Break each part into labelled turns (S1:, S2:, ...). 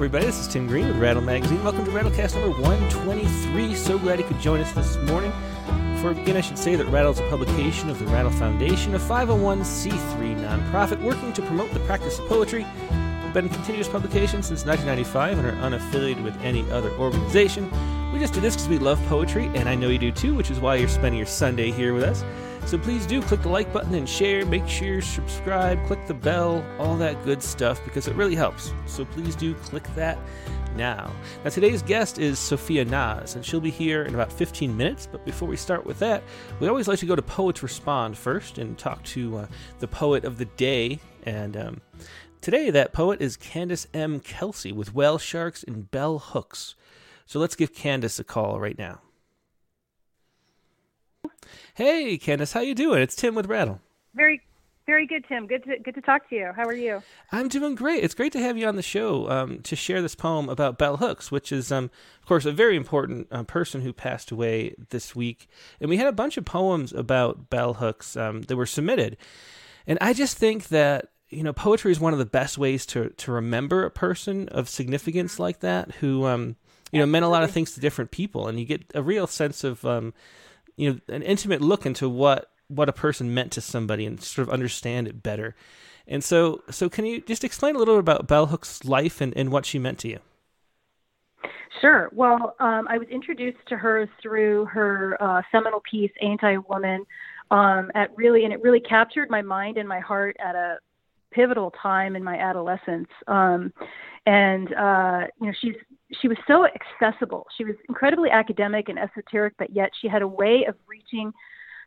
S1: everybody. This is Tim Green with Rattle Magazine. Welcome to Rattlecast number 123. So glad you could join us this morning. Before we begin, I should say that Rattle is a publication of the Rattle Foundation, a 501c3 nonprofit working to promote the practice of poetry. We've been in continuous publication since 1995 and are unaffiliated with any other organization. We just do this because we love poetry, and I know you do too, which is why you're spending your Sunday here with us. So please do click the like button and share. Make sure you subscribe, click the bell, all that good stuff because it really helps. So please do click that now. Now, today's guest is Sophia Naz, and she'll be here in about 15 minutes. But before we start with that, we always like to go to Poets Respond first and talk to uh, the poet of the day. And um, today, that poet is Candace M. Kelsey with Whale Sharks and Bell Hooks. So let's give Candace a call right now. Hey, Candace, how you doing? It's Tim with Rattle.
S2: Very, very good, Tim. Good to good to talk to you. How are you?
S1: I'm doing great. It's great to have you on the show um, to share this poem about Bell Hooks, which is, um, of course, a very important uh, person who passed away this week. And we had a bunch of poems about Bell Hooks um, that were submitted, and I just think that you know poetry is one of the best ways to to remember a person of significance like that who um, you know meant a lot of things to different people, and you get a real sense of um, you know an intimate look into what what a person meant to somebody and sort of understand it better. And so, so can you just explain a little bit about Bell Hook's life and, and what she meant to you?
S2: Sure. Well, um, I was introduced to her through her uh, seminal piece, Ain't I a Woman, Um, at really, and it really captured my mind and my heart at a pivotal time in my adolescence. Um, and uh, you know, she's she was so accessible. She was incredibly academic and esoteric, but yet she had a way of reaching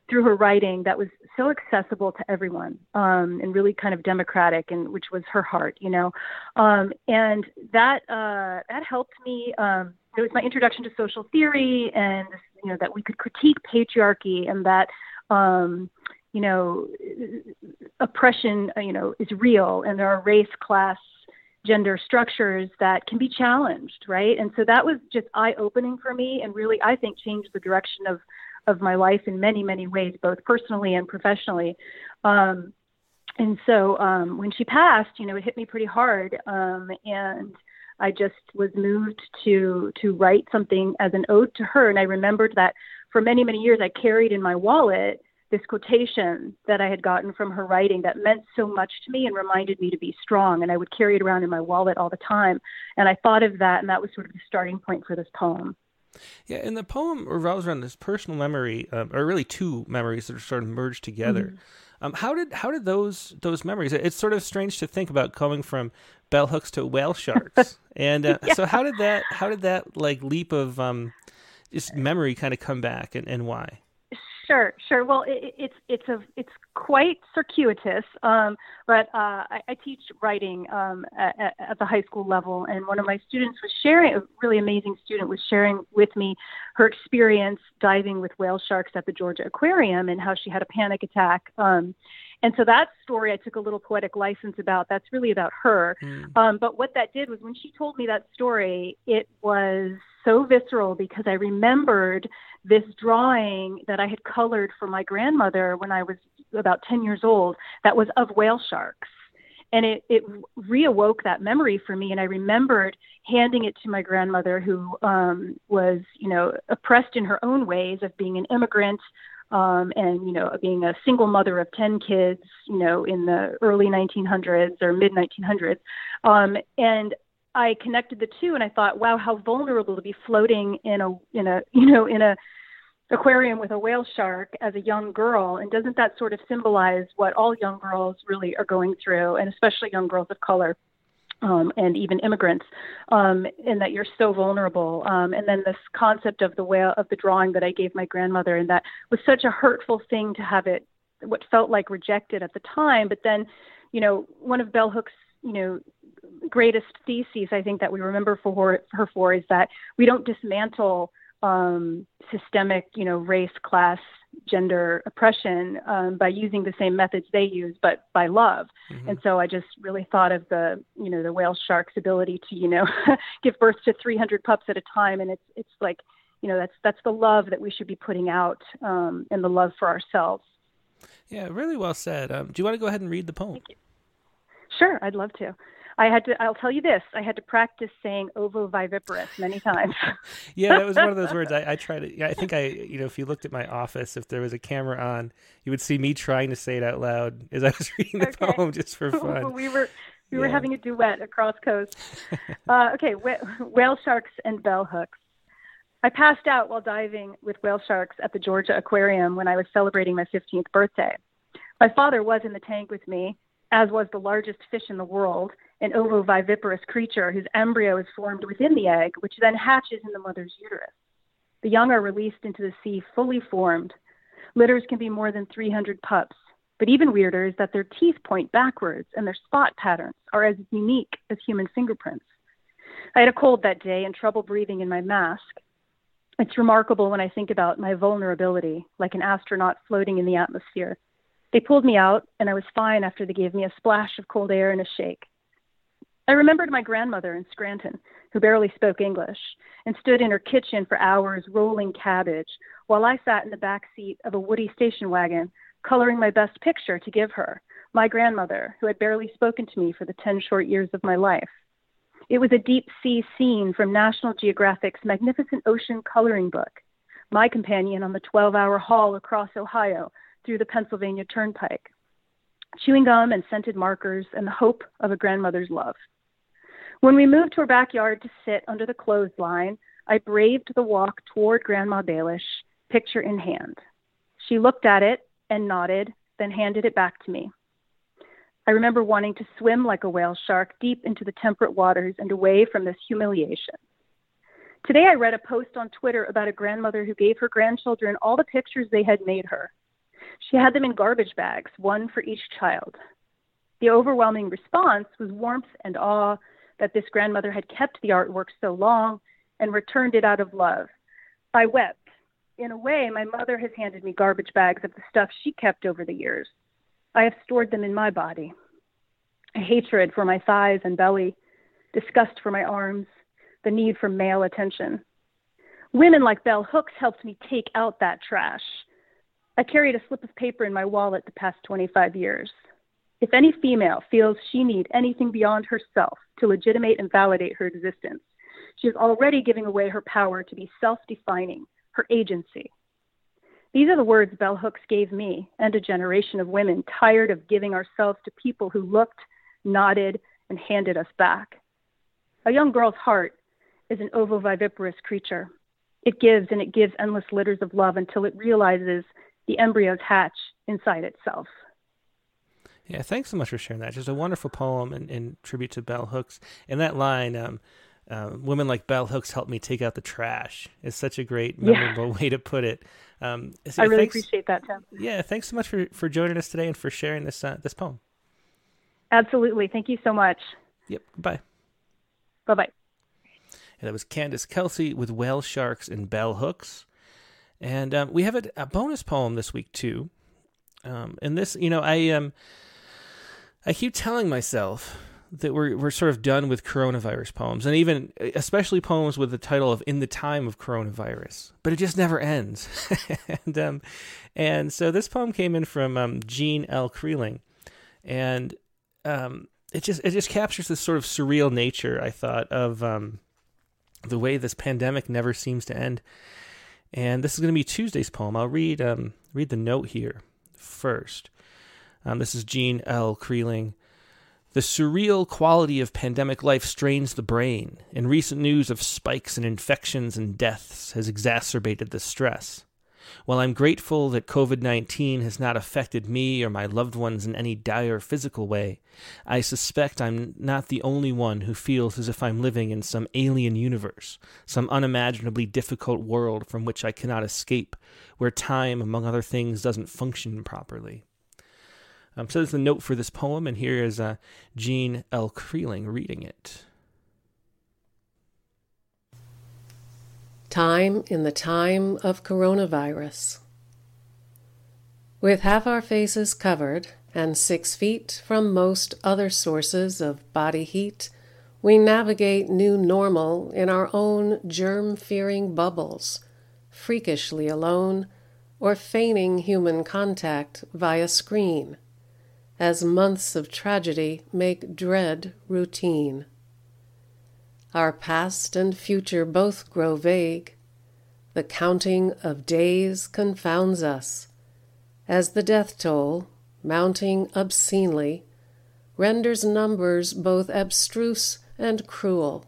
S2: through her writing that was so accessible to everyone um, and really kind of democratic, and which was her heart, you know. Um, and that uh, that helped me. Um, it was my introduction to social theory, and you know that we could critique patriarchy, and that um, you know oppression, you know, is real, and there are race, class, gender structures that can be challenged, right? And so that was just eye opening for me and really, I think, changed the direction of, of my life in many, many ways, both personally and professionally. Um, and so um, when she passed, you know, it hit me pretty hard. Um, and I just was moved to to write something as an ode to her. And I remembered that for many, many years I carried in my wallet this quotation that I had gotten from her writing that meant so much to me and reminded me to be strong. And I would carry it around in my wallet all the time. And I thought of that, and that was sort of the starting point for this poem.
S1: Yeah, and the poem revolves around this personal memory, um, or really two memories that are sort of merged together. Mm-hmm. Um, how did how did those those memories? It's sort of strange to think about coming from bell hooks to whale sharks, and uh, yeah. so how did that how did that like leap of um, just memory kind of come back, and, and why?
S2: Sure, sure. Well, it, it's it's a it's quite circuitous, um, but uh, I, I teach writing um, at, at the high school level, and one of my students was sharing. A really amazing student was sharing with me her experience diving with whale sharks at the Georgia Aquarium and how she had a panic attack. Um, and so that story I took a little poetic license about. That's really about her. Mm. Um, but what that did was when she told me that story, it was so visceral because I remembered this drawing that I had colored for my grandmother when I was about 10 years old that was of whale sharks. And it, it reawoke that memory for me. And I remembered handing it to my grandmother, who um, was, you know, oppressed in her own ways of being an immigrant um, and, you know, being a single mother of 10 kids, you know, in the early 1900s or mid 1900s. Um, and I connected the two and I thought, wow, how vulnerable to be floating in a in a you know in a aquarium with a whale shark as a young girl. And doesn't that sort of symbolize what all young girls really are going through and especially young girls of color um, and even immigrants um, and that you're so vulnerable. Um, and then this concept of the whale of the drawing that i gave my grandmother and that was such a hurtful thing to have it what felt like rejected at the time. But then you know one of bell hook's you know greatest theses I think that we remember for her for is that we don't dismantle um, systemic, you know, race, class, gender oppression um, by using the same methods they use, but by love. Mm-hmm. And so I just really thought of the, you know, the whale shark's ability to, you know, give birth to 300 pups at a time, and it's it's like, you know, that's that's the love that we should be putting out, um, and the love for ourselves.
S1: Yeah, really well said. Um, do you want to go ahead and read the poem?
S2: Sure, I'd love to. I had to. I'll tell you this. I had to practice saying ovoviviparous many times.
S1: yeah, that was one of those words. I, I tried to. I think I, you know, if you looked at my office, if there was a camera on, you would see me trying to say it out loud as I was reading the okay. poem just for fun.
S2: we were we yeah. were having a duet across coast. uh, okay, wh- whale sharks and bell hooks. I passed out while diving with whale sharks at the Georgia Aquarium when I was celebrating my 15th birthday. My father was in the tank with me, as was the largest fish in the world, an ovoviviparous creature whose embryo is formed within the egg, which then hatches in the mother's uterus. The young are released into the sea fully formed. Litters can be more than 300 pups. But even weirder is that their teeth point backwards and their spot patterns are as unique as human fingerprints. I had a cold that day and trouble breathing in my mask. It's remarkable when I think about my vulnerability, like an astronaut floating in the atmosphere. They pulled me out, and I was fine after they gave me a splash of cold air and a shake. I remembered my grandmother in Scranton, who barely spoke English, and stood in her kitchen for hours rolling cabbage while I sat in the back seat of a woody station wagon, coloring my best picture to give her, my grandmother, who had barely spoken to me for the 10 short years of my life. It was a deep sea scene from National Geographic's magnificent ocean coloring book, my companion on the 12 hour haul across Ohio through the Pennsylvania Turnpike, chewing gum and scented markers, and the hope of a grandmother's love. When we moved to her backyard to sit under the clothesline, I braved the walk toward Grandma Baelish, picture in hand. She looked at it and nodded, then handed it back to me. I remember wanting to swim like a whale shark deep into the temperate waters and away from this humiliation. Today I read a post on Twitter about a grandmother who gave her grandchildren all the pictures they had made her. She had them in garbage bags, one for each child. The overwhelming response was warmth and awe that this grandmother had kept the artwork so long and returned it out of love. I wept. In a way, my mother has handed me garbage bags of the stuff she kept over the years. I have stored them in my body. A hatred for my thighs and belly, disgust for my arms, the need for male attention. Women like Bell Hooks helped me take out that trash. I carried a slip of paper in my wallet the past 25 years. If any female feels she needs anything beyond herself to legitimate and validate her existence, she is already giving away her power to be self defining, her agency. These are the words Bell Hooks gave me and a generation of women tired of giving ourselves to people who looked, nodded, and handed us back. A young girl's heart is an ovoviviparous creature. It gives and it gives endless litters of love until it realizes the embryos hatch inside itself.
S1: Yeah, thanks so much for sharing that. Just a wonderful poem and, in tribute to Bell Hooks. And that line, um, uh, women like Bell Hooks help me take out the trash. Is such a great, memorable yeah. way to put it.
S2: Um, so I really thanks, appreciate that, Tim.
S1: Yeah, thanks so much for, for joining us today and for sharing this uh, this poem.
S2: Absolutely, thank you so much.
S1: Yep. Bye.
S2: Bye bye.
S1: And that was Candace Kelsey with Whale Sharks and Bell Hooks. And um, we have a, a, bonus poem this week too. Um, and this, you know, I um, I keep telling myself that we're we're sort of done with coronavirus poems, and even especially poems with the title of "In the Time of Coronavirus," but it just never ends. and um, and so this poem came in from um, Jean L. Creeling, and um, it just it just captures this sort of surreal nature. I thought of um, the way this pandemic never seems to end. And this is going to be Tuesday's poem. I'll read um, read the note here first. Um, this is Jean L. Creeling. The surreal quality of pandemic life strains the brain, and recent news of spikes in infections and deaths has exacerbated the stress. While I'm grateful that COVID 19 has not affected me or my loved ones in any dire physical way, I suspect I'm not the only one who feels as if I'm living in some alien universe, some unimaginably difficult world from which I cannot escape, where time, among other things, doesn't function properly. Um, so there's the note for this poem, and here is uh, Jean L. Creeling reading it.
S3: Time in the time of coronavirus. With half our faces covered and six feet from most other sources of body heat, we navigate new normal in our own germ fearing bubbles, freakishly alone or feigning human contact via screen as months of tragedy make dread routine. Our past and future both grow vague. The counting of days confounds us, as the death toll, mounting obscenely, renders numbers both abstruse and cruel,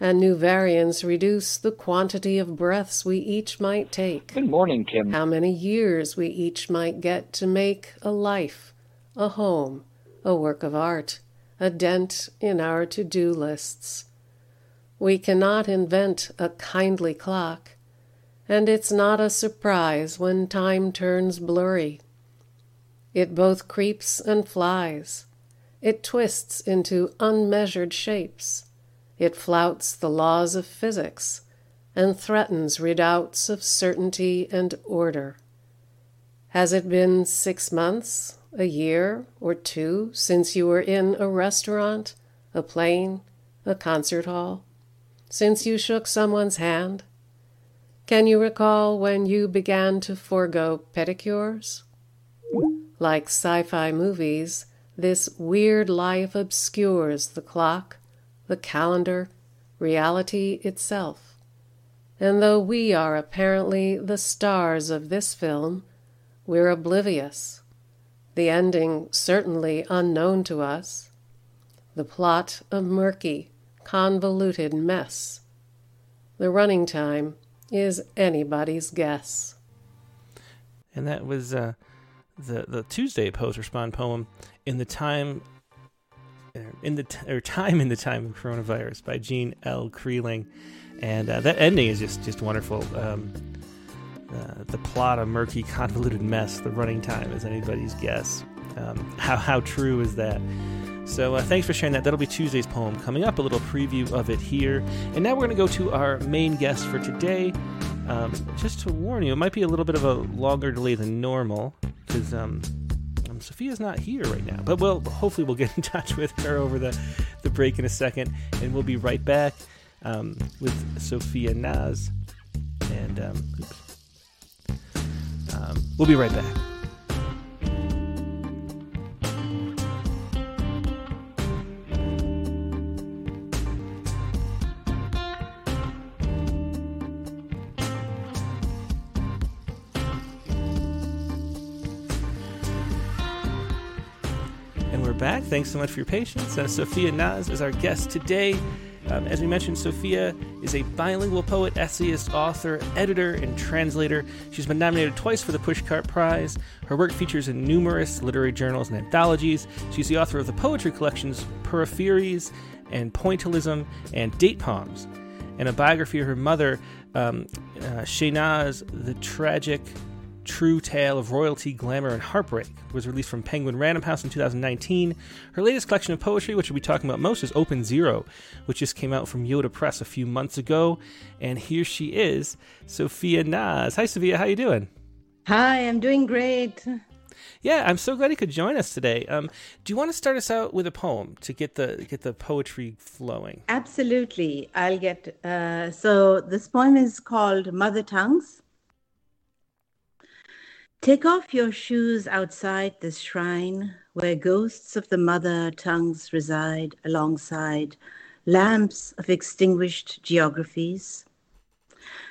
S3: and new variants reduce the quantity of breaths we each might take.
S4: Good morning, Kim.
S3: How many years we each might get to make a life, a home, a work of art, a dent in our to do lists. We cannot invent a kindly clock, and it's not a surprise when time turns blurry. It both creeps and flies. It twists into unmeasured shapes. It flouts the laws of physics and threatens redoubts of certainty and order. Has it been six months, a year, or two since you were in a restaurant, a plane, a concert hall? since you shook someone's hand? Can you recall when you began to forego pedicures? Like sci fi movies, this weird life obscures the clock, the calendar, reality itself. And though we are apparently the stars of this film, we're oblivious. The ending certainly unknown to us. The plot a murky, convoluted mess. The running time is anybody's guess.
S1: And that was uh, the the Tuesday Poets Respond poem in the time uh, in the t- or time in the time of coronavirus by Jean L. Creeling, and uh, that ending is just just wonderful. Um, uh, the plot a murky, convoluted mess. The running time is anybody's guess. Um, how how true is that? So uh, thanks for sharing that. That'll be Tuesday's poem coming up, a little preview of it here. And now we're going to go to our main guest for today. Um, just to warn you, it might be a little bit of a longer delay than normal because um, um, Sophia's not here right now. But we'll hopefully we'll get in touch with her over the, the break in a second, and we'll be right back um, with Sophia Naz. And um, um, we'll be right back. And we're back. Thanks so much for your patience. Uh, Sophia Naz is our guest today. Um, as we mentioned, Sophia is a bilingual poet, essayist, author, editor, and translator. She's been nominated twice for the Pushcart Prize. Her work features in numerous literary journals and anthologies. She's the author of the poetry collections Peripheries and Pointillism and Date Palms, and a biography of her mother, um, uh, Shehnaz, the tragic true tale of royalty, glamour, and heartbreak, was released from Penguin Random House in 2019. Her latest collection of poetry, which we'll be talking about most, is Open Zero, which just came out from Yoda Press a few months ago. And here she is, Sophia Naz. Hi, Sophia. How you doing?
S5: Hi, I'm doing great.
S1: Yeah, I'm so glad you could join us today. Um, do you want to start us out with a poem to get the get the poetry flowing?
S5: Absolutely. I'll get. Uh, so this poem is called Mother Tongues. Take off your shoes outside this shrine where ghosts of the mother tongues reside alongside lamps of extinguished geographies.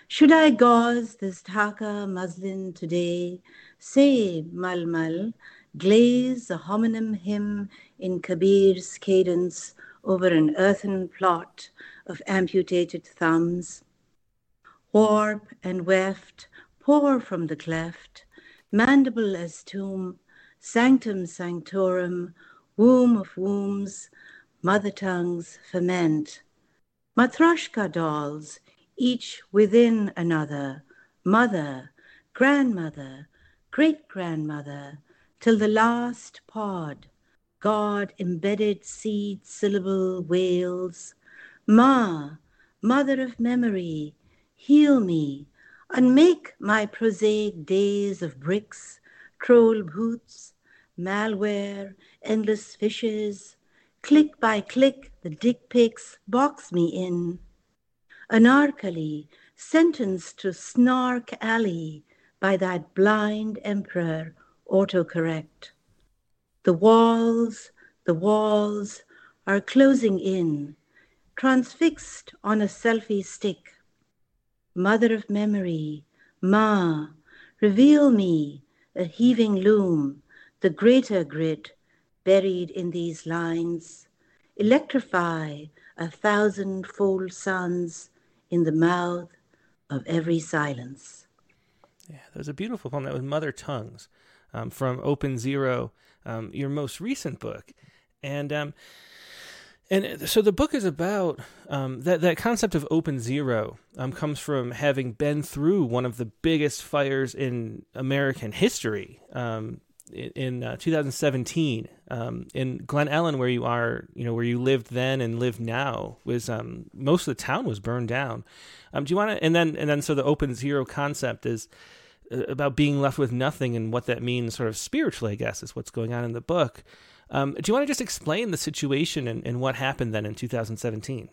S5: Should I gauze this Dhaka muslin today, say Malmal, glaze a homonym hymn in Kabir's cadence over an earthen plot of amputated thumbs. Warp and weft pour from the cleft, mandible as tomb, sanctum sanctorum, womb of wombs, mother tongues ferment. Matryoshka dolls, each within another, mother, grandmother, great grandmother, till the last pod, God embedded seed syllable wails, Ma, mother of memory, heal me, Unmake my prosaic days of bricks, troll boots, malware, endless fishes. Click by click, the dick pics box me in. Anarkali, sentenced to snark alley by that blind emperor autocorrect. The walls, the walls are closing in, transfixed on a selfie stick. Mother of memory, Ma, reveal me a heaving loom, the greater grit buried in these lines. Electrify a thousand-fold suns in the mouth of every silence.
S1: Yeah, there's a beautiful poem that was Mother Tongues um, from Open Zero, um, your most recent book. And um, and so the book is about um, that that concept of open zero um, comes from having been through one of the biggest fires in American history um, in, uh, 2017 um, in Glen Ellen, where you are, you know, where you lived then and live now, was um, most of the town was burned down. Um, do you want to? And then and then so the open zero concept is uh, about being left with nothing and what that means, sort of spiritually, I guess, is what's going on in the book. Um, do you want to just explain the situation and, and what happened then in 2017?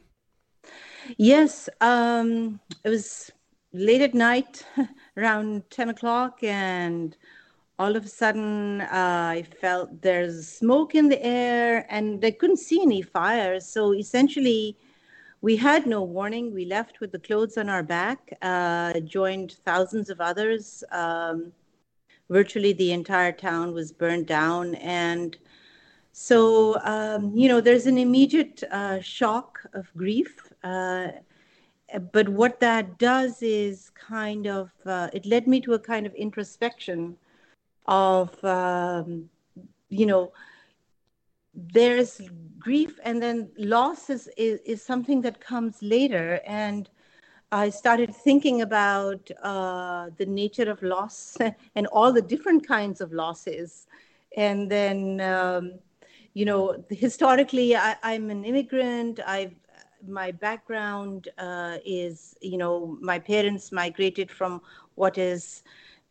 S5: Yes, um, it was late at night, around 10 o'clock, and all of a sudden uh, I felt there's smoke in the air, and I couldn't see any fire. So essentially, we had no warning. We left with the clothes on our back, uh, joined thousands of others. Um, virtually the entire town was burned down, and so, um, you know, there's an immediate uh, shock of grief. Uh, but what that does is kind of, uh, it led me to a kind of introspection of, um, you know, there's grief and then loss is, is, is, something that comes later. And I started thinking about uh, the nature of loss and all the different kinds of losses. And then, um, you know, historically, I, am an immigrant. I've my background uh, is, you know, my parents migrated from what is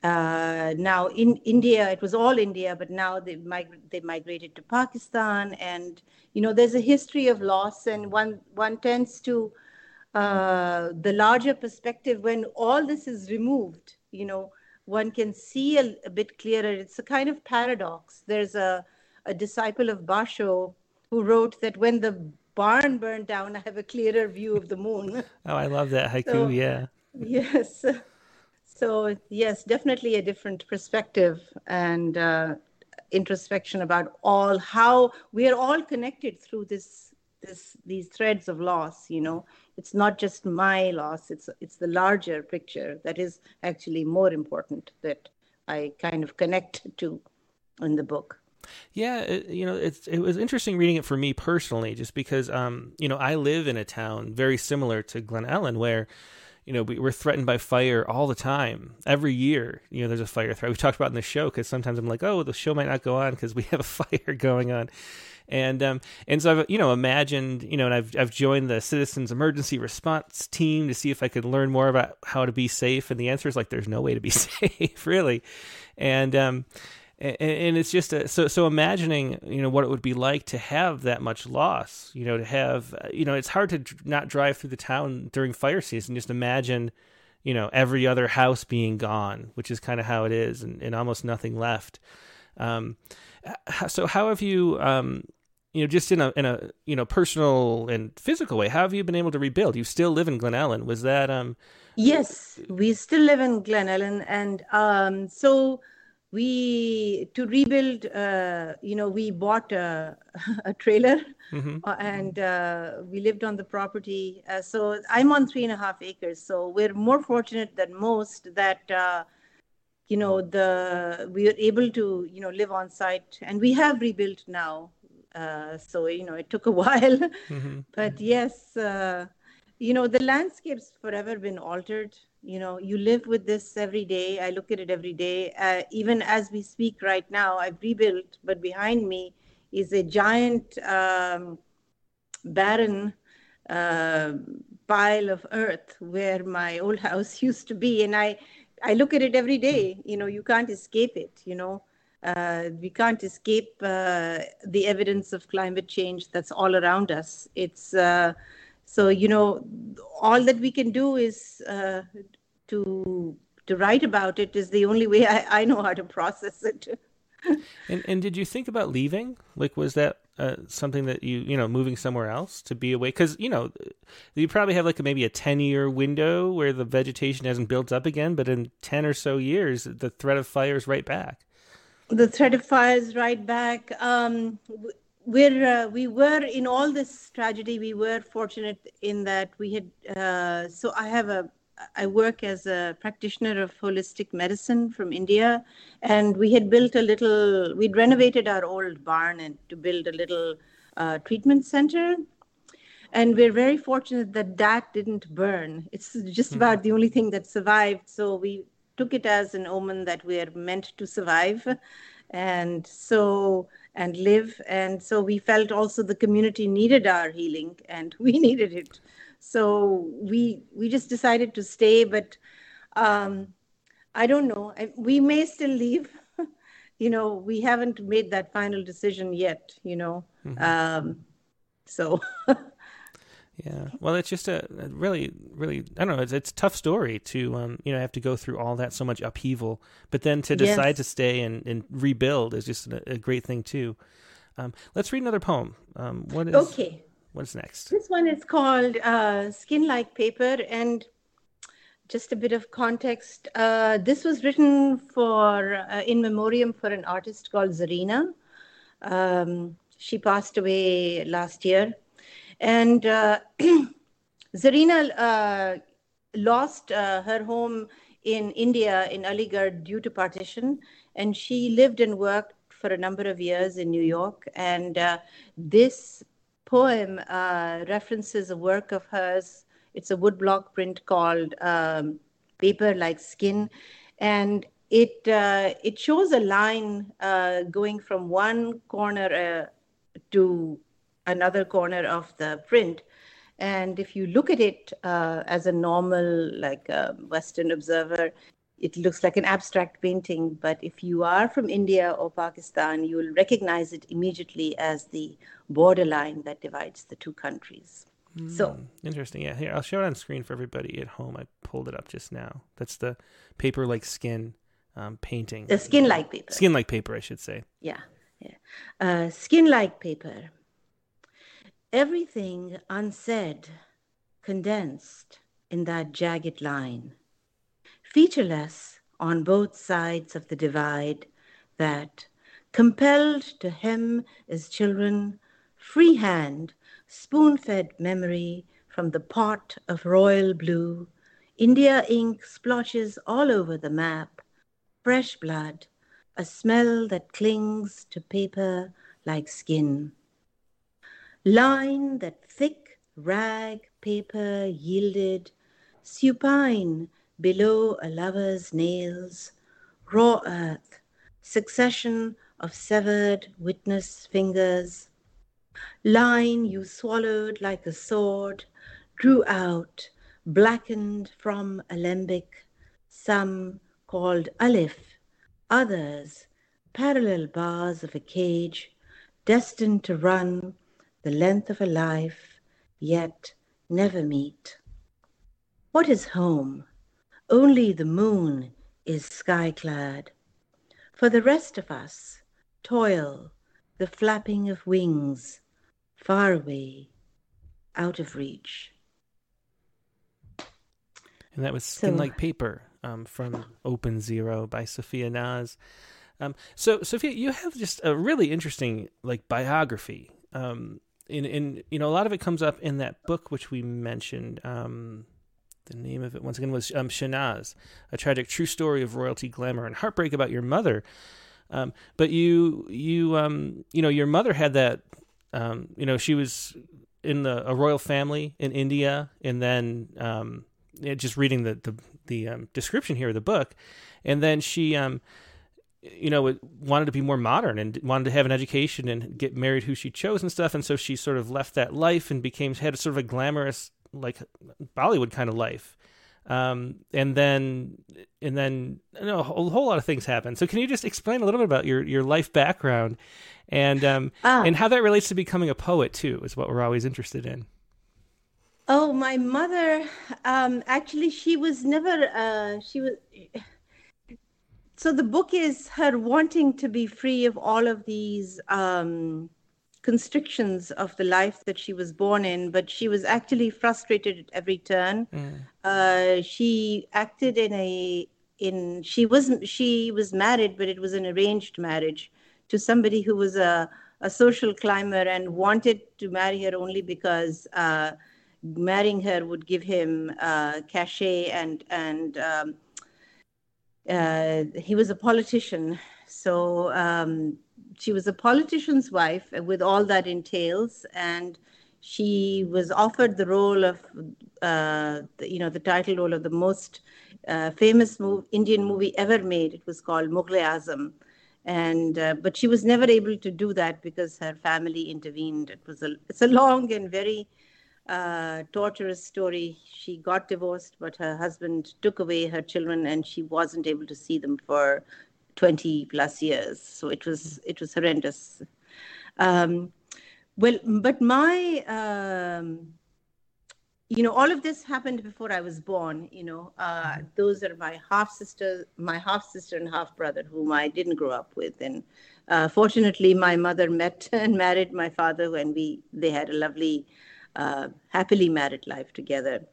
S5: uh, now in India. It was all India, but now they mig- they migrated to Pakistan, and you know, there's a history of loss, and one one tends to uh, the larger perspective when all this is removed. You know, one can see a, a bit clearer. It's a kind of paradox. There's a a disciple of Basho who wrote that when the barn burned down, I have a clearer view of the moon.
S1: oh, I love that haiku.
S5: So,
S1: yeah.
S5: Yes. So, yes, definitely a different perspective and uh, introspection about all how we are all connected through this this these threads of loss you know it's not just my loss it's it's the larger picture that is actually more important that i kind of connect to in the book
S1: yeah, it, you know, it's it was interesting reading it for me personally, just because, um, you know, I live in a town very similar to Glen Ellen, where, you know, we, are threatened by fire all the time, every year. You know, there's a fire threat. We talked about in the show because sometimes I'm like, oh, the show might not go on because we have a fire going on, and um, and so I've you know imagined you know, and I've I've joined the Citizens Emergency Response Team to see if I could learn more about how to be safe, and the answer is like, there's no way to be safe, really, and um and, and it's just a, so so imagining you know what it would be like to have that much loss you know to have you know it's hard to not drive through the town during fire season just imagine you know every other house being gone which is kind of how it is and, and almost nothing left. Um, so how have you um, you know just in a in a you know personal and physical way how have you been able to rebuild? You still live in glen ellen. Was that um
S5: yes we still live in glen ellen and um so we to rebuild uh, you know we bought a, a trailer mm-hmm. uh, and uh, we lived on the property uh, so i'm on three and a half acres so we're more fortunate than most that uh, you know the we are able to you know live on site and we have rebuilt now uh, so you know it took a while mm-hmm. but yes you know the landscape's forever been altered you know you live with this every day i look at it every day. Uh, even as we speak right now i've rebuilt but behind me is a giant um, barren uh, pile of earth where my old house used to be. And i i look at it every day. You know you can't escape it you know. Uh, we can't escape uh, the evidence of climate change that's all around us. It's uh, so you know all that we can do is uh, to to write about it is the only way I, I know how to process it
S1: and and did you think about leaving? Like, was that uh, something that you you know moving somewhere else to be away? Because you know you probably have like a, maybe a ten year window where the vegetation hasn't built up again, but in ten or so years, the threat of fire is right back.
S5: The threat of fire is right back. Um, we're uh, we were in all this tragedy. We were fortunate in that we had. Uh, so I have a I work as a practitioner of holistic medicine from India, and we had built a little. We'd renovated our old barn and to build a little uh, treatment center, and we're very fortunate that that didn't burn. It's just mm-hmm. about the only thing that survived. So we took it as an omen that we're meant to survive, and so and live. And so we felt also the community needed our healing, and we needed it so we we just decided to stay but um, i don't know we may still leave you know we haven't made that final decision yet you know mm-hmm. um, so
S1: yeah well it's just a, a, really really i don't know it's, it's a tough story to um, you know have to go through all that so much upheaval but then to decide yes. to stay and, and rebuild is just a, a great thing too um, let's read another poem um, what is
S5: okay
S1: What's next?
S5: This one is called uh, Skin Like Paper. And just a bit of context uh, this was written for uh, in memoriam for an artist called Zarina. Um, she passed away last year. And uh, Zarina uh, lost uh, her home in India, in Aligarh, due to partition. And she lived and worked for a number of years in New York. And uh, this poem references a work of hers. It's a woodblock print called um, "Paper Like Skin," and it uh, it shows a line uh, going from one corner uh, to another corner of the print. And if you look at it uh, as a normal, like a Western observer, it looks like an abstract painting, but if you are from India or Pakistan, you will recognize it immediately as the borderline that divides the two countries. Mm, so
S1: interesting. Yeah, here I'll show it on screen for everybody at home. I pulled it up just now. That's the paper like skin um, painting.
S5: The skin like paper.
S1: Skin like paper, I should say.
S5: Yeah, yeah. Uh, skin like paper. Everything unsaid, condensed in that jagged line featureless on both sides of the divide, that, compelled to hem as children, freehand, spoon fed memory from the pot of royal blue, India ink splotches all over the map, fresh blood, a smell that clings to paper like skin. Line that thick rag paper yielded, supine below a lover's nails, raw earth, succession of severed witness fingers. Line you swallowed like a sword, drew out, blackened from alembic, some called alif, others parallel bars of a cage, destined to run the length of a life, yet never meet. What is home? Only the moon is sky clad. For the rest of us, toil, the flapping of wings, far away, out of reach.
S1: And that was Skin so, Like Paper um, from Open Zero by Sophia Naz. Um, so, Sophia, you have just a really interesting like biography. Um, in, in you know, a lot of it comes up in that book which we mentioned. Um, the name of it once again was um, Shehnaz, a tragic true story of royalty, glamour, and heartbreak about your mother. Um, but you, you, um, you know, your mother had that. Um, you know, she was in the a royal family in India, and then um, just reading the the, the um, description here of the book, and then she, um, you know, wanted to be more modern and wanted to have an education and get married who she chose and stuff, and so she sort of left that life and became had sort of a glamorous like Bollywood kind of life. Um, and then and then you know, a whole, lot of things happen. So can you just explain a little bit about your your life background and um, ah. and how that relates to becoming a poet too? Is what we're always interested in.
S5: Oh, my mother. Um, actually, she was never. Uh, she was. So the book is her wanting to be free of all of these um, constrictions of the life that she was born in, but she was actually frustrated at every turn. Mm. Uh, she acted in a in she wasn't she was married, but it was an arranged marriage to somebody who was a a social climber and wanted to marry her only because uh, marrying her would give him uh, cachet and and um, uh, he was a politician. So um, she was a politician's wife with all that entails, and she was offered the role of, uh, the, you know, the title role of the most uh, famous move, Indian movie ever made. It was called Mughal Azam, and uh, but she was never able to do that because her family intervened. It was a it's a long and very uh, torturous story. She got divorced, but her husband took away her children, and she wasn't able to see them for 20 plus years. So it was it was horrendous. Um, well, but my um, you know all of this happened before I was born. You know, uh, those are my half sister, my half sister and half brother, whom I didn't grow up with, and uh, fortunately, my mother met and married my father when we they had a lovely uh, happily married life together.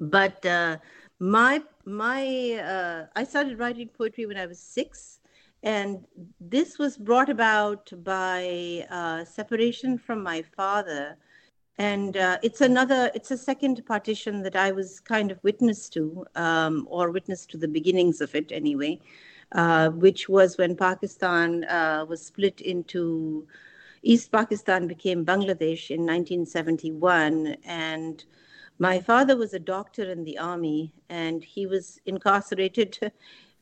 S5: But uh, my my uh, I started writing poetry when I was six, and this was brought about by uh, separation from my father. And uh, it's another, it's a second partition that I was kind of witness to, um, or witness to the beginnings of it anyway, uh, which was when Pakistan was split into East Pakistan became Bangladesh in 1971. And my father was a doctor in the army, and he was incarcerated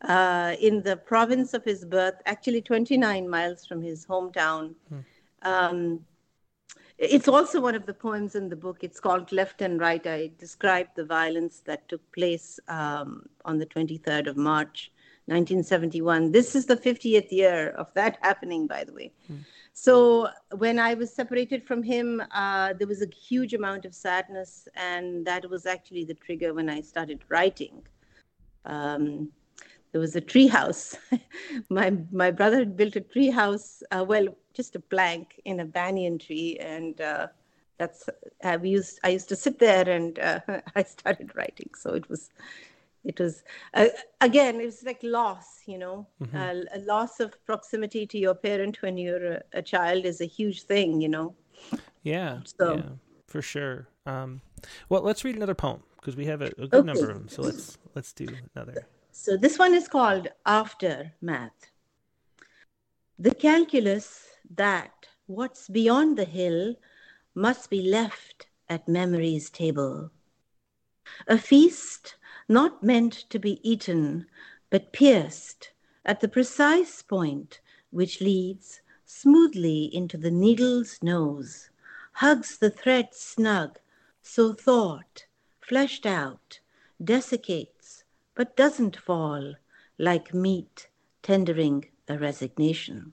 S5: uh, in the province of his birth, actually 29 miles from his hometown. Hmm. Um, it's also one of the poems in the book. It's called Left and Right. I describe the violence that took place um, on the 23rd of March, 1971. This is the 50th year of that happening, by the way. Hmm. So when I was separated from him, uh, there was a huge amount of sadness, and that was actually the trigger when I started writing. Um, there was a tree house. my my brother had built a tree house, uh, well, just a plank in a banyan tree, and uh, that's I used I used to sit there and uh, I started writing. So it was it was uh, again it was like loss you know? Mm-hmm. uh, a loss of proximity to your parent when you're a, a child is a huge thing you know?
S1: Yeah so yeah, for sure. Um, well let's read another poem because we have a, a good okay. number of them so let's let's do another.
S5: So this one is called aftermath. The calculus that what's beyond the hill must be left at memory's table. A feast not meant to be eaten, but pierced at the precise point which leads smoothly into the needle's nose, hugs the thread snug, so thought, fleshed out, desiccates, but doesn't fall like meat tendering a resignation.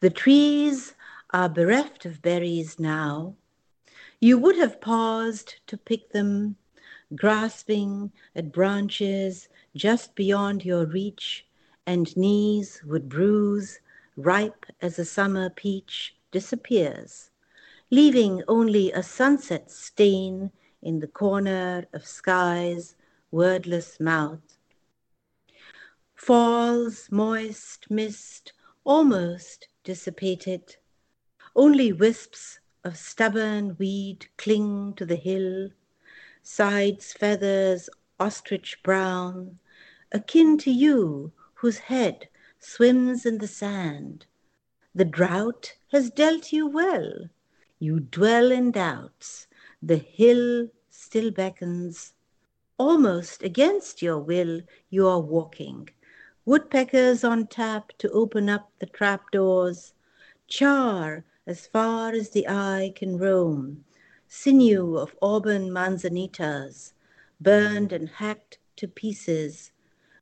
S5: The trees are bereft of berries now. You would have paused to pick them grasping at branches just beyond your reach, and knees would bruise, ripe as a summer peach, disappears, leaving only a sunset stain in the corner of sky's wordless mouth. Falls, moist, mist, almost dissipated. Only wisps of stubborn weed cling to the hill sides feathers ostrich brown, akin to you whose head swims in the sand. The drought has dealt you well. You dwell in doubts. The hill still beckons. Almost against your will, you are walking. Woodpeckers on tap to open up the trapdoors. Char as far as the eye can roam sinew of auburn manzanitas, burned and hacked to pieces.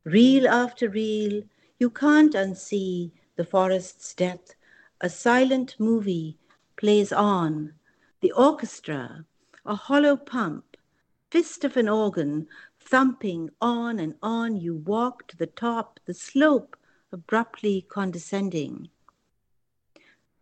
S5: Reel after reel, you can't unsee the forest's death. A silent movie plays on. The orchestra, a hollow pump, fist of an organ, Thumping on and on you walk to the top, the slope abruptly condescending.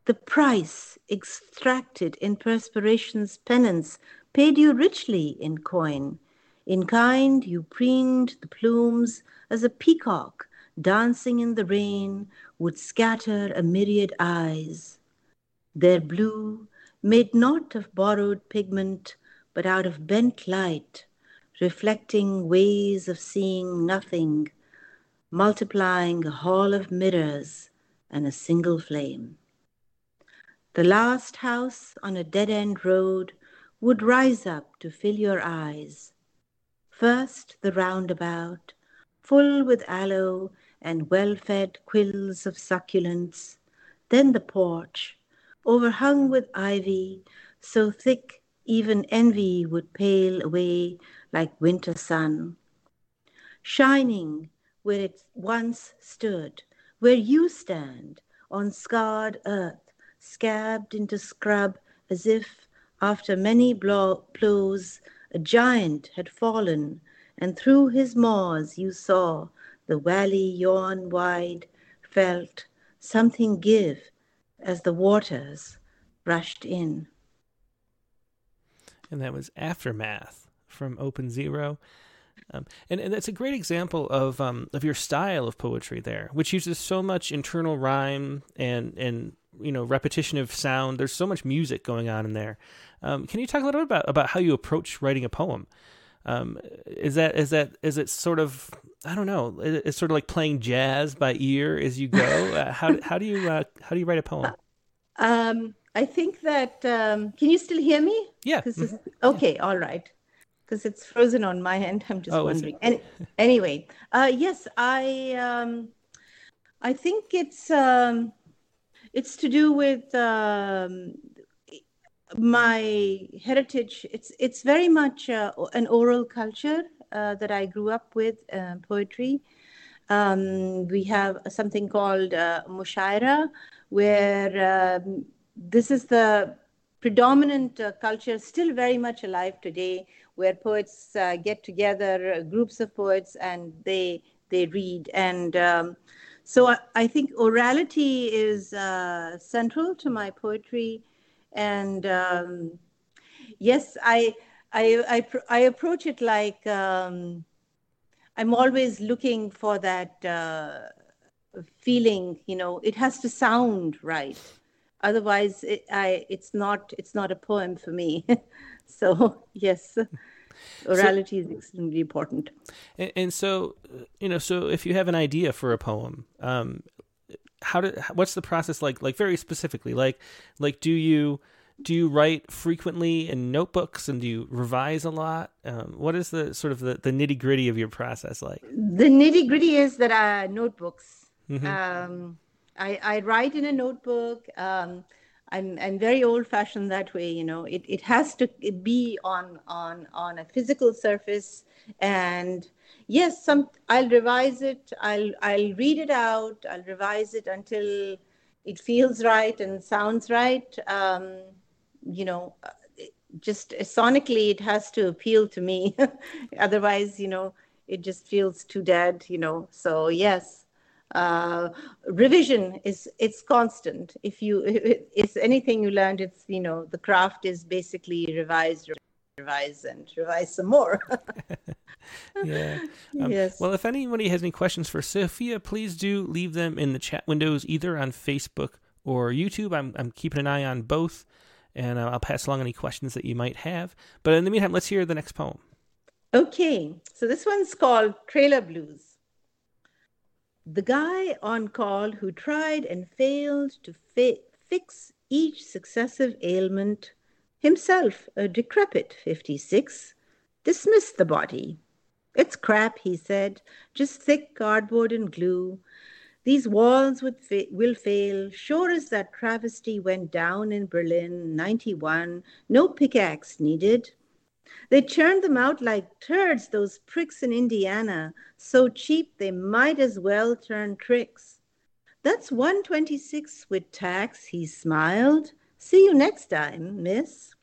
S5: The price extracted in perspiration's penance paid you richly in coin. In kind you preened the plumes as a peacock dancing in the rain would scatter a myriad eyes. Their blue, made not of borrowed pigment, but out of bent light, reflecting ways of seeing nothing, multiplying a hall of mirrors and a single flame. The last house on a dead end road would rise up to fill your eyes. First the roundabout, full with aloe and well fed quills of succulents, then the porch, overhung with ivy, so thick even envy would pale away like winter sun. Shining where it once stood, where you stand on scarred earth, scabbed into scrub as if after many blows a giant had fallen, and through his maws you saw the valley yawn wide, felt something give as the waters rushed in.
S1: And that was Aftermath from Open Zero. Um, and, and that's a great example of um, of your style of poetry there, which uses so much internal rhyme and and you know repetition of sound. There's so much music going on in there. Um, can you talk a little bit about about how you approach writing a poem? Um, is that is that is it sort of I don't know? It's sort of like playing jazz by ear as you go. uh, how how do you uh, how do you write a poem?
S5: Um, I think that um, can you still hear me?
S1: Yeah. Mm-hmm.
S5: Okay. All right because it's frozen on my end. I'm just oh, wondering. Any, anyway, uh, yes, I um, I think it's um, it's to do with um, my heritage. It's it's very much uh, an oral culture uh, that I grew up with. Uh, poetry. Um, we have something called uh, mushaira, where um, this is the predominant uh, culture, still very much alive today where poets uh, get together, uh, groups of poets, and they they read. And um, so I, I, think orality is uh, central to my poetry. And um, yes, I, I, I, I, approach it like um, I'm always looking for that uh, feeling, you know, it has to sound right. Otherwise, it, I, it's not it's not a poem for me. So yes, orality so, is extremely important.
S1: And, and, so, you know, so if you have an idea for a poem, um, how do what's the process like? Like very specifically, like like do you do you write frequently in notebooks and do you revise a lot? Um, what is the sort of the, the nitty gritty of your process like?
S5: The nitty gritty is that uh, notebooks. Mm-hmm. Um, I, I write in a notebook. Um, I'm I'm very old fashioned that way. You know, it, it has to be on on on a physical surface. And yes, some I'll revise it. I'll I'll read it out. I'll revise it until it feels right and sounds right. Um, you know, just sonically, it has to appeal to me. Otherwise, you know, it just feels too dead. You know, so yes uh, revision is it's constant. If you it's anything you learned it's you know the craft is basically revised revise and revise some more.
S1: Yeah. Um, yes. well if anybody has any questions for sophia please do leave them in the chat windows either on facebook or youtube. I'm, I'm keeping an eye on both and uh, i'll pass along any questions that you might have. But in the meantime let's hear the next poem.
S5: Okay. So this one's called trailer blues the guy on call who tried and failed to fi- fix each successive ailment, himself a decrepit 56, dismissed the body. It's crap, he said, just thick cardboard and glue. These walls fa- will fail, sure as that travesty went down in Berlin, 91, no pickaxe needed. They churned them out like turds, those pricks in Indiana, so cheap they might as well turn tricks. That's 126 with tax, he smiled. See you next time, miss.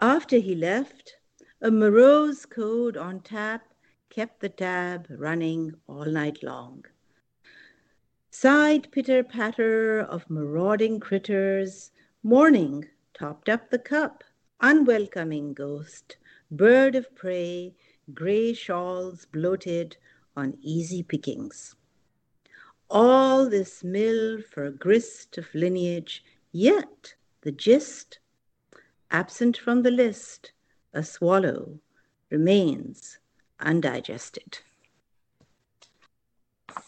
S5: After he left, A morose code on tap kept the tab running all night long. Side pitter patter of marauding critters, morning topped up the cup, unwelcoming ghost, bird of prey, gray shawls bloated on easy pickings. All this mill for grist of lineage, yet the gist, absent from the list, a swallow, remains undigested.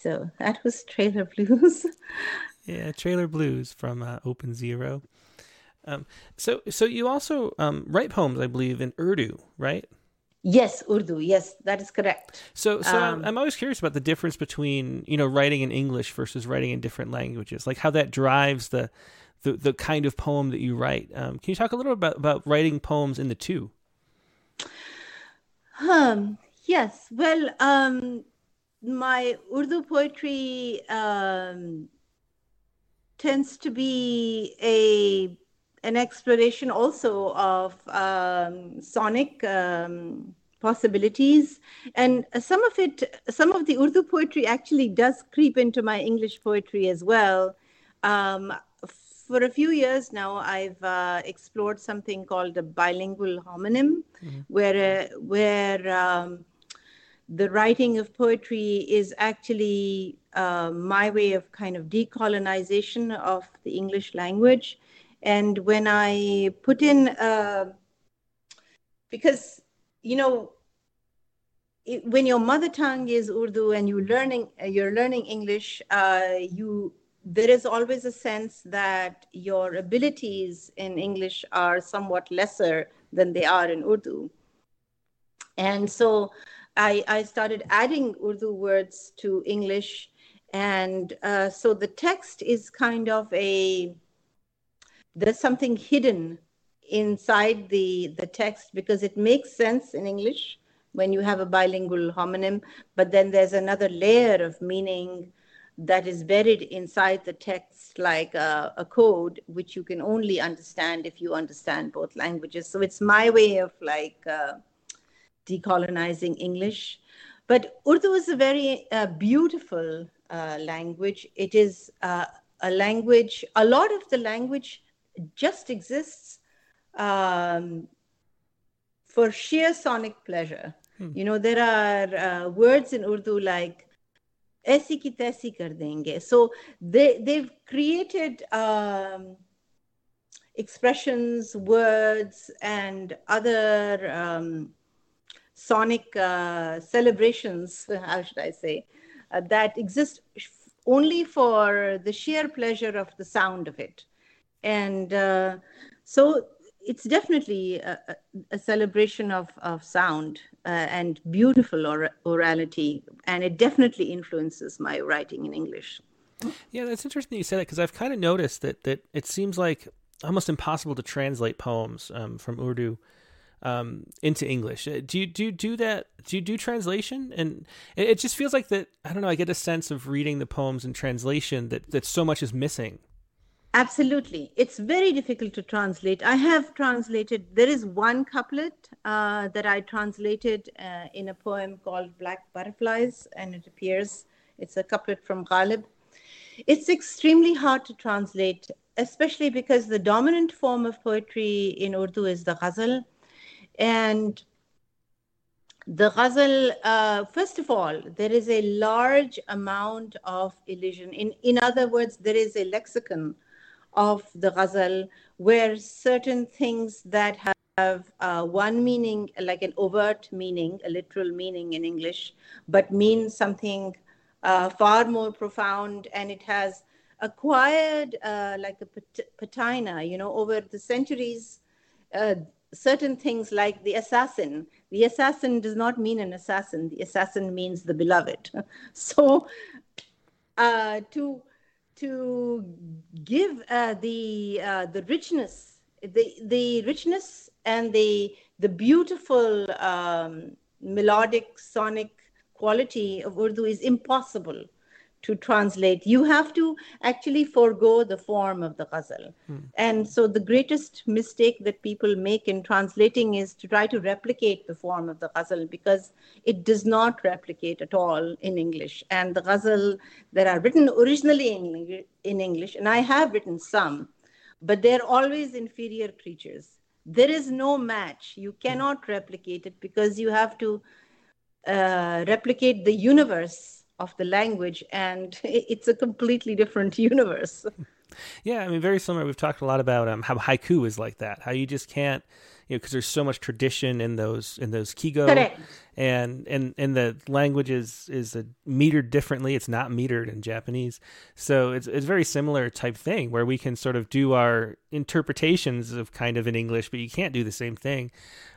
S5: So that was Trailer Blues.
S1: yeah, Trailer Blues from uh, Open Zero. Um, so, so you also um, write poems, I believe, in Urdu, right?
S5: Yes, Urdu. Yes, that is correct.
S1: So, so um, I'm, always curious about the difference between you know writing in English versus writing in different languages, like how that drives the the, the kind of poem that you write. Um, can you talk a little about about writing poems in the two?
S5: Um. Yes. Well. Um. My Urdu poetry um, tends to be a an exploration also of um, sonic um, possibilities. And some of it, some of the Urdu poetry actually does creep into my English poetry as well. Um, for a few years now, I've uh, explored something called a bilingual homonym, mm-hmm. where uh, where um, the writing of poetry is actually uh, my way of kind of decolonization of the English language. And when I put in, uh, because, you know, it, when your mother tongue is Urdu and you learning, you're learning English, uh, you there is always a sense that your abilities in English are somewhat lesser than they are in Urdu. And so I, I started adding Urdu words to English. And uh, so the text is kind of a there's something hidden inside the the text because it makes sense in english when you have a bilingual homonym but then there's another layer of meaning that is buried inside the text like a, a, code which you can only understand if you understand both languages. So it's my way of like uh, decolonizing english. But urdu is a very uh, beautiful uh, language. It is uh, a language a lot of the language just exists um, for sheer sonic pleasure. Hmm. You know, there are uh, words in Urdu like "aisi ki taisi kar denge." So they they've created um, expressions, words, and other um, sonic uh, celebrations. How should I say uh, that exist only for the sheer pleasure of the sound of it and uh, so it's definitely a, a, celebration of, of sound uh, and beautiful or, orality and it definitely influences my writing in english
S1: yeah that's interesting you say that because i've kind of noticed that, that it seems like almost impossible to translate poems um, from urdu um, into English. Uh, do you do you do that? Do you do translation? And it, it, just feels like that. I don't know. I get a sense of reading the poems in translation that that so much is missing.
S5: Absolutely. It's very difficult to translate. I have translated, there is one couplet uh, that I translated uh, in a poem called Black Butterflies, and it appears, it's a couplet from Ghalib. It's extremely hard to translate, especially because the dominant form of poetry in Urdu is the ghazal. And the ghazal, uh, first of all, there is a large amount of elision. In, in other words, there is a lexicon of the ghazal where certain things that have uh, one meaning, like an overt meaning, a literal meaning in English, but mean something uh, far more profound, and it has acquired uh, like a patina, you know, over the centuries. Uh, certain things like the assassin. The assassin does not mean an assassin. The assassin means the beloved. so, uh, to to give uh, the uh, the richness, the the richness and the the beautiful um, melodic sonic quality of Urdu is impossible to translate. You have to actually forego the form of the ghazal. Hmm. And so the greatest mistake that people make in translating is to try to replicate the form of the ghazal because it does not replicate at all in English. And the ghazal that are written originally in, in English, and I have written some, but they're always inferior creatures. There is no match. You cannot replicate it because you have to uh, replicate the universe of the language, and it's a completely different universe.
S1: Yeah, I mean, very similar. We've talked a lot about um, how haiku is like that. How you just can't, you know, because there's so much tradition in those in those kigo,
S5: Correct.
S1: and and and the language is is a, metered differently. It's not metered in Japanese, so it's it's very similar type thing where we can sort of do our interpretations of kind of in English, but you can't do the same thing.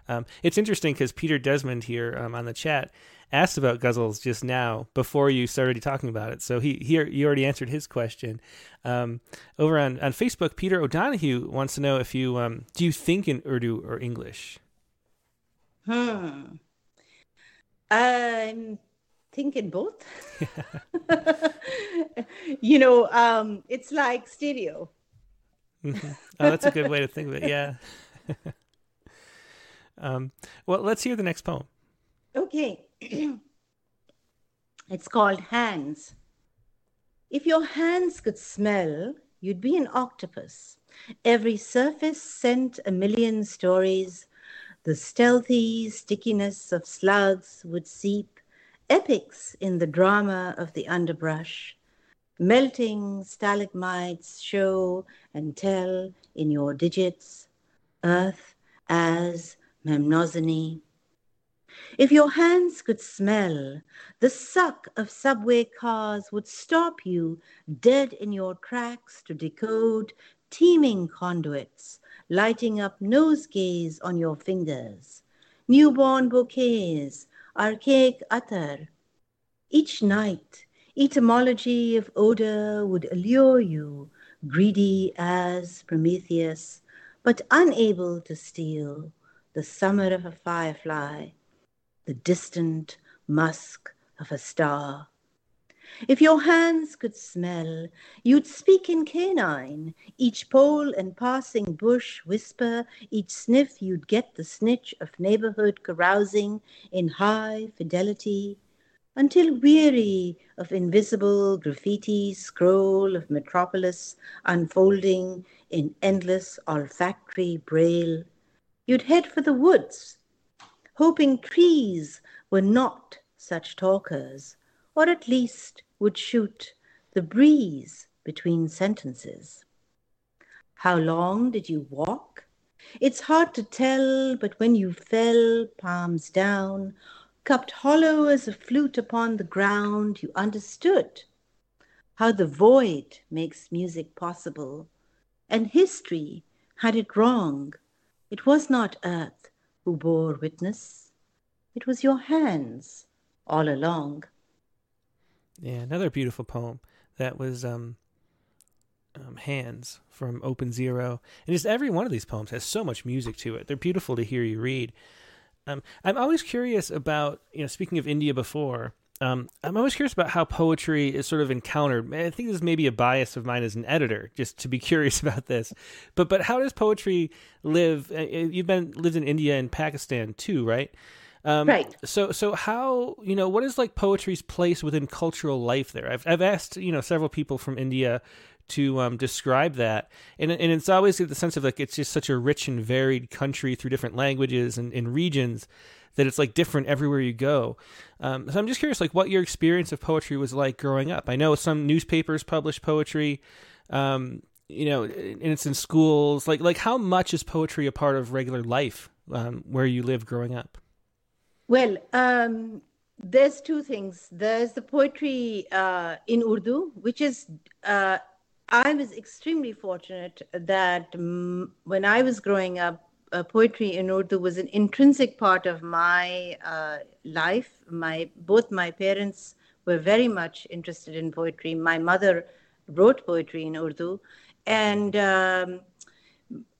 S1: Um, it's interesting because Peter Desmond here um, on the chat asked about ghazals just now before you started talking about it. So he here you already answered his question. Um, over on, on Facebook, Peter O'Donohue wants to know if you um, do you think in Urdu or English?
S5: Hmm. I'm thinking both. you know, um, it's like stereo.
S1: Mm-hmm. Oh, that's a good way to think of it. Yeah. um, well, let's hear the next poem.
S5: Okay. it's called Hands. If your hands could smell, you'd be an octopus. Every surface sent a million stories. The stealthy stickiness of slugs would seep, epics in the drama of the underbrush. Melting stalagmites show and tell in your digits, earth as Mnemosyne. If your hands could smell, the suck of subway cars would stop you dead in your tracks to decode teeming conduits, lighting up nosegays on your fingers, newborn bouquets, archaic attar. Each night, etymology of odor would allure you, greedy as Prometheus, but unable to steal the summer of a firefly the distant musk of a star. If your hands could smell, you'd speak in canine. Each pole and passing bush whisper, each sniff you'd get the snitch of neighborhood carousing in high fidelity. Until weary of invisible graffiti scroll of metropolis unfolding in endless olfactory braille, you'd head for the woods hoping trees were not such talkers, or at least would shoot the breeze between sentences. How long did you walk? It's hard to tell, but when you fell, palms down, cupped hollow as a flute upon the ground, you understood how the void makes music possible. And history had it wrong. It was not earth who bore witness. It was your hands all along.
S1: Yeah, another beautiful poem that was um, um, Hands from Open Zero. And just every one of these poems has so much music to it. They're beautiful to hear you read. Um, I'm always curious about, you know, speaking of India before, um, I'm always curious about how poetry is sort of encountered. I think this may be a bias of mine as an editor, just to be curious about this. But but how does poetry live? Uh, uh, you've been lived in India and Pakistan too, right?
S5: Um, right.
S1: So so how you know what is like poetry's place within cultural life there? I've I've asked you know several people from India to um, describe that, and and it's always the sense of like it's just such a rich and varied country through different languages and, and regions that it's like different everywhere you go. Um, so I'm just curious, like what your experience of poetry was like growing up. I know some newspapers publish poetry, um, you know, and it's in schools. Like like how much is poetry a part of regular life um, where you live growing up?
S5: Well, um, there's two things. There's the poetry uh, in Urdu, which is. Uh, I was extremely fortunate that mm, when I was growing up, uh, poetry in Urdu was an intrinsic part of my uh, life. My both my parents were very much interested in poetry. My mother wrote poetry in Urdu, and um,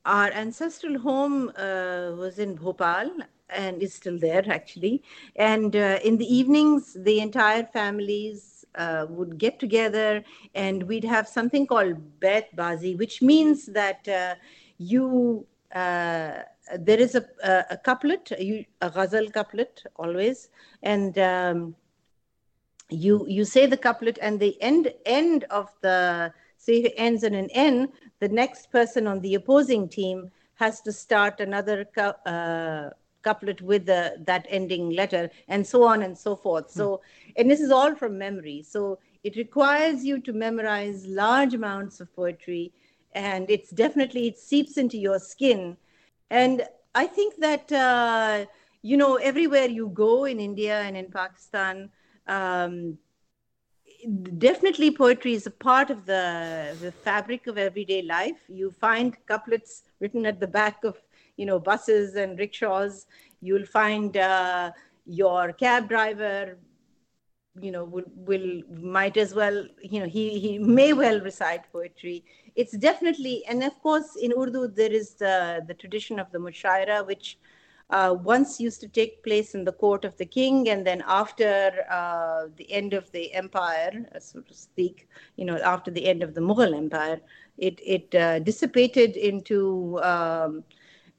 S5: our ancestral home uh, was in Bhopal and is still there actually. And uh, in the evenings, the entire families uh, would get together and we'd have something called Bait Bazi, which means that uh, you uh, there is a, a, a couplet, a, a ghazal couplet always, and um, you you say the couplet, and the end end of the say it ends in an N, the next person on the opposing team has to start another uh, couplet with the, that ending letter, and so on and so forth. So, and this is all from memory. So it requires you to memorize large amounts of poetry, and it's definitely it seeps into your skin. And I think that uh, you know everywhere you go in India and in Pakistan. Um, definitely poetry is a part of the the fabric of everyday life you find couplets written at the back of you know buses and rickshaws you'll find uh, your cab driver you know will, will might as well you know he he may well recite poetry. It's definitely and of course in urdu there is the the tradition of the mushaira which uh, once used to take place in the court of the king and then after uh, the end of the empire so to speak you know after the end of the mughal empire it it uh, dissipated into um,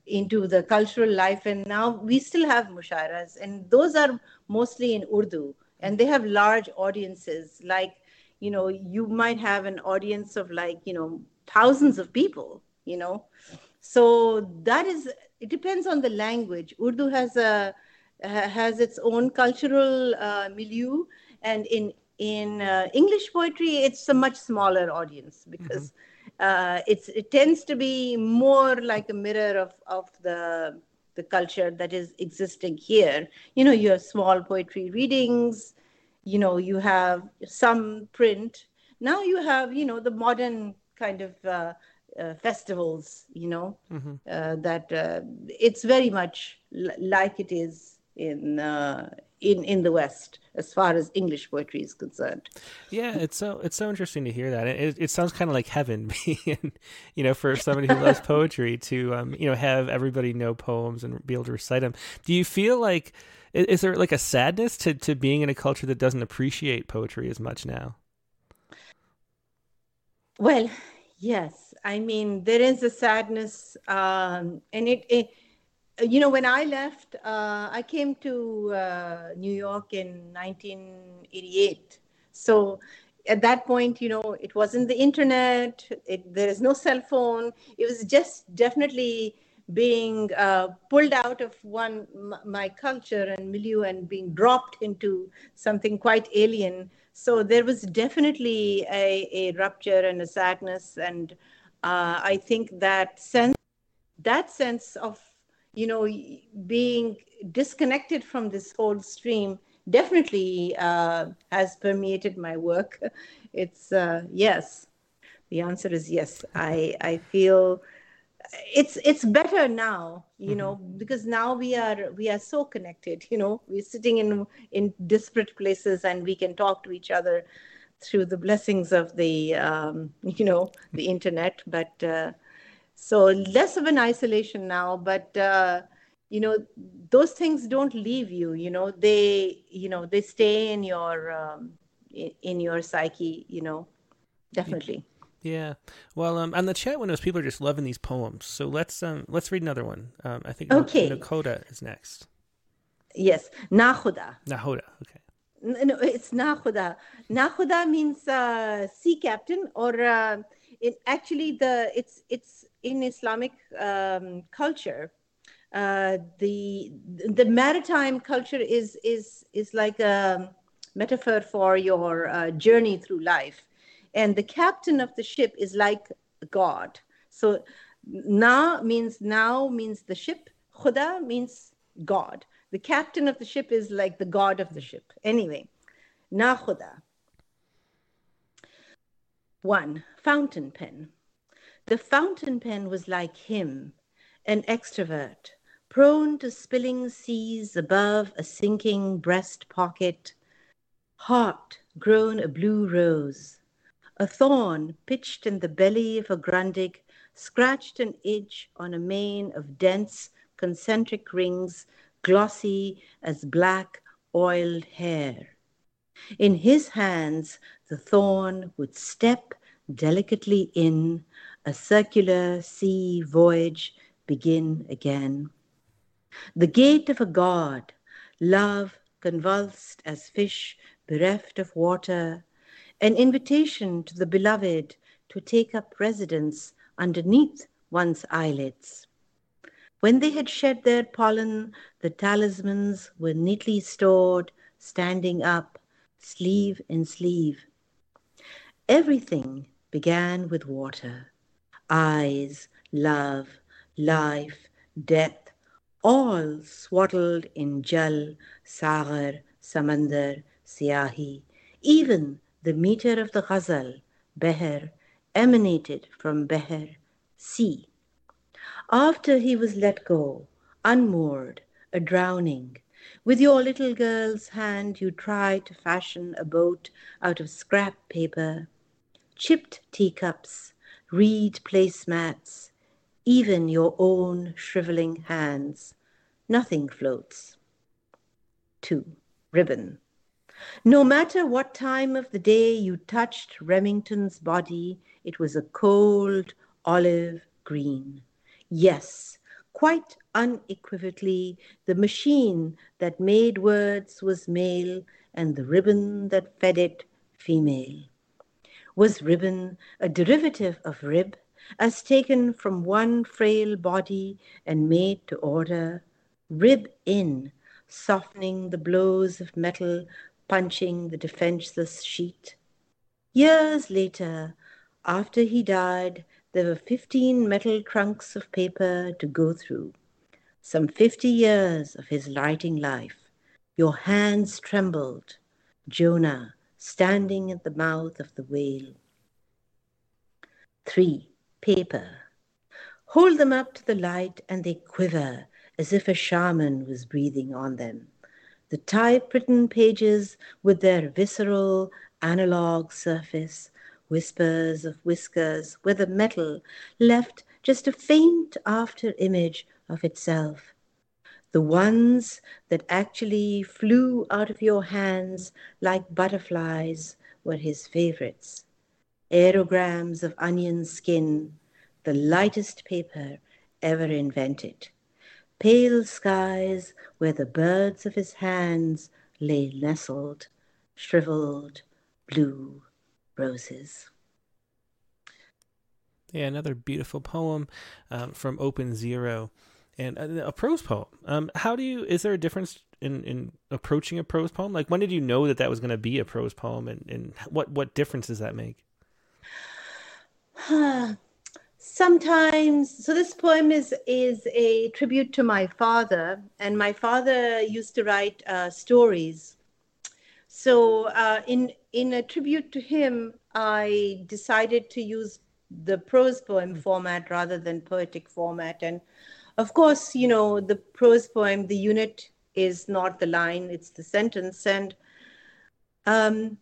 S5: into the cultural life. And now we still have mushairas and those are mostly in urdu and they have large audiences. Like you know you might have an audience of like you know thousands of people you know? So that is it depends on the language. Urdu has a has its own cultural uh, milieu. And in in uh, english poetry it's a much smaller audience because mm-hmm. uh, it's it tends to be more like a mirror of of the the culture that is existing here. You know, you have small poetry readings. You know, you have some print. Now you have you know the modern kind of uh, uh, festivals. You know mm-hmm. Uh, that uh, it's very much l- like it is in uh, in in the West as far as English poetry is concerned.
S1: Yeah, it's so it's so interesting to hear that. It, it sounds kind of like heaven, being you know, for somebody who loves poetry to um, you know have everybody know poems and be able to recite them. Do you feel like is, is there like a sadness to to being in a culture that doesn't appreciate poetry as much now?
S5: Well, yes. I mean, there is a sadness, um, and it, it you know, when I left, uh, I came to uh, New York in 1988. So at that point, you know, it wasn't the internet, it, there is no cell phone. It was just definitely being uh, pulled out of one my culture and milieu and being dropped into something quite alien. So there was definitely a, a rupture and a sadness, and uh, I think that sense that sense of you know, being disconnected from this whole stream definitely uh, has permeated my work. It's uh, yes. The answer is yes. I I feel it's it's better now you mm-hmm. know because now we are we are so connected you know we're sitting in in disparate places and we can talk to each other through the blessings of the um, you know the internet but uh, so less of an isolation now, but uh, you know those things don't leave you. You know they you know they stay in your um, in, your psyche. You know, definitely.
S1: Yeah. Well, um, on the chat windows, people are just loving these poems. So let's um, let's read another one. Um, I think
S5: okay.
S1: Nakoda is next.
S5: Yes, Nakhuda.
S1: Nakhuda. Okay.
S5: No, it's Nakhuda. Nakhuda means uh, sea captain, or uh, it actually the it's it's in Islamic um, culture, uh, the the maritime culture is is is like a metaphor for your uh, journey through life, and the captain of the ship is like God. So na means now means the ship. Khuda means God. The captain of the ship is like the God of the ship. Anyway, na khuda. One fountain pen. The fountain pen was like him, an extrovert, prone to spilling seas above a sinking breast pocket, heart grown a blue rose. A thorn pitched in the belly of a grundig scratched an edge on a mane of dense concentric rings, glossy as black oiled hair. In his hands, the thorn would step delicately in, a circular sea voyage begin again. The gate of a god, love convulsed as fish bereft of water, an invitation to the beloved to take up residence underneath one's eyelids. When they had shed their pollen, the talismans were neatly stored, standing up, sleeve in sleeve. Everything began with water eyes, love, life, death, all swaddled in jal, sagar, samandar, siahi. Even the meter of the ghazal, beher, emanated from beher, sea. After he was let go, unmoored, a drowning, with your little girl's hand you try to fashion a boat out of scrap paper, chipped teacups, reed placemats, even your own shriveling hands. Nothing floats. 2. Ribbon. No matter what time of the day you touched Remington's body, it was a cold olive green. Yes, quite unequivocally, the machine that made words was male, and the ribbon that fed it female. Was ribbon a derivative of rib, as taken from one frail body and made to order? Rib in, softening the blows of metal punching the defenseless sheet. Years later, after he died, there were 15 metal trunks of paper to go through. Some 50 years of his writing life. Your hands trembled. Jonah standing at the mouth of the whale. 3. Paper. Hold them up to the light and they quiver as if a shaman was breathing on them. The typewritten pages with their visceral analog surface whispers of whiskers, where the metal left just a faint after image of itself. The ones that actually flew out of your hands like butterflies were his favorites. Aerograms of onion skin, the lightest paper ever invented. Pale skies where the birds of his hands lay nestled, shriveled, blue roses.
S1: Yeah, another beautiful poem um, from Open Zero, and a, a prose poem. Um, how do you? Is there a difference in in approaching a prose poem? Like, when did you know that that was going to be a prose poem, and and what what difference does that make?
S5: Sometimes, so this poem is is a tribute to my father, and my father used to write uh, stories so uh, in in a tribute to him, I decided to use the prose poem mm. format rather than poetic format. And of course, you know, the prose poem, the unit is not the line, it's the sentence. And um,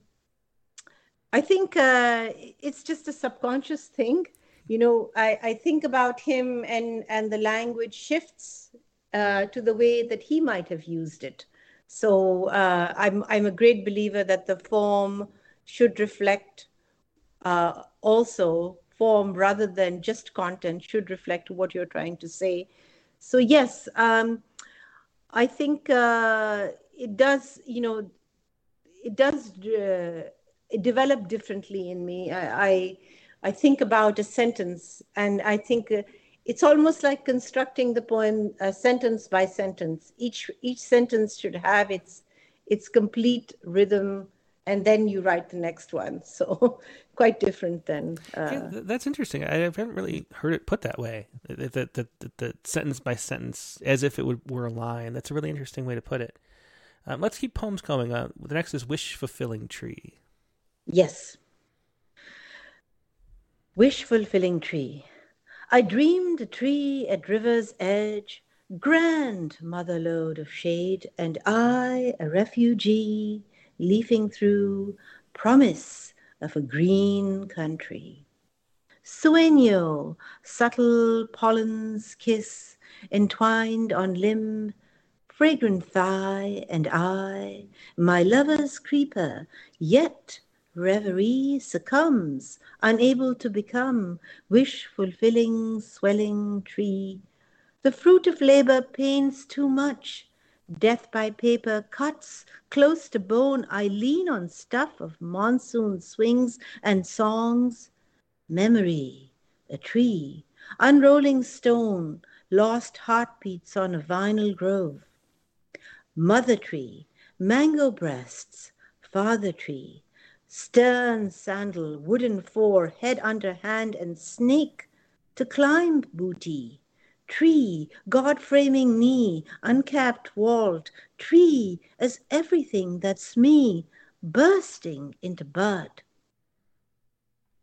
S5: I think uh, it's just a subconscious thing. You know, I, I think about him and, and the language shifts uh, to the way that he might have used it. So uh, I'm I'm a great believer that the form should reflect uh, also form rather than just content should reflect what you're trying to say. So yes, um, I think uh, it does. You know, it does uh, it develop differently in me. I, I, I think about a sentence and I think uh, it's almost like constructing the poem uh, sentence by sentence. Each each sentence should have its its complete rhythm, and then you write the next one. So quite different than. Uh,
S1: yeah, that's interesting. I haven't really heard it put that way. The, the, the, the, sentence by sentence, as if it would, were a line. That's a really interesting way to put it. Um, let's keep poems coming. Uh, the next is Wish Fulfilling Tree.
S5: Yes. Wish Fulfilling Tree. I dreamed a tree at river's edge, grand mother lode of shade, and I, a refugee, leafing through promise of a green country. Sueño, subtle pollen's kiss, entwined on limb, fragrant thigh, and I, my lover's creeper, yet reverie succumbs, unable to become wish fulfilling, swelling tree. The fruit of labor pains too much. Death by paper cuts close to bone. I lean on stuff of monsoon swings and songs. Memory, a tree, unrolling stone, lost heartbeats on a vinyl grove. Mother tree, mango breasts, father tree, stern sandal, wooden fore, head under hand, and snake to climb booty. Tree, God framing me, uncapped vault, tree as everything that's me, bursting into bud.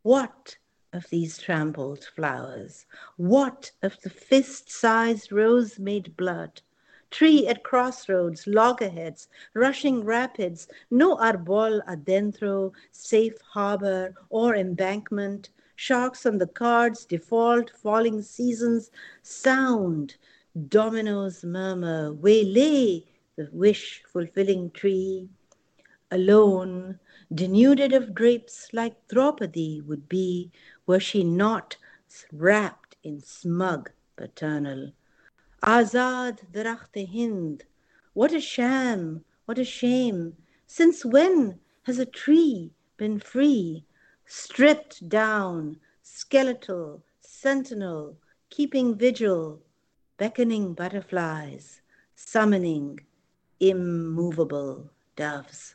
S5: What of these trampled flowers? What of the fist sized rose made blood? Tree at crossroads, loggerheads, rushing rapids, no arbol adentro, safe harbor or embankment, sharks on the cards, default, falling seasons, sound, dominoes murmur, waylay the wish fulfilling tree, alone, denuded of drapes like Draupadi would be, were she not wrapped in smug paternal. Azad Darachte Hind, what a sham, what a shame! Since when has a tree been free? Stripped down, skeletal, sentinel, keeping vigil, beckoning butterflies, summoning immovable doves.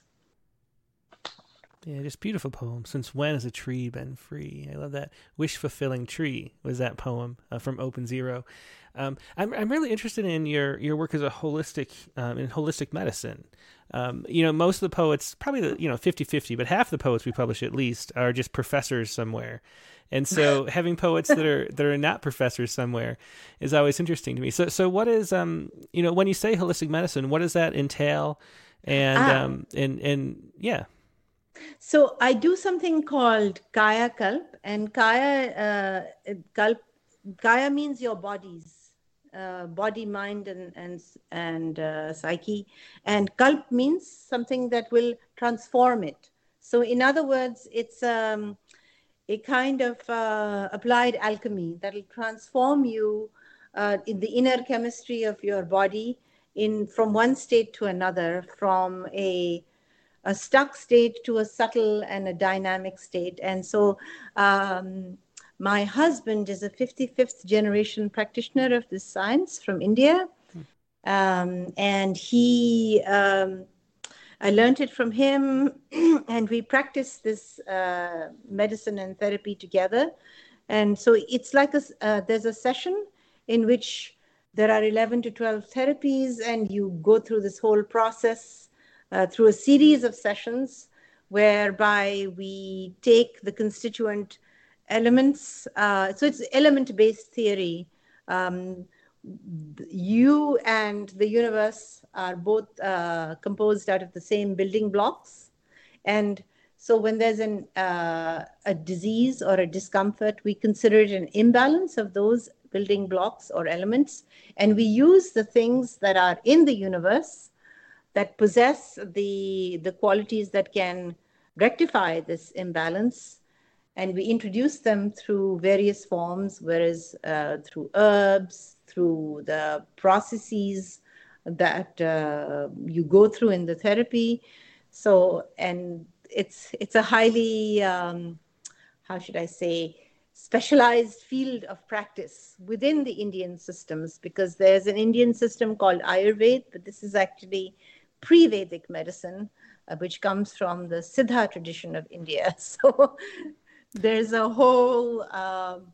S1: Yeah, just beautiful poem. Since when has a tree been free? I love that. Wish fulfilling tree was that poem uh, from Open Zero. Um, I'm I'm really interested in your your work as a holistic um, in holistic medicine. Um, you know, most of the poets, probably you know 50-50, but half the poets we publish at least are just professors somewhere. And so having poets that are that are not professors somewhere is always interesting to me. So so what is um you know when you say holistic medicine, what does that entail? And ah. um and and yeah.
S5: So I do something called Kaya Kalp, and Kaya uh, Kalp, Kaya means your bodies, uh, body, mind, and and and uh, psyche, and Kalp means something that will transform it. So in other words, it's um, a kind of uh, applied alchemy that will transform you uh, in the inner chemistry of your body in from one state to another, from a a stuck state to a subtle and a dynamic state. And so um, my husband is a 55th generation practitioner of this science from India. Um, and he, um, I learned it from him, and we practice this uh, medicine and therapy together. And so it's like a, uh, there's a session in which there are 11 to 12 therapies, and you go through this whole process uh, through a series of sessions whereby we take the constituent elements. Uh, so it's element based theory. Um, you and the universe are both uh, composed out of the same building blocks. And so when there's an, uh, a disease or a discomfort, we consider it an imbalance of those building blocks or elements. And we use the things that are in the universe that possess the, the qualities that can rectify this imbalance. And we introduce them through various forms, whereas uh, through herbs, through the processes that uh, you go through in the therapy. So, and it's it's a highly, um, how should I say, specialized field of practice within the Indian systems because there's an Indian system called Ayurveda, but this is actually pre Vedic medicine, uh, which comes from the Siddha tradition of India. So there's a whole um,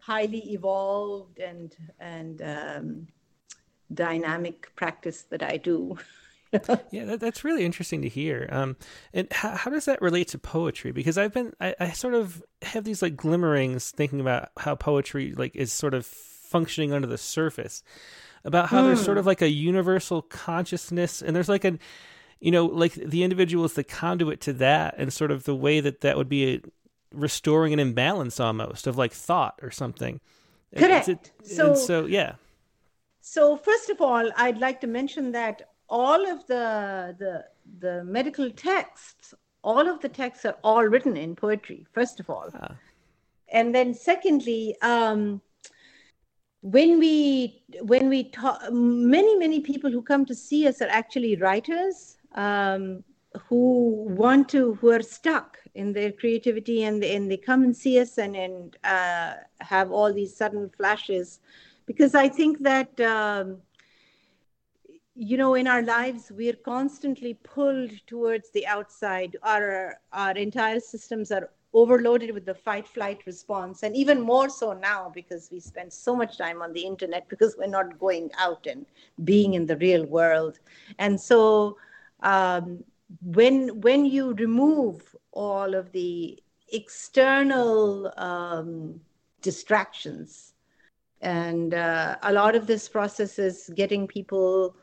S5: highly evolved and, and um, dynamic practice that I do.
S1: yeah, that, that's really interesting to hear. Um, and how, how, does that relate to poetry? Because I've been, I, I, sort of have these like glimmerings thinking about how poetry like is sort of functioning under the surface about how there's sort of hmm. like a universal consciousness and there's like a you know like the individual is the conduit to that and sort of the way that that would be a, restoring an imbalance almost of like thought or something
S5: correct it,
S1: so so yeah
S5: so first of all, I'd like to mention that all of the the the medical texts, all of the texts are all written in poetry. First of all, ah. and then secondly, um, when we when we talk, many many people who come to see us are actually writers um, who want to who are stuck in their creativity and and they come and see us and and uh, have all these sudden flashes because I think that. Um, you know in our lives we're constantly pulled towards the outside our our entire systems are overloaded with the fight flight response and even more so now because we spend so much time on the internet because we're not going out and being in the real world and so um, when when you remove all of the external um, distractions and uh, a lot of this process is getting people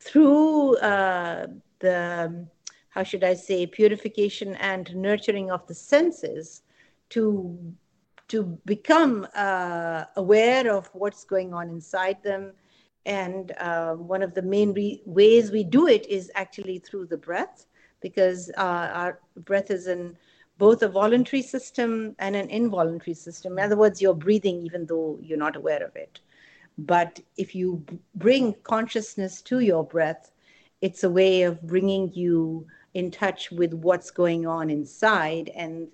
S5: through uh, the how should I say, purification and nurturing of the senses to to become uh, aware of what's going on inside them. And uh, one of the main re- ways we do it is actually through the breath, because uh, our breath is in both a voluntary system and an involuntary system. In other words, you're breathing even though you're not aware of it. But if you bring consciousness to your breath, it's a way of bringing you in touch with what's going on inside and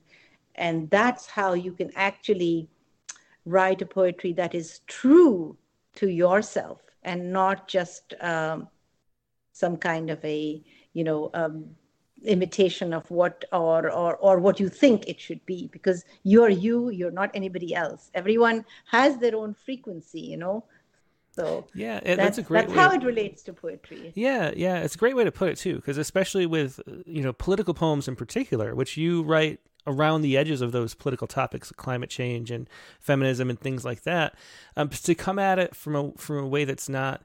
S5: and that's how you can actually write a poetry that is true to yourself and not just um, some kind of a you know um, imitation of what or, or or what you think it should be because you're you you're not anybody else everyone has their own frequency you know so
S1: yeah, that's, that's a great.
S5: That's how it relates to poetry.
S1: Yeah, yeah, it's a great way to put it too, because especially with you know political poems in particular, which you write around the edges of those political topics, climate change and feminism and things like that, um, to come at it from a from a way that's not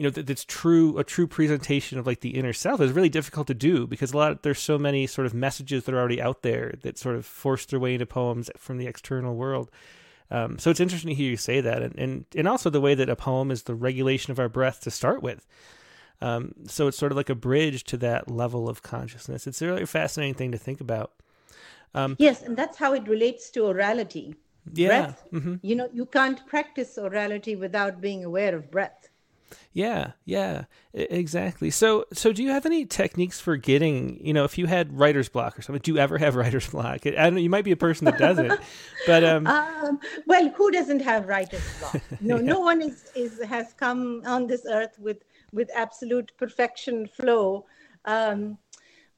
S1: you know that's true a true presentation of like the inner self is really difficult to do because a lot of, there's so many sort of messages that are already out there that sort of force their way into poems from the external world um, so it's interesting to hear you say that, and, and and also the way that a poem is the regulation of our breath to start with. Um, so it's sort of like a bridge to that level of consciousness. It's a really fascinating thing to think about.
S5: Um, yes, and that's how it relates to orality.
S1: Yeah.
S5: Breath. Mm-hmm. You know, you can't practice orality without being aware of breath.
S1: Yeah, yeah, exactly. So, so do you have any techniques for getting, you know, if you had writer's block or something? Do you ever have writer's block? I don't know. You might be a person that does it, but um,
S5: um well, who doesn't have writer's block? No, yeah. no one is is has come on this earth with with absolute perfection flow. Um,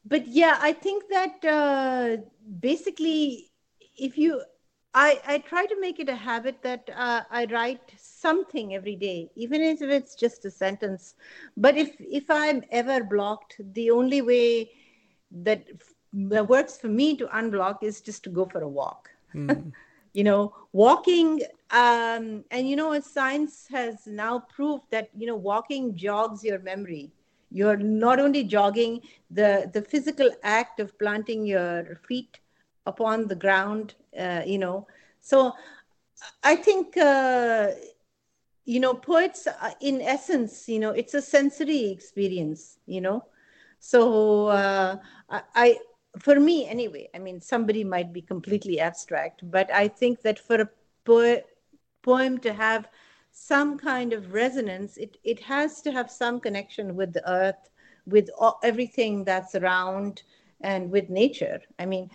S5: but yeah, I think that uh, basically, if you I, I try to make it a habit that uh, I write something every day, even if it's just a sentence. But if if I'm ever blocked, the only way that, that works for me to unblock is just to go for a walk. Mm. you know, walking, um, and you know, science has now proved that you know walking jogs your memory. You're not only jogging the the physical act of planting your feet upon the ground uh, you know. So i think uh, you know poets uh, in essence you know it's a sensory experience you know. So uh, I, I for me anyway i mean somebody might be completely abstract but i think that for a poet poem to have some kind of resonance it, it has to have some connection with the earth with all, everything that's around and with nature. I mean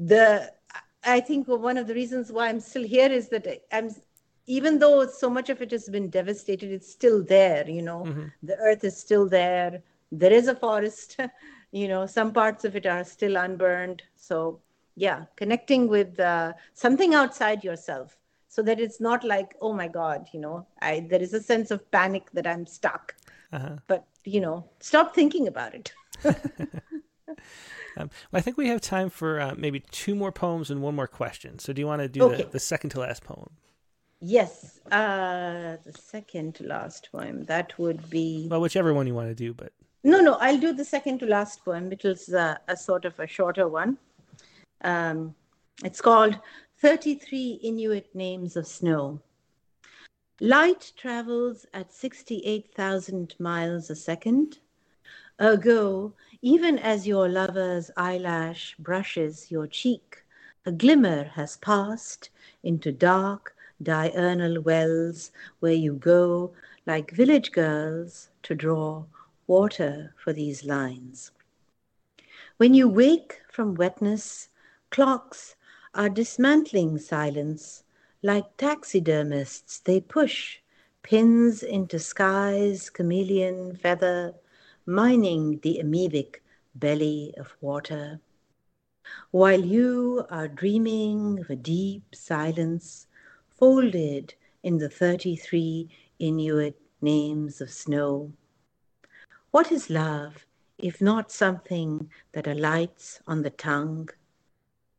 S5: the I think one of the reasons why I'm still here is that I'm even though so much of it has been devastated, it's still there. You know, mm-hmm. the earth is still there. There is a forest. you know, some parts of it are still unburned. So yeah, connecting with uh, something outside yourself, so that it's not like, oh my God, you know, I there is a sense of panic that I'm stuck. Uh-huh. But you know, stop thinking about it.
S1: Um, I think we have time for uh, maybe two more poems and one more question. So, do you want to do okay. the, the, second to last poem?
S5: Yes, uh, the second to last poem. That would be
S1: well, whichever one you want to do. But
S5: no, no, I'll do the second to last poem. It was uh, a sort of a shorter one. Um, it's called 33 Inuit Names of Snow. Light travels at 68,000 miles a second. Ergo, even as your lover's eyelash brushes your cheek, a glimmer has passed into dark diurnal wells where you go like village girls to draw water for these lines. When you wake from wetness, clocks are dismantling silence like taxidermists, they push pins into sky's chameleon feather, mining the amoebic belly of water. While you are dreaming of a deep silence folded in the 33 Inuit names of snow. What is love if not something that alights on the tongue?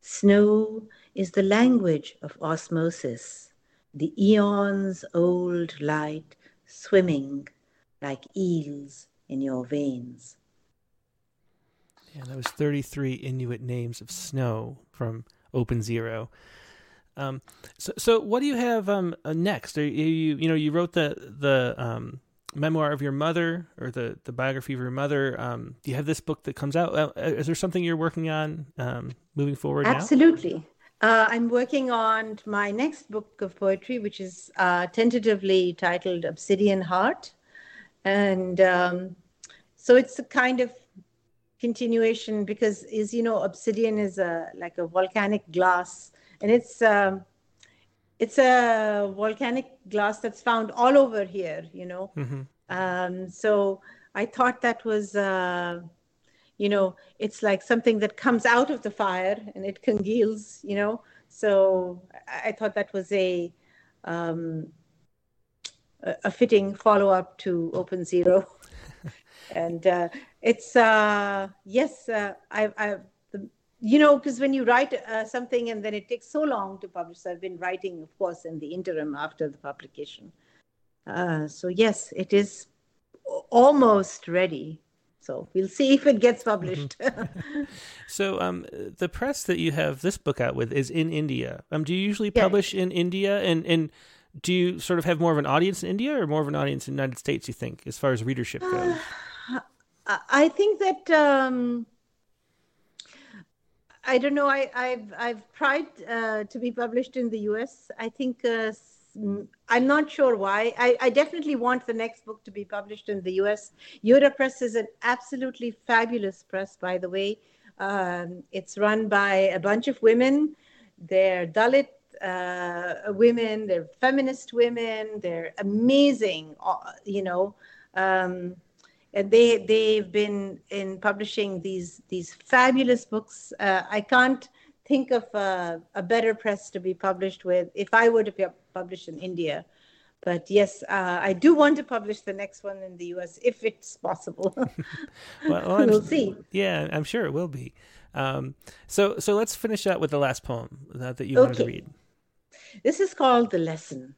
S5: Snow is the language of osmosis, the eons old light swimming like eels in your veins.
S1: Yeah, that was 33 Inuit names of snow from Open Zero. Um, so, so what do you have um, uh, next? Are you, you know, you wrote the the um, memoir of your mother or the the biography of your mother. Um, do you have this book that comes out? Uh, is there something you're working on um, moving forward?
S5: Absolutely. Now? Uh, I'm working on my next book of poetry, which is uh, tentatively titled Obsidian Heart. And um, so it's a kind of continuation because, as you know, obsidian is a like a volcanic glass, and it's um, it's a volcanic glass that's found all over here. You know, mm-hmm. um, so I thought that was. Uh, you know it's like something that comes out of the fire and it congeals you know so i thought that was a um, a fitting follow-up to open zero and uh, it's uh, yes uh, i i you know because when you write uh, something and then it takes so long to publish so i've been writing of course in the interim after the publication uh, so yes it is almost ready so we'll see if it gets published.
S1: Mm-hmm. so um, the press that you have this book out with is in India. Um, do you usually publish yeah. in India, and and do you sort of have more of an audience in India or more of an audience in the United States? You think, as far as readership goes?
S5: I think that. Um, I don't know. I, have I've tried uh, to be published in the U.S. I think uh, I'm not sure why. I, I, definitely want the next book to be published in the US. Yoda Press is an absolutely fabulous press, by the way. Um, it's run by a bunch of women. They're Dalit uh, women, they're feminist women, they're amazing, uh, you know. Um, and they they've been in publishing these these fabulous books. Uh, I can't think of a, a, better press to be published with if I were to be published in India. But yes, uh, I do want to publish the next one in the US if it's possible. well, well see.
S1: Yeah, I'm sure it will be. Um, so, so let's finish out with the last poem that, that you okay. wanted to read.
S5: This is called The Lesson.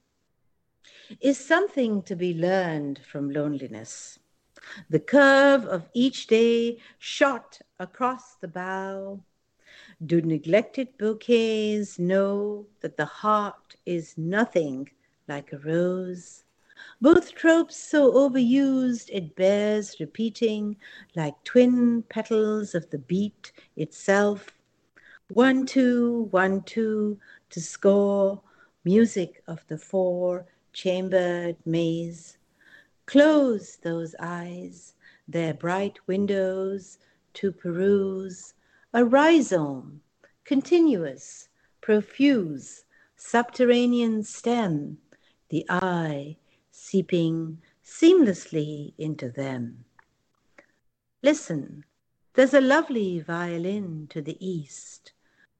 S5: Is something to be learned from loneliness. The curve of each day shot across the bow do neglected bouquets know that the heart is nothing like a rose? Both tropes so overused it bears repeating like twin petals of the beat itself. One, two, one, two to score music of the four chambered maze. Close those eyes, their bright windows to peruse. A rhizome, continuous, profuse, subterranean stem, the eye seeping seamlessly into them. Listen, there's a lovely violin to the east,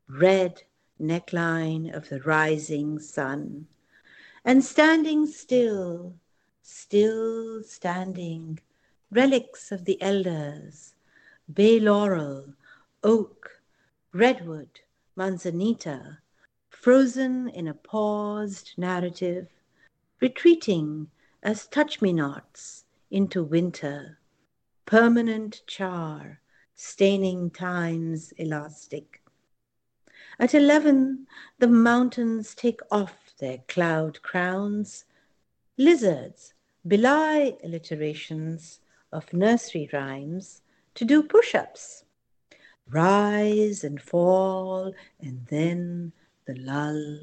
S5: red neckline of the rising sun, and standing still, still standing, relics of the elders, bay laurel, oak, redwood, manzanita, frozen in a paused narrative, retreating as touch-me-nots into winter, permanent char, staining time's elastic. At eleven, the mountains take off their cloud crowns, lizards belie alliterations of nursery rhymes to do push ups. Rise and fall, and then the lull.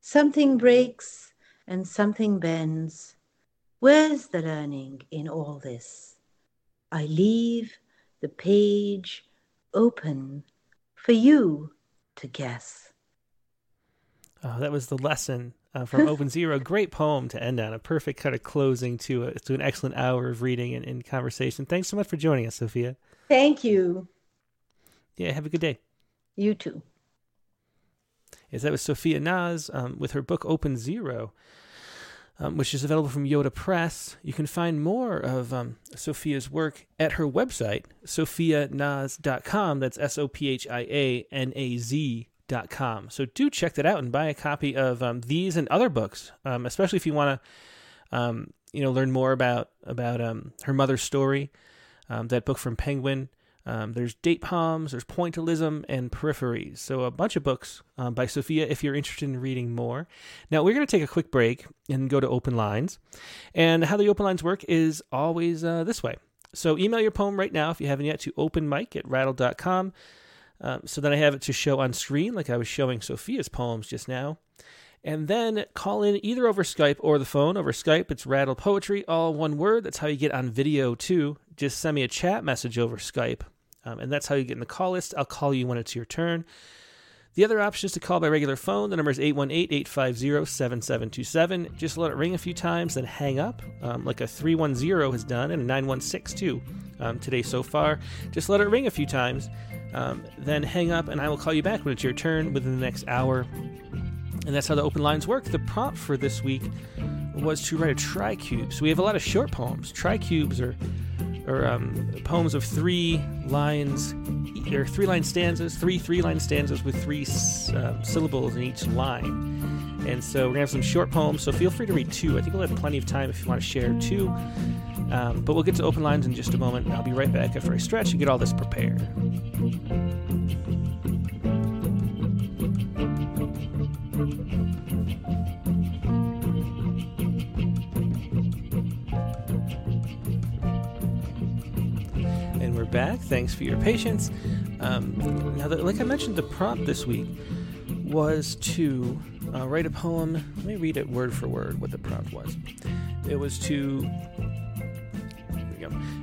S5: Something breaks and something bends. Where's the learning in all this? I leave the page open for you to guess.
S1: Oh, that was the lesson uh, from Open Zero. Great poem to end on. A perfect kind of closing to a, to an excellent hour of reading and, and conversation. Thanks so much for joining us, Sophia.
S5: Thank you.
S1: Yeah, have a good day.
S5: You too.
S1: Yes, that was Sophia Naz um, with her book Open Zero. Um, which is available from Yoda Press. You can find more of um, Sophia's work at her website, sophianaz.com. That's S O P H I A N A Z com. So do check that out and buy a copy of um, these and other books, um, especially if you want to, um, you know, learn more about about um, her mother's story. Um, that book from Penguin. Um, there's date palms, there's pointillism, and peripheries. So a bunch of books by Sophia if you're interested in reading more. Now we're going to take a quick break and go to open lines. And how the open lines work is always uh, this way. So email your poem right now if you haven't yet to openmic at rattle.com. Um, so then I have it to show on screen, like I was showing Sophia's poems just now. And then call in either over Skype or the phone. Over Skype, it's Rattle Poetry, all one word. That's how you get on video too. Just send me a chat message over Skype, um, and that's how you get in the call list. I'll call you when it's your turn. The other option is to call by regular phone. The number is 818 850 7727. Just let it ring a few times, then hang up, um, like a 310 has done, and a 916 too um, today so far. Just let it ring a few times, um, then hang up, and I will call you back when it's your turn within the next hour. And that's how the open lines work. The prompt for this week was to write a tricube. So we have a lot of short poems. Tricubes are, are um, poems of three lines, or three line stanzas, three three line stanzas with three uh, syllables in each line. And so we're gonna have some short poems. So feel free to read two. I think we'll have plenty of time if you want to share two. Um, but we'll get to open lines in just a moment. and I'll be right back after I stretch and get all this prepared. And we're back. Thanks for your patience. Um, now, like I mentioned, the prompt this week was to uh, write a poem. Let me read it word for word what the prompt was. It was to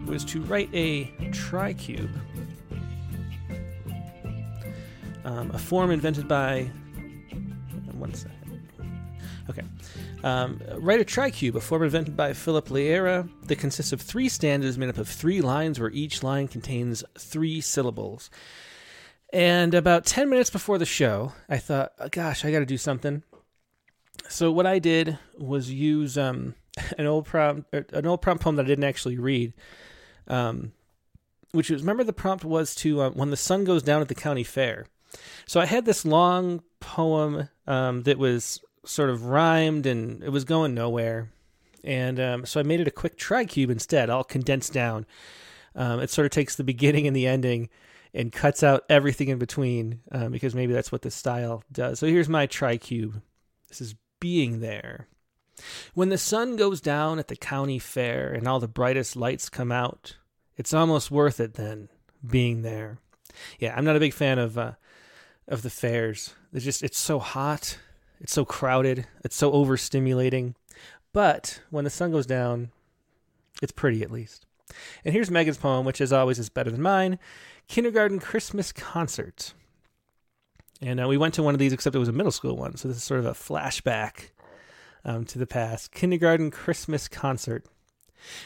S1: was to write a tricube, um, a form invented by. One second. Okay. Um, write a tricube, a form invented by Philip Larrea that consists of three stanzas made up of three lines where each line contains three syllables. And about 10 minutes before the show, I thought, oh, gosh, I got to do something. So what I did was use um, an old prompt, er, an old prompt poem that I didn't actually read, um, which was remember the prompt was to uh, when the sun goes down at the county fair. So I had this long poem um, that was sort of rhymed and it was going nowhere, and um, so I made it a quick tricube instead, all condensed down. Um, it sort of takes the beginning and the ending and cuts out everything in between um, because maybe that's what the style does. So here's my tricube. This is being there. When the sun goes down at the county fair and all the brightest lights come out, it's almost worth it then being there. Yeah, I'm not a big fan of uh, of the fairs. It's just it's so hot, it's so crowded, it's so overstimulating. But when the sun goes down, it's pretty at least. And here's Megan's poem, which as always is better than mine. Kindergarten Christmas Concert. And uh, we went to one of these, except it was a middle school one. So this is sort of a flashback um, to the past. Kindergarten Christmas concert.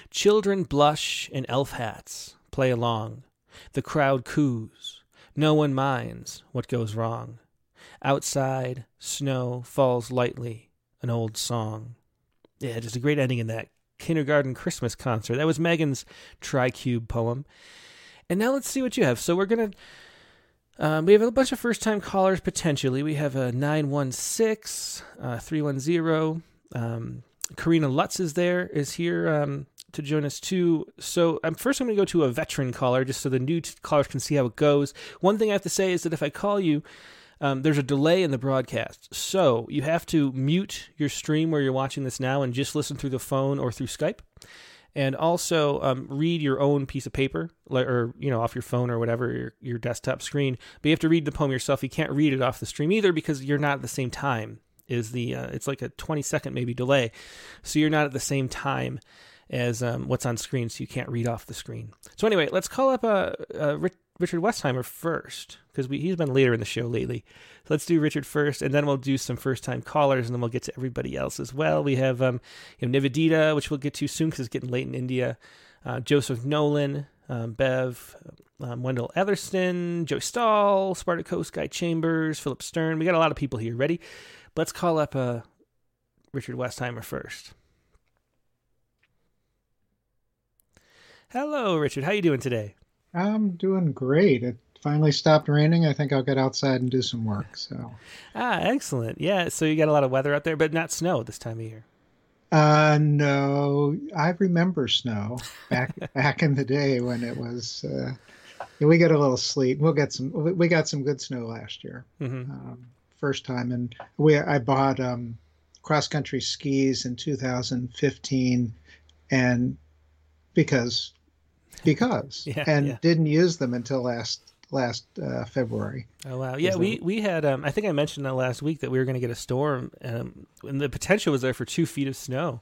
S1: Children blush in elf hats, play along. The crowd coos. No one minds what goes wrong. Outside, snow falls lightly, an old song. Yeah, just a great ending in that kindergarten Christmas concert. That was Megan's Tricube poem. And now let's see what you have. So we're going to um, we have a bunch of first time callers potentially. We have a 916, uh, 310. Um, Karina Lutz is there, is here um, to join us too. So um, first, I'm going to go to a veteran caller just so the new t- callers can see how it goes. One thing I have to say is that if I call you, um, there's a delay in the broadcast. So you have to mute your stream where you're watching this now and just listen through the phone or through Skype. And also um, read your own piece of paper, or you know, off your phone or whatever your, your desktop screen. But you have to read the poem yourself. You can't read it off the stream either because you're not at the same time. Is the uh, it's like a 20 second maybe delay, so you're not at the same time as um, what's on screen, so you can't read off the screen. So anyway, let's call up uh, uh, Richard Westheimer first because he's been later in the show lately. So let's do Richard first, and then we'll do some first time callers, and then we'll get to everybody else as well. We have um, you know, Nivedita, which we'll get to soon because it's getting late in India. Uh, Joseph Nolan, um, Bev, um, Wendell Etherston, Joe Stahl, Spartacus, Guy Chambers, Philip Stern. We got a lot of people here. Ready? Let's call up uh, Richard Westheimer first. Hello, Richard. How you doing today?
S4: I'm doing great. It finally stopped raining. I think I'll get outside and do some work. So.
S1: Ah, excellent. Yeah. So you got a lot of weather out there, but not snow this time of year.
S4: Uh, no, I remember snow back back in the day when it was. Uh, we get a little sleet. We'll get some. We got some good snow last year. Mm-hmm. Um, first time, and we I bought um, cross country skis in 2015, and because because yeah, and yeah. didn't use them until last last uh, February.
S1: Oh wow! Yeah, we we had. Um, I think I mentioned that last week that we were going to get a storm, um, and the potential was there for two feet of snow,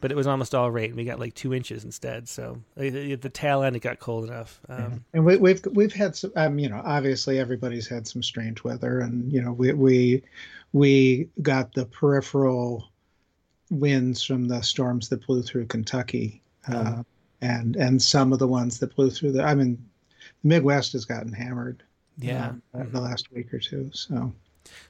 S1: but it was almost all rain. We got like two inches instead. So at the tail end, it got cold enough. Um,
S4: yeah. And we, have we've, we've had some. Um, you know, obviously everybody's had some strange weather, and you know, we we we got the peripheral winds from the storms that blew through Kentucky. Uh, mm-hmm and and some of the ones that blew through the. I mean, the Midwest has gotten hammered.
S1: Yeah,
S4: mm-hmm. the last week or two. So,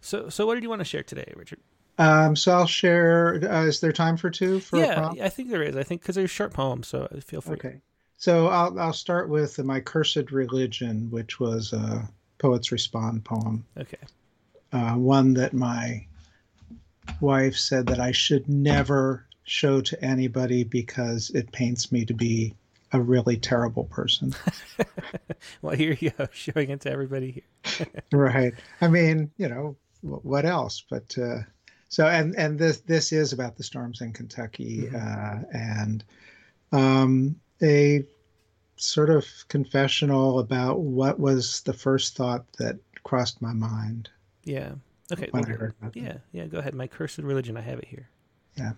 S1: so so what did you want to share today, Richard?
S4: Um, so I'll share. Uh, is there time for two? For
S1: yeah, I think there is. I think because they're short poems, so feel free.
S4: Okay. So I'll I'll start with my cursed religion, which was a poets respond poem.
S1: Okay.
S4: Uh, one that my wife said that I should never show to anybody because it paints me to be a really terrible person.
S1: well, here you go, showing it to everybody
S4: here. right. I mean, you know, what else? But uh, so, and and this this is about the storms in Kentucky, mm-hmm. uh, and um, a sort of confessional about what was the first thought that crossed my mind.
S1: Yeah. Okay. When well, I heard yeah. Yeah. Go ahead. My cursed religion. I have it here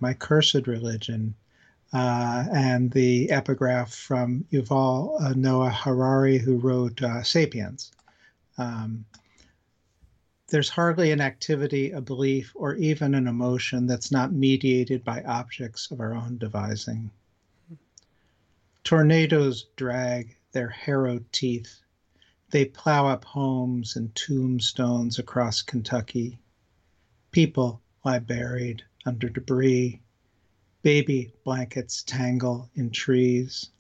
S4: my cursed religion, uh, and the epigraph from Yuval uh, Noah Harari, who wrote uh, *Sapiens*. Um, there's hardly an activity, a belief, or even an emotion that's not mediated by objects of our own devising. Tornadoes drag their harrowed teeth. They plow up homes and tombstones across Kentucky. People lie buried under debris. Baby blankets tangle in trees.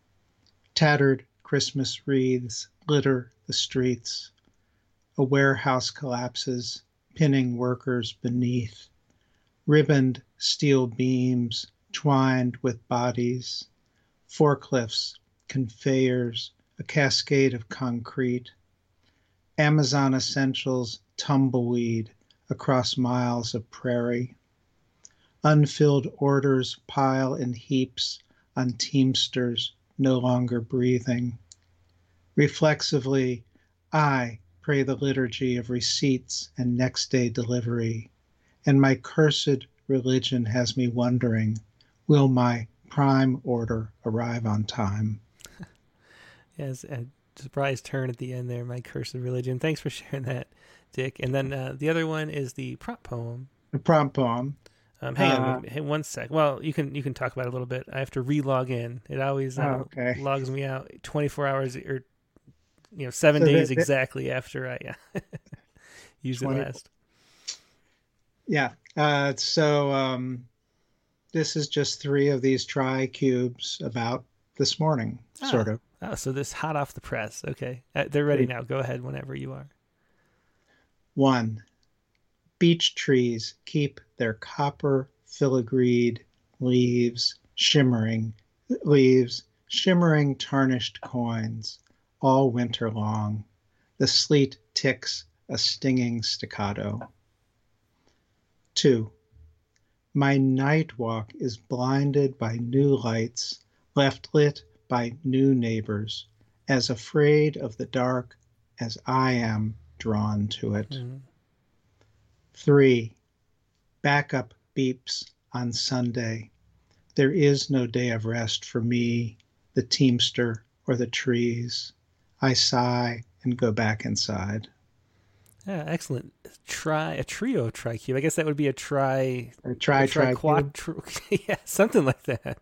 S4: Tattered Christmas wreaths litter the streets. A warehouse collapses, pinning workers beneath. Ribboned steel beams twined with bodies. Forklifts, conveyors, a cascade of concrete. Amazon essentials tumbleweed across miles of prairie. Unfilled orders pile in heaps on teamsters no longer breathing. Reflexively, I pray the liturgy of receipts and next day delivery, and my cursed religion has me wondering will my prime order arrive on time?
S1: yes, a surprise turn at the end there, my cursed religion. Thanks for sharing that, Dick. And then uh, the other one is the prompt poem.
S4: The prompt poem.
S1: Um, hang uh, on, hey, one sec. Well, you can you can talk about it a little bit. I have to re-log in. It always uh, oh, okay. logs me out 24 hours or you know seven so days exactly after I use 20, it last.
S4: Yeah. Uh, so um, this is just three of these tricubes about this morning, oh. sort of.
S1: Oh, so this hot off the press. Okay, uh, they're ready now. Go ahead whenever you are.
S4: One beech trees keep their copper filigreed leaves shimmering leaves shimmering tarnished coins all winter long the sleet ticks a stinging staccato. 2. My night walk is blinded by new lights, left lit by new neighbors, as afraid of the dark as I am drawn to it. Mm-hmm. 3. Backup beeps on Sunday. There is no day of rest for me, the teamster, or the trees. I sigh and go back inside.
S1: Yeah, excellent. Try a trio tricube. I guess that would be a tri.
S4: A tri tri
S1: quadru. yeah, something like that.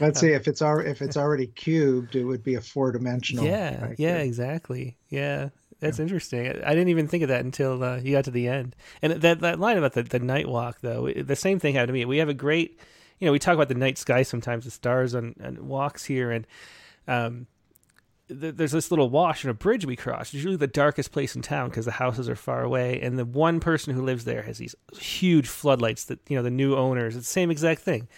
S4: Let's um, see if it's already if it's already cubed, it would be a four dimensional.
S1: Yeah, tri-cube. yeah, exactly. Yeah, that's yeah. interesting. I didn't even think of that until uh, you got to the end. And that that line about the the night walk, though, the same thing happened to me. We have a great, you know, we talk about the night sky sometimes, the stars on, on walks here, and um, th- there's this little wash and a bridge we cross. It's usually the darkest place in town because the houses are far away, and the one person who lives there has these huge floodlights that you know the new owners. It's the same exact thing.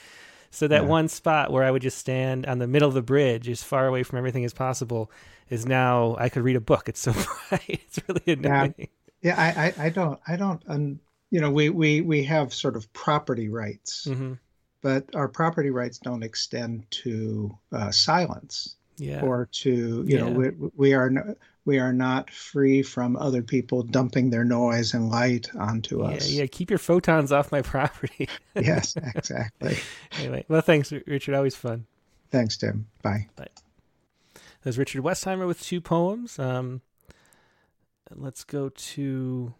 S1: So that yeah. one spot where I would just stand on the middle of the bridge, as far away from everything as possible, is now I could read a book. It's so bright. It's really annoying.
S4: Yeah, yeah I, I, I don't, I don't, um, you know, we, we, we have sort of property rights, mm-hmm. but our property rights don't extend to uh, silence.
S1: Yeah.
S4: Or to, you yeah. know, we, we are, no, we are not free from other people dumping their noise and light onto
S1: yeah,
S4: us.
S1: Yeah, keep your photons off my property.
S4: yes, exactly.
S1: anyway, well, thanks, Richard. Always fun.
S4: Thanks, Tim. Bye.
S1: Bye. There's Richard Westheimer with two poems. Um, let's go to.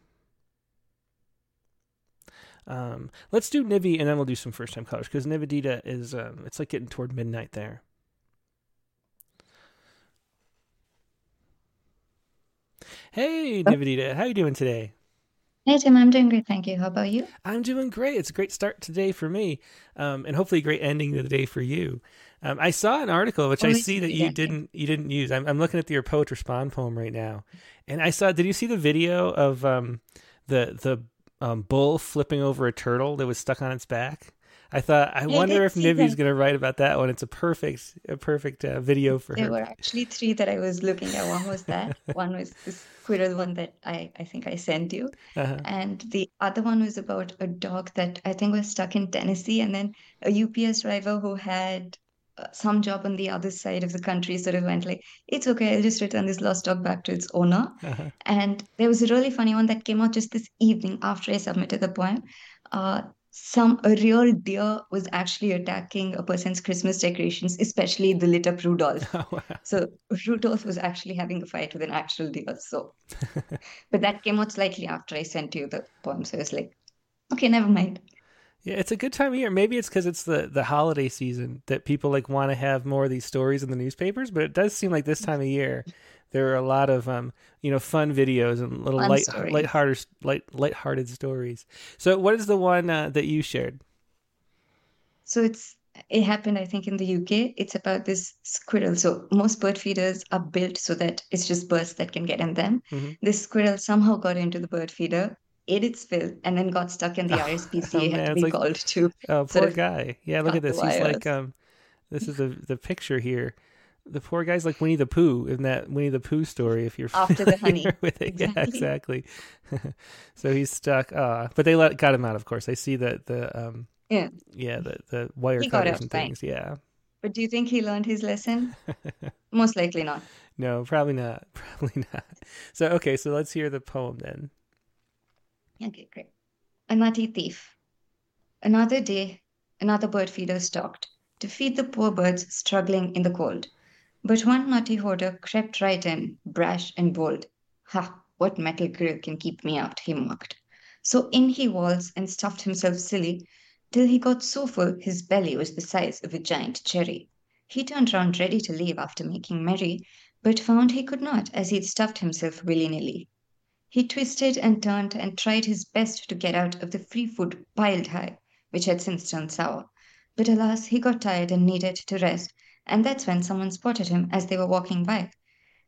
S1: Um, let's do Nivi and then we'll do some first time colors because Nivedita is um, it's like getting toward midnight there. Hey, Nivedita, how are you doing today?
S6: Hey Tim, I'm doing great, thank you. How about you?
S1: I'm doing great. It's a great start today for me, um, and hopefully a great ending to the day for you. Um, I saw an article which I see that you didn't you didn't use. I'm, I'm looking at your poet respond poem right now, and I saw. Did you see the video of um, the the um, bull flipping over a turtle that was stuck on its back? I thought I wonder if Nivi's going to write about that one. It's a perfect a perfect uh, video for
S6: there
S1: her.
S6: There were actually three that I was looking at. One was that. one was this squirrel one that I I think I sent you, uh-huh. and the other one was about a dog that I think was stuck in Tennessee, and then a UPS driver who had some job on the other side of the country sort of went like it's okay i'll just return this lost dog back to its owner. Uh-huh. and there was a really funny one that came out just this evening after i submitted the poem. Uh, some a real deer was actually attacking a person's christmas decorations especially the lit up rudolph. Oh, wow. so rudolph was actually having a fight with an actual deer so. But that came out slightly after i sent you the poem so i was like okay never mind
S1: yeah, it's a good time of year. Maybe it's because it's the the holiday season that people like want to have more of these stories in the newspapers. But it does seem like this time of year there are a lot of um you know fun videos and little light stories. light-hearted light light-hearted stories. So what is the one uh, that you shared?
S6: So it's it happened I think in the UK. It's about this squirrel. So most bird feeders are built so that it's just birds that can get in them. Mm-hmm. This squirrel somehow got into the bird feeder ate its fill and then got stuck in the RSPCA oh, had to be like, called to.
S1: Oh, poor guy. Yeah, look at this. He's like, um, this is the the picture here. The poor guy's like Winnie the Pooh in that Winnie the Pooh story. If you're
S6: after the honey,
S1: with it, exactly. yeah, exactly. so he's stuck. Uh, but they let got him out. Of course, I see that the um,
S6: yeah,
S1: yeah, the the wire he cutters and things. Fine. Yeah.
S6: But do you think he learned his lesson? Most likely not.
S1: No, probably not. Probably not. So okay, so let's hear the poem then.
S6: Okay, great. A nutty thief. Another day, another bird feeder stalked to feed the poor birds struggling in the cold. But one naughty hoarder crept right in, brash and bold. Ha! What metal grill can keep me out? he mocked. So in he waltzed and stuffed himself silly, till he got so full his belly was the size of a giant cherry. He turned round ready to leave after making merry, but found he could not, as he'd stuffed himself willy nilly. He twisted and turned and tried his best to get out of the free food piled high, which had since turned sour. But alas, he got tired and needed to rest, and that's when someone spotted him as they were walking by.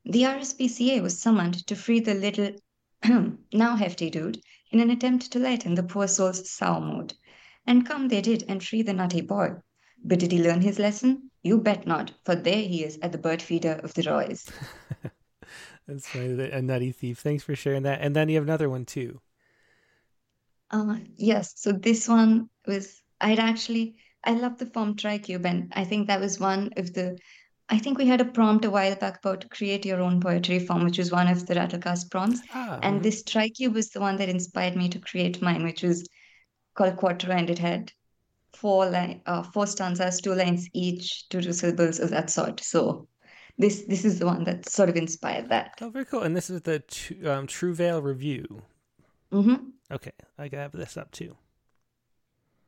S6: The RSPCA was summoned to free the little, now hefty dude in an attempt to lighten the poor soul's sour mood. And come they did and free the nutty boy. But did he learn his lesson? You bet not, for there he is at the bird feeder of the Roys.
S1: That's funny. A nutty thief. Thanks for sharing that. And then you have another one too.
S6: Uh, yes. So this one was I'd actually I love the form tricube, and I think that was one of the. I think we had a prompt a while back about create your own poetry form, which was one of the Rattlecast prompts.
S1: Ah,
S6: and
S1: mhm.
S6: this tricube was the one that inspired me to create mine, which was called Quattro, and it had four line, uh, four stanzas, two lines each, two two syllables of that sort. So this this is the one that sort of inspired that.
S1: Oh, very cool. And this is the um, Trouvaille review.
S6: hmm
S1: Okay, I have this up too.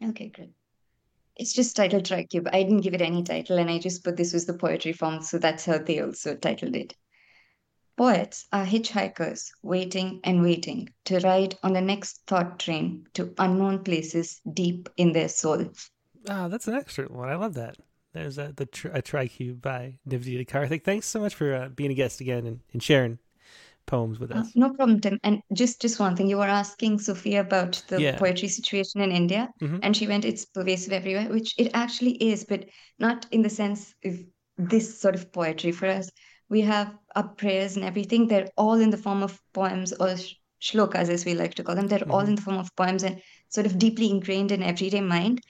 S6: Okay, great. It's just titled Tricube. I didn't give it any title, and I just put this was the poetry form, so that's how they also titled it. Poets are hitchhikers waiting and waiting to ride on the next thought train to unknown places deep in their soul.
S1: Ah, that's an excellent one. I love that. There's a, the tr- a Tricube by Nivedita Karthik. Thanks so much for uh, being a guest again and, and sharing poems with
S6: Uh,
S1: us.
S6: no problem, Tim. And just just one thing, you were asking Sophia about the
S1: Yeah.
S6: poetry situation in India,
S1: Mhm.
S6: and she went, it's pervasive everywhere, which it actually is, but not in the sense of this sort of poetry. For us, we have our prayers and everything. They're all in the form of poems or shlokas, as we like to call them. They're all
S1: Mhm.
S6: in the form of poems and sort of deeply ingrained in everyday mind.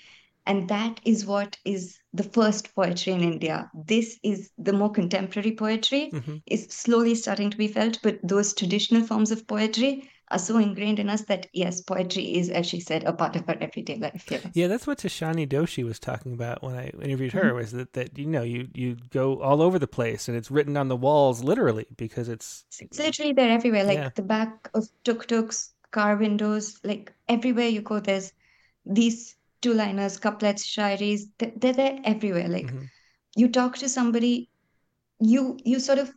S6: And that is what is the first poetry in India. This is the more contemporary poetry
S1: Mhm.
S6: is slowly starting to be felt, but those traditional forms of poetry are so ingrained in us that yes, poetry is, as she said, a part of our everyday life. Yeah.
S1: Yeah, that's what Tishani Doshi was talking about when I interviewed
S6: Mm-hmm.
S1: her. Was that that you know you you go all over the place and it's written on the walls literally because it's
S6: It's literally there everywhere, like
S1: Yeah.
S6: the back of tuk-tuks, car windows, like everywhere you go, there's these two-liners, couplets, shairis, they're, they're there everywhere. Like
S1: Mhm.
S6: you talk to somebody, you you sort of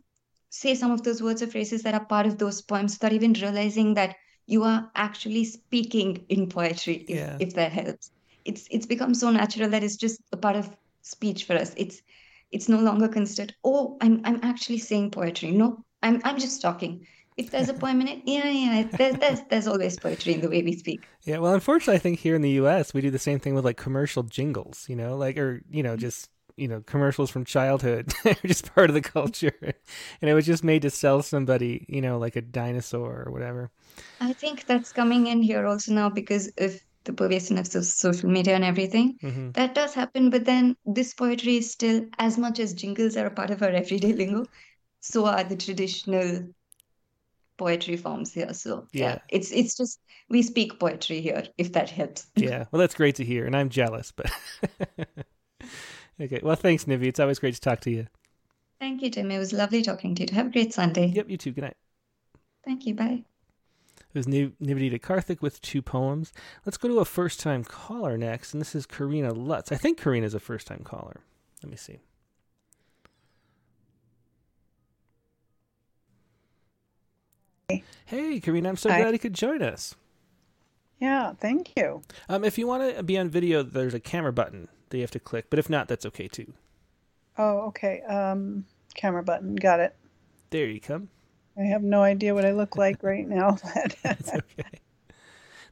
S6: say some of those words or phrases that are part of those poems without even realizing that you are actually speaking in poetry, if,
S1: Yeah.
S6: if that helps. It's it's become so natural that it's just a part of speech for us. It's it's no longer considered, oh, I'm I'm actually saying poetry. No, I'm I'm just talking. If there's a poem in it, yeah, yeah, there, there's there's always poetry in the way we speak.
S1: yeah. Well, unfortunately, I think here in the U.S. we do the same thing with like commercial jingles. You know, like or you know just you know commercials from childhood are just part of the culture, and it was just made to sell somebody you know like a dinosaur or whatever.
S6: I think that's coming in here also now because of the pervasiveness of social media and everything.
S1: hmm
S6: That does happen, but then this poetry is still as much as jingles are a part of our everyday lingo, so are the traditional poetry forms here. So
S1: Yeah.
S6: yeah, it's it's just we speak poetry here, if that helps.
S1: Yeah. Well, that's great to hear, and I'm jealous, but okay. Well, thanks, Nivi. It's always great to talk to you.
S6: Thank you, Tim. It was lovely talking to you. Have a great Sunday.
S1: Yep. You too. Good night.
S6: Thank you. Bye.
S1: It was Niv- Nivedita Karthik with two poems. Let's go to a first time caller next, and this is Karina Lutz. I think Karina's a first time caller. Let me see. Hey, Karina, I'm so
S7: Hi.
S1: glad you could join us.
S7: Yeah, thank you.
S1: Um, if you want to be on video, there's a camera button that you have to click, but if not, that's okay too.
S7: Oh, okay. Um, camera button. Got it.
S1: There you come.
S7: I have no idea what I look like right now. but
S1: That's okay.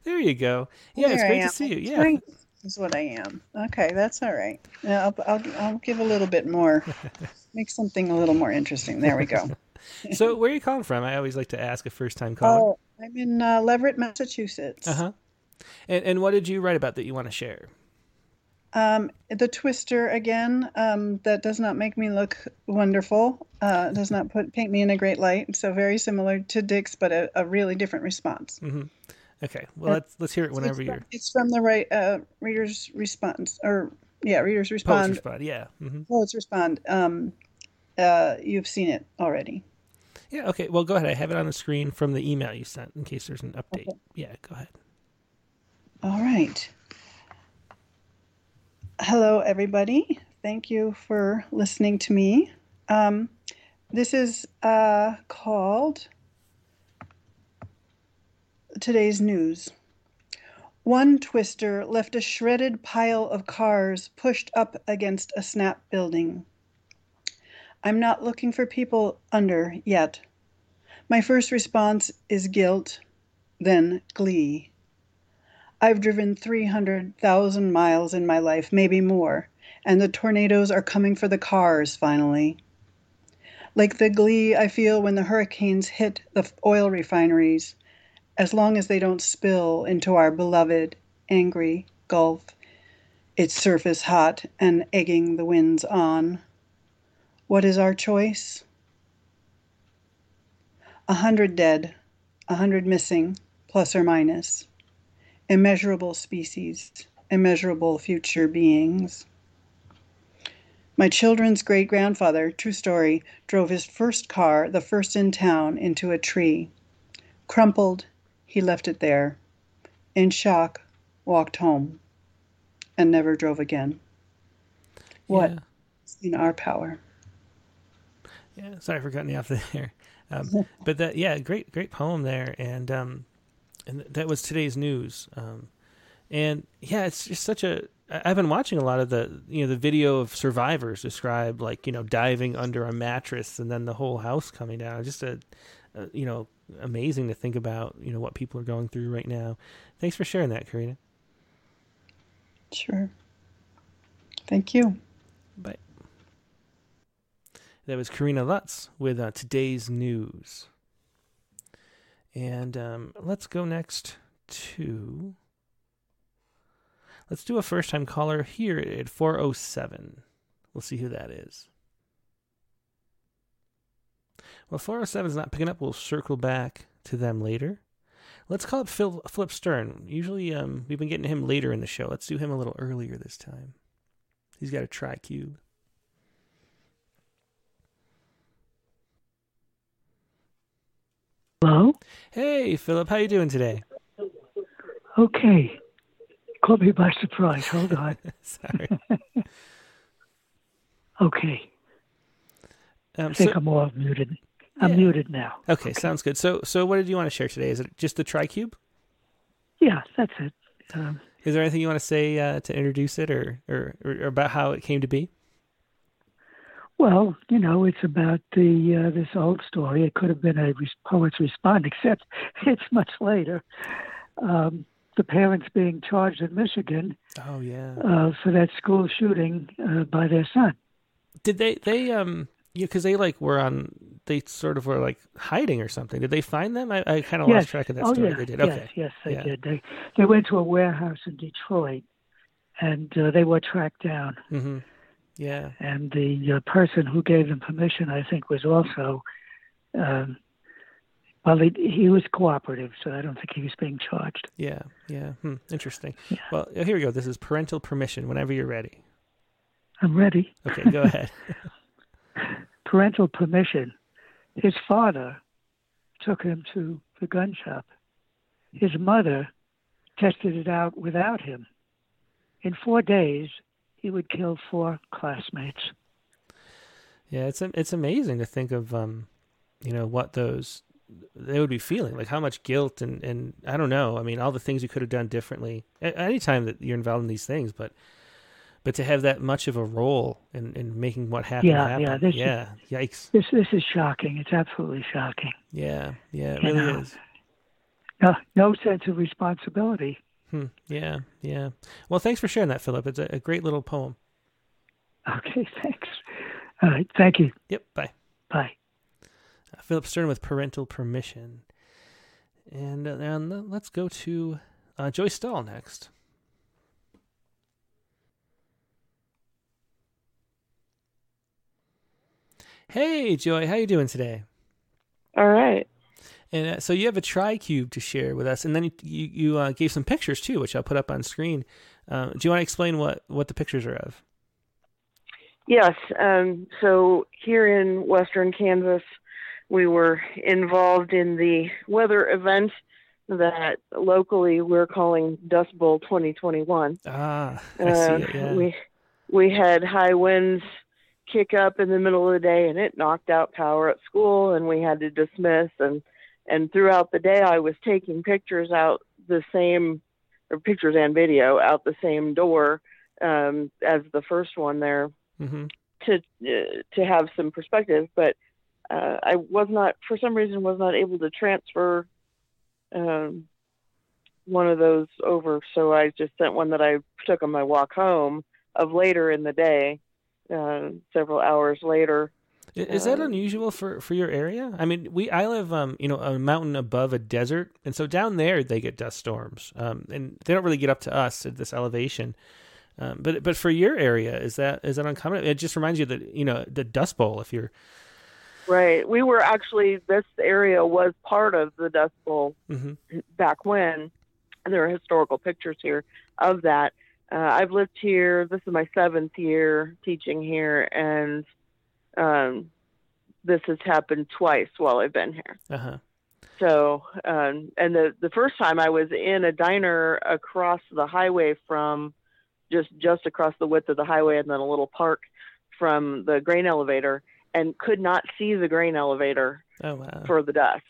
S1: There you go. Yeah, it's
S7: there I
S1: great to see you. Yeah.
S7: Right. Is what I am. Okay, that's all right. I'll, I'll, I'll give a little bit more, make something a little more interesting. There we go.
S1: So, where are you calling from? I always like to ask a first time caller.
S7: Oh, I'm in uh, Leverett, Massachusetts.
S1: Uh huh. And, and what did you write about that you want to share?
S7: Um, the twister again. Um, that does not make me look wonderful. Uh, does not put paint me in a great light. So very similar to Dick's, but a, a really different response.
S1: hmm Okay. Well, let's let's hear it whenever
S7: it's,
S1: you're.
S7: from, it's from the right uh, readers response or yeah, readers respond.
S1: respond. Yeah. hmm
S7: Poets respond. Um, uh, you've seen it already.
S1: Yeah. Okay. Well, go ahead. I have it on the screen from the email you sent in case there's an update. Yeah. Go ahead.
S7: All right. Hello, everybody. Thank you for listening to me. Um, this is uh, called Today's News. One twister left a shredded pile of cars pushed up against a snap building. I'm not looking for people under yet. My first response is guilt, then glee. I've driven 300,000 miles in my life, maybe more, and the tornadoes are coming for the cars finally. like the glee I feel when the hurricanes hit the oil refineries, as long as they don't spill into our beloved, angry Gulf, its surface hot and egging the winds on. What is our choice? A hundred dead, a hundred missing, plus or minus. Immeasurable species, immeasurable future beings. My children's great grandfather, true story, drove his first car, the first in town, into a tree. Crumpled, he left it there. In shock, walked home, and never drove again. What
S1: Yeah.
S7: is in our power?
S1: Yeah, sorry for cutting you off there. Um, but that, yeah, great, great poem there, and um, and that was today's news. Um, and yeah, it's just such a. I've been watching a lot of the, you know, the video of survivors describe like you know, diving under a mattress and then the whole house coming down. Just a, a you know, amazing to think about, you know, what people are going through right now. Thanks for sharing that, Karina.
S7: Sure. Thank you.
S1: Bye. That was Karina Lutz with uh, today's news. And um, let's go next to. Let's do a first time caller here at 407. We'll see who that is. Well, 407 is not picking up. We'll circle back to them later. Let's call up Phil Flip Stern. Usually, um, we've been getting him later in the show. Let's do him a little earlier this time. He's got a TriCube.
S8: Hello?
S1: Hey, Philip, how you doing today?
S8: Okay. Caught me by surprise. Hold on.
S1: Sorry.
S8: Okay.
S1: Um,
S8: I think
S1: so,
S8: I'm all muted. I'm
S1: Yeah.
S8: muted now.
S1: okay, sounds good. So, so what did you want to share today? Is it just the TriCube?
S8: Yeah, that's it. Um,
S1: Is there anything you want to say uh, to introduce it, or, or or about how it came to be?
S8: Well, you know, it's about the uh, this old story. It could have been a poet's response, except it's much later. Um, the parents being charged in Michigan
S1: Oh yeah.
S8: uh, for that school shooting uh, by their son.
S1: Did they they um yeah because they like were on they sort of were like hiding or something. Did they find them? I, I kind of
S8: yes.
S1: lost track of that
S8: oh,
S1: story.
S8: Yeah.
S1: They did.
S8: Yes,
S1: Okay.
S8: yes, they
S1: Yeah.
S8: did. They they went to a warehouse in Detroit, and uh, they were tracked down.
S1: Mm-hmm. Yeah.
S8: and the uh, person who gave them permission, I think, was also, um, well, he, he was cooperative, so I don't think he was being charged.
S1: Yeah. Yeah. Hmm. Interesting.
S8: Yeah.
S1: Well, here we go. This is parental permission. Whenever you're ready.
S8: I'm ready.
S1: Okay, go ahead.
S8: Parental permission. His father took him to the gun shop. His mother tested it out without him. In four days, he would kill four classmates.
S1: Yeah, it's it's amazing to think of um, you know, what those they would be feeling, like how much guilt and and I don't know. I mean, all the things you could have done differently. A- Anytime that you're involved in these things, but but to have that much of a role in in making what happened
S8: Yeah,
S1: happen.
S8: yeah, this is-
S1: yeah, yikes.
S8: This this is shocking. It's absolutely shocking.
S1: Yeah, yeah, it
S8: You
S1: really
S8: know.
S1: is.
S8: No, no sense of responsibility.
S1: Hmm. Yeah, yeah. Well, thanks for sharing that, Philip. It's a, a great little poem.
S8: Okay, thanks. All right, thank you.
S1: Yep. Bye.
S8: Bye.
S1: Uh, Philip Stern with parental permission. And uh, and let's go to uh, Joy Stahl next. Hey, Joy, how you doing today?
S9: All right.
S1: And uh, so you have a TriCube to share with us, and then you you, uh, gave some pictures too, which I'll put up on screen. Uh, do you want to explain what what the pictures are of?
S9: Yes. Um, so here in Western Kansas, we were involved in the weather event that locally we're calling Dust Bowl 2021.
S1: Ah, I
S9: Uh,
S1: see it. Yeah.
S9: We we had high winds kick up in the middle of the day, and it knocked out power at school, and we had to dismiss. and And throughout the day, I was taking pictures out the same, or pictures and video out the same door um, as the first one there
S1: hmm
S9: to uh, to have some perspective, but uh, I was not, for some reason, was not able to transfer um, one of those over. So I just sent one that I took on my walk home of later in the day, uh, several hours later.
S1: Is that unusual for, for your area? I mean, we I live um you know a mountain above a desert, and so down there they get dust storms, um and they don't really get up to us at this elevation. Um, but but for your area, is that is that uncommon? It just reminds you that you know the Dust Bowl. If you're
S9: right, we were actually this area was part of the Dust Bowl mm-hmm. back when. And there are historical pictures here of that. Uh, I've lived here. This is my seventh year teaching here, and um, this has happened twice while I've been here.
S1: Uh-huh.
S9: So, um, and the the first time I was in a diner across the highway from just just across the width of the highway, and then a little park from the grain elevator, and could not see the grain elevator
S1: oh, wow.
S9: for the dust.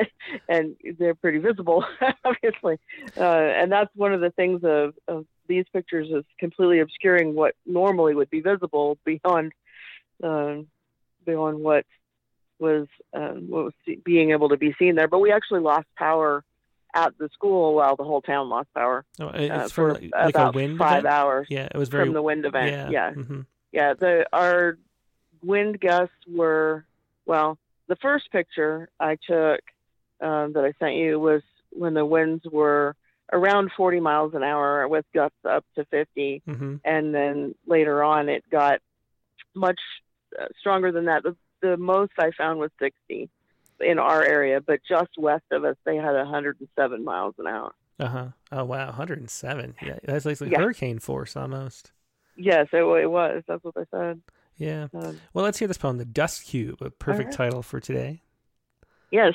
S9: and they're pretty visible, obviously. Uh, and that's one of the things of, of these pictures is completely obscuring what normally would be visible beyond um, beyond what was um, what was being able to be seen there. But we actually lost power at the school while the whole town lost power.
S1: Oh, it's uh, for like, about
S9: five
S1: event?
S9: hours.
S1: Yeah, it was very
S9: from the wind event.
S1: Yeah,
S9: yeah.
S1: Mm-hmm.
S9: yeah the our wind gusts were well. The first picture I took um, that I sent you was when the winds were around 40 miles an hour with gusts up to 50,
S1: mm-hmm.
S9: and then later on it got much uh, stronger than that. The, the most I found was 60 in our area, but just west of us, they had 107 miles an hour.
S1: Uh huh. Oh wow, 107. Yeah, that's like
S9: yeah.
S1: hurricane force almost.
S9: Yes, it, it was. That's what they said.
S1: Yeah. Um, well, let's hear this poem, "The Dust Cube," a perfect right. title for today.
S9: Yes.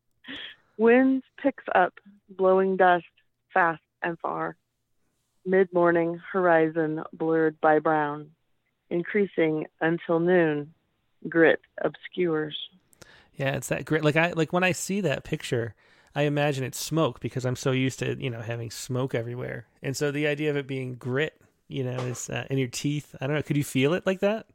S9: Winds picks up, blowing dust fast and far. Mid morning horizon blurred by brown increasing until noon. Grit obscures.
S1: Yeah, it's that grit. Like I like when I see that picture, I imagine it's smoke because I'm so used to you know having smoke everywhere, and so the idea of it being grit, you know, is uh, in your teeth. I don't know. Could you feel it like that?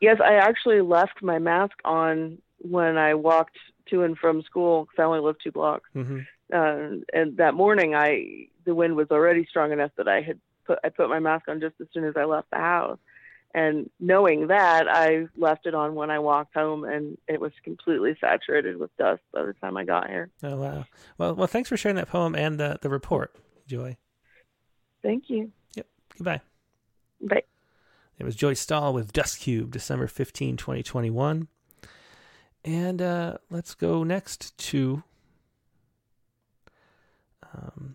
S9: Yes, I actually left my mask on when I walked to and from school because I only live two blocks.
S1: Mm-hmm.
S9: Uh, and that morning, I the wind was already strong enough that I had put I put my mask on just as soon as I left the house. And knowing that, I left it on when I walked home, and it was completely saturated with dust by the time I got here.
S1: Oh wow! Well, well, thanks for sharing that poem and the the report, Joy.
S9: Thank you.
S1: Yep. Goodbye.
S9: Bye.
S1: It was Joy Stahl with Dust Cube, December 15, 2021. And uh, let's go next to. Um,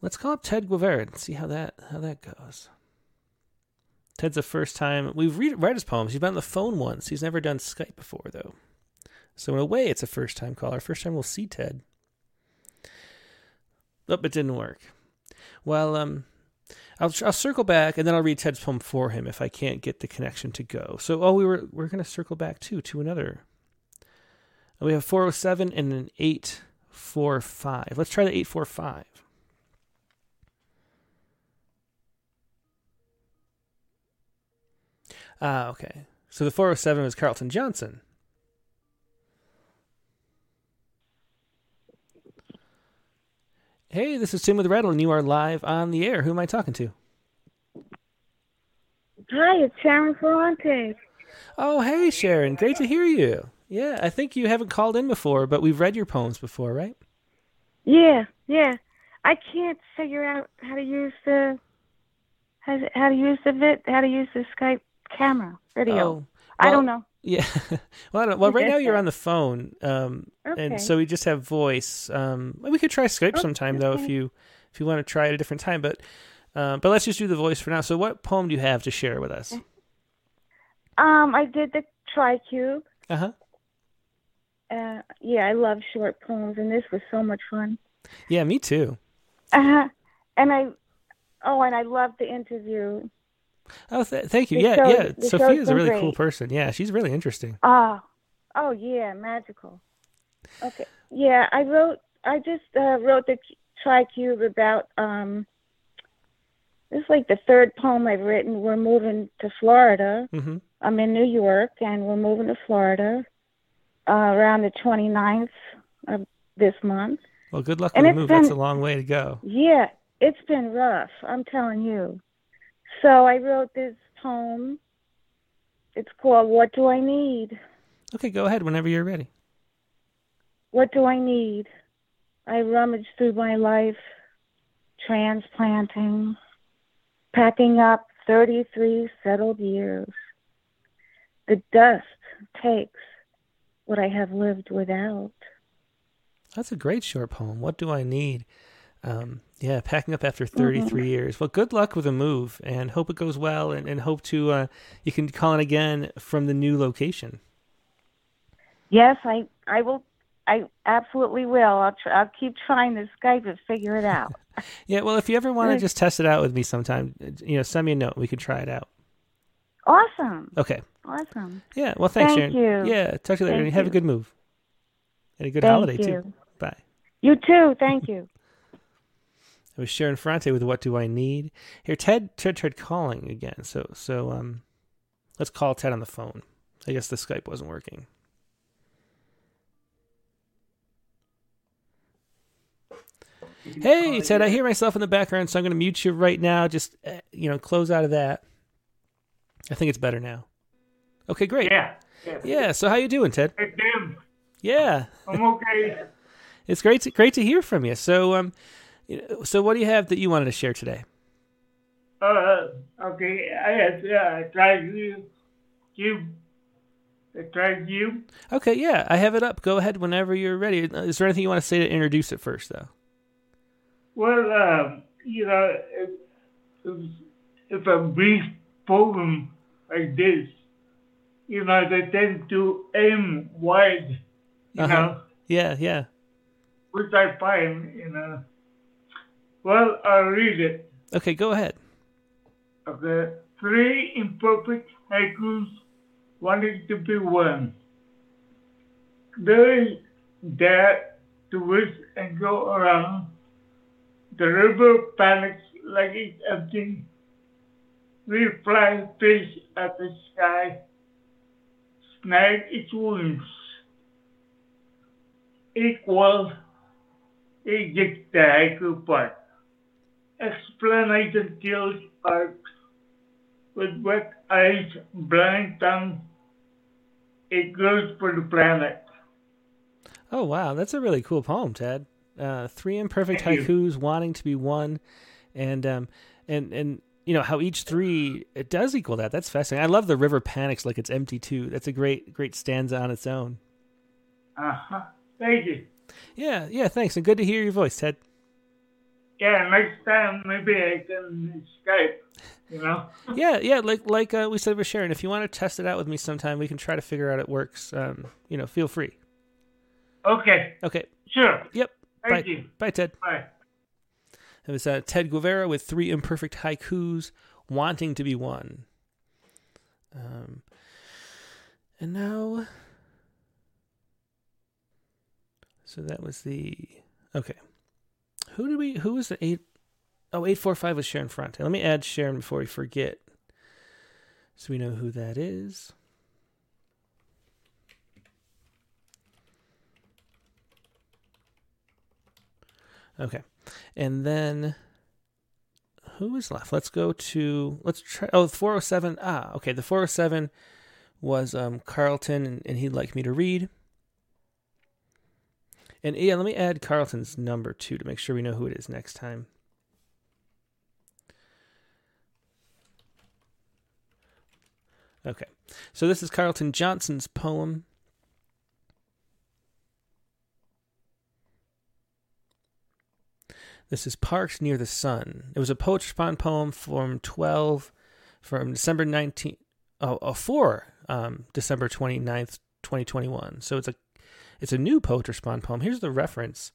S1: let's call up Ted Guevara and see how that how that goes. Ted's the first time we've read, read his poems. He's been on the phone once. He's never done Skype before, though. So in a way, it's a first time caller. First time we'll see Ted. Oh, it didn't work. Well, um, I'll I'll circle back and then I'll read Ted's poem for him if I can't get the connection to go. So, oh, we were we're gonna circle back too to another. We have four oh seven and an eight four five. Let's try the eight four five. Ah, okay. So the 407 was Carlton Johnson. Hey, this is Tim with Rattle, and you are live on the air. Who am I talking to?
S10: Hi, it's Sharon Ferrante.
S1: Oh, hey, Sharon. Great to hear you. Yeah, I think you haven't called in before, but we've read your poems before, right?
S10: Yeah, yeah. I can't figure out how to use the how to, how to use the vid, how to use the Skype camera video. Oh, well, I don't know.
S1: Yeah. well, well, right now you're on the phone, um, okay. and so we just have voice. Um, we could try Skype sometime though, if you if you want to try at a different time. But uh, but let's just do the voice for now. So, what poem do you have to share with us?
S10: Um, I did the Tricube.
S1: Uh-huh.
S10: Uh Yeah, I love short poems, and this was so much fun.
S1: Yeah, me too.
S10: Uh huh. And I, oh, and I loved the interview
S1: Oh, th- thank you. The yeah, show, yeah. Sophia's a really great. cool person. Yeah, she's really interesting.
S10: Oh, oh yeah, magical. Okay, yeah. I wrote. I just uh, wrote the Tricube about. um This is like the third poem I've written. We're moving to Florida.
S1: Mm-hmm.
S10: I'm in New York, and we're moving to Florida uh, around the 29th of this month.
S1: Well, good luck with the move. Been, That's a long way to go.
S10: Yeah, it's been rough. I'm telling you. So I wrote this poem it's called What Do I Need?
S1: Okay, go ahead whenever you're ready.
S10: What do I need? I rummage through my life, transplanting, packing up 33 settled years. The dust takes what I have lived without.
S1: That's a great short poem. What do I need? Um, yeah, packing up after 33 mm-hmm. years. Well, good luck with the move and hope it goes well and, and hope to, uh, you can call in again from the new location.
S10: Yes, I, I will. I absolutely will. I'll, try, I'll keep trying to Skype and figure it out.
S1: yeah, well, if you ever want to just test it out with me sometime, you know, send me a note. We can try it out.
S10: Awesome.
S1: Okay.
S10: Awesome.
S1: Yeah. Well, thanks,
S10: Thank
S1: Sharon.
S10: You.
S1: Yeah. Talk to you later.
S10: Thank
S1: Have
S10: you.
S1: a good move. And a good
S10: Thank
S1: holiday
S10: you.
S1: too. Bye.
S10: You too. Thank you.
S1: It was Sharon Ferrante with "What Do I Need." Here, Ted, Ted tried calling again. So, so um, let's call Ted on the phone. I guess the Skype wasn't working. Hey, Ted, I hear myself in the background, so I'm going to mute you right now. Just uh, you know, close out of that. I think it's better now. Okay, great.
S11: Yeah. Yeah.
S1: Yeah. So, how you doing, Ted?
S11: Hey, Tim.
S1: Yeah.
S11: I'm okay.
S1: It's great to great to hear from you. So, um, so what do you have that you wanted to share today?
S11: Uh, okay. I had uh, tried you. You. I tried you.
S1: Okay, yeah, I have it up. Go ahead whenever you're ready. Is there anything you want to say to introduce it first, though?
S11: Well, um, you know, if, if, if a brief poem like this, you know, they tend to aim wide, you
S1: Uh-huh.
S11: know,
S1: Yeah, yeah.
S11: which I find, you know. Well, I'll read it.
S1: Okay, go ahead.
S11: Okay. Three imperfect haikus wanting to be one. There is that to which and go around. The river panics like it's empty. We fly fish at the sky, snag its wounds. Equal eject the haiku part. Explanation kills art with wet eyes, blind tongue. It grows for the planet.
S1: Oh wow, that's a really cool poem, Ted. Uh, three imperfect
S11: Thank you.
S1: haikus wanting to be one, and um, and and you know how each three it does equal that. That's fascinating. I love the river panics like it's empty too. That's a great great stanza on its own.
S11: Uh huh. Thank you.
S1: Yeah, yeah. Thanks, and good to hear your voice, Ted.
S11: Yeah, next time maybe I can Skype. You know.
S1: Yeah, yeah. Like like uh, we said with Sharon, if you want to test it out with me sometime, we can try to figure out it works. Um, you know, feel free.
S11: Okay.
S1: Okay.
S11: Sure.
S1: Yep.
S11: Thank
S1: Bye.
S11: you.
S1: Bye, Ted.
S11: Bye.
S1: It was uh, Ted Guevara with three imperfect haikus, wanting to be one. Um, and now, so that was the okay. Who did we? Who was the eight? Oh, eight four five was Sharon Ferrante. Let me add Sharon before we forget, so we know who that is. Okay. And then who is left? Let's go to let's try oh 407. Ah, okay. The 407 was um Carlton and, and he'd like me to read. And yeah, let me add Carlton's number too to make sure we know who it is next time. Okay. So this is Carlton Johnson's poem This is Parked Near the Sun. It was a Poets Respond poem from 12 from December 19 oh, oh for um, December 29th, 2021. So it's a it's a new Poets Respond poem. Here's the reference.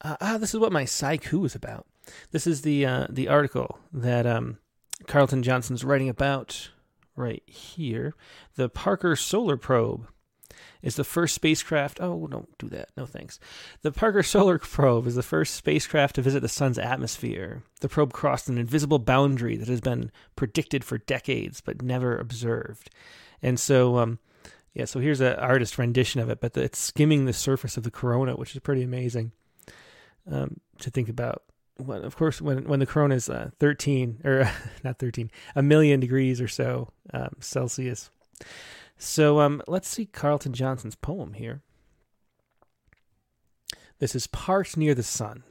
S1: Uh, ah, this is what my Saiku is about. This is the uh, the article that um, Carlton Johnson's writing about right here. The Parker Solar Probe is the first spacecraft. Oh, don't do that. No thanks. The Parker Solar Probe is the first spacecraft to visit the sun's atmosphere. The probe crossed an invisible boundary that has been predicted for decades but never observed. And so, um, yeah, so here's an artist rendition of it, but it's skimming the surface of the corona, which is pretty amazing um, to think about. well, of course, when when the corona is uh, 13 or not 13, a million degrees or so um, Celsius. So um, let's see Carlton Johnson's poem here. This is Parked Near the Sun.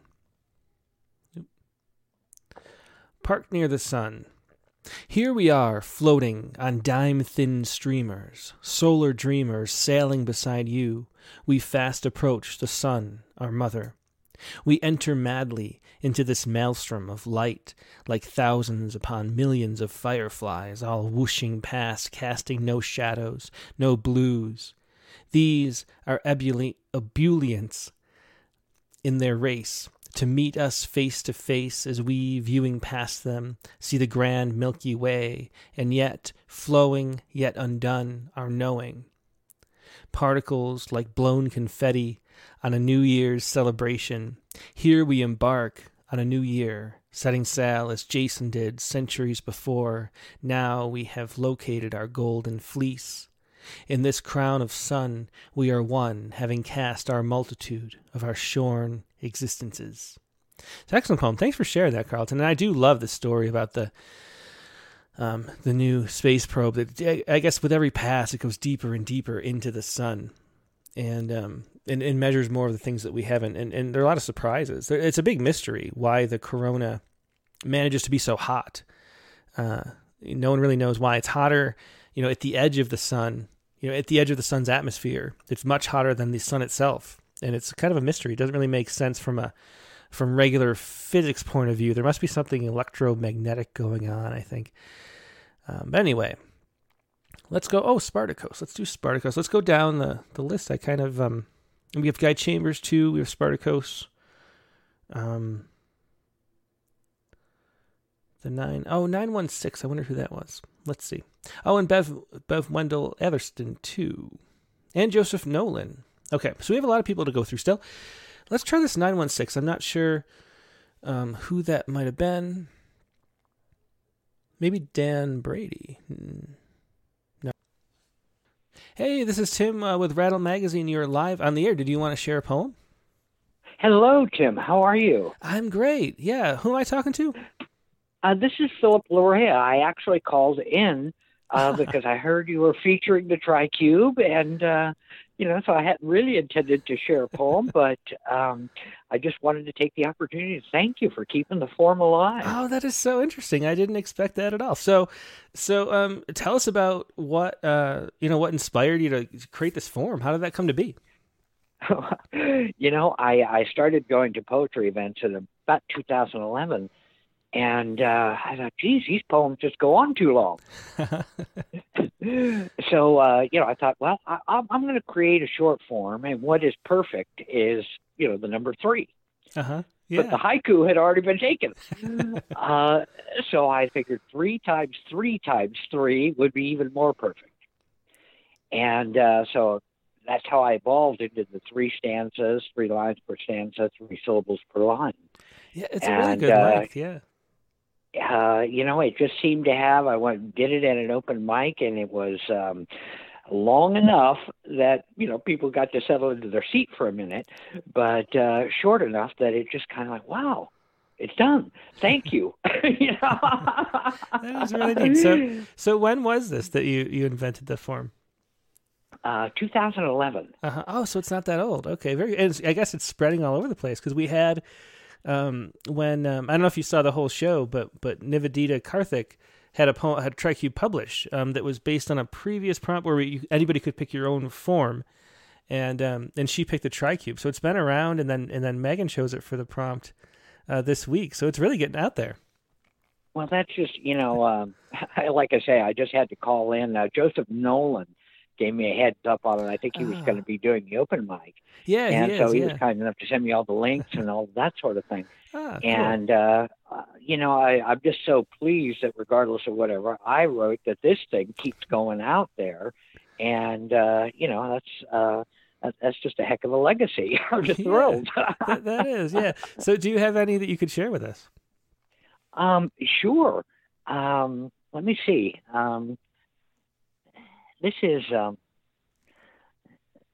S1: Parked near the sun. Here we are, floating on dime thin streamers, solar dreamers sailing beside you. We fast approach the sun, our mother. We enter madly into this maelstrom of light, like thousands upon millions of fireflies, all whooshing past, casting no shadows, no blues. These are ebullients in their race, to meet us face to face as we, viewing past them, see the grand Milky Way, and yet, flowing, yet undone, our knowing. Particles like blown confetti on a New Year's celebration. Here we embark on a new year, setting sail as Jason did centuries before. Now we have located our golden fleece. In this crown of sun we are one, having cast our multitude of our shorn existences. It's excellent poem. Thanks for sharing that, Carlton. And I do love the story about the um, the new space probe. That I guess with every pass, it goes deeper and deeper into the sun, and um, and, and measures more of the things that we haven't. And, and there are a lot of surprises. It's a big mystery why the corona manages to be so hot. Uh, no one really knows why it's hotter. You know, at the edge of the sun, you know, at the edge of the sun's atmosphere, it's much hotter than the sun itself, and it's kind of a mystery. It doesn't really make sense from a from regular physics point of view. There must be something electromagnetic going on. I think. Um, but anyway, let's go. Oh, Spartacus. Let's do Spartacus. Let's go down the the list. I kind of um, we have Guy Chambers too. We have Spartacus. Um, the nine oh nine one six. I wonder who that was. Let's see. Oh, and Bev Bev Wendell Etherston too, and Joseph Nolan. Okay, so we have a lot of people to go through still. Let's try this nine one six. I'm not sure um, who that might have been. Maybe Dan Brady. Hmm. No. Hey, this is Tim uh, with Rattle Magazine. You're live on the air. Did you want to share a poem?
S12: Hello, Tim. How are you?
S1: I'm great. Yeah. Who am I talking to?
S12: Uh, this is Philip Larrea. I actually called in uh, because I heard you were featuring the TriCube, and uh, you know, so I hadn't really intended to share a poem, but um, I just wanted to take the opportunity to thank you for keeping the form alive.
S1: Oh, that is so interesting. I didn't expect that at all. So, so um, tell us about what uh, you know, what inspired you to create this form. How did that come to be?
S12: you know, I I started going to poetry events in about 2011 and uh, I thought, geez, these poems just go on too long. so, uh, you know, I thought, well, I, I'm going to create a short form, and what is perfect is, you know, the number three.
S1: Uh-huh. Yeah.
S12: But the haiku had already been taken. uh, so I figured three times three times three would be even more perfect. And uh, so that's how I evolved into the three stanzas, three lines per stanza, three syllables per line.
S1: Yeah, it's and, a really good uh, length. Yeah
S12: uh, you know, it just seemed to have. I went did it at an open mic, and it was um, long enough that you know people got to settle into their seat for a minute, but uh, short enough that it just kind of like, wow, it's done. Thank you. you know?
S1: that was really neat. So, so when was this that you you invented the form?
S12: Uh, 2011.
S1: Uh-huh. Oh, so it's not that old. Okay, very. And I guess it's spreading all over the place because we had um, when um, I don't know if you saw the whole show, but but Nivedita Karthik had a poem, had TriCube published um, that was based on a previous prompt where we, anybody could pick your own form, and um, and she picked the TriCube. So it's been around, and then and then Megan chose it for the prompt uh, this week. So it's really getting out there.
S12: Well, that's just you know, um, like I say, I just had to call in uh, Joseph Nolan gave me a heads up on it. I think he was going to ah. be doing the open mic.
S1: Yeah,
S12: and
S1: he
S12: so
S1: is,
S12: he
S1: yeah.
S12: was kind enough to send me all the links and all that sort of thing.
S1: Ah.
S12: And uh, uh, you know, I, I'm just so pleased that regardless of whatever I wrote, that this thing keeps going out there, and uh, you know, that's. Uh, that's just a heck of a legacy. I'm just
S1: yeah,
S12: thrilled.
S1: that, that is, yeah. So, do you have any that you could share with us?
S12: Um, sure. Um, let me see. Um, this is um,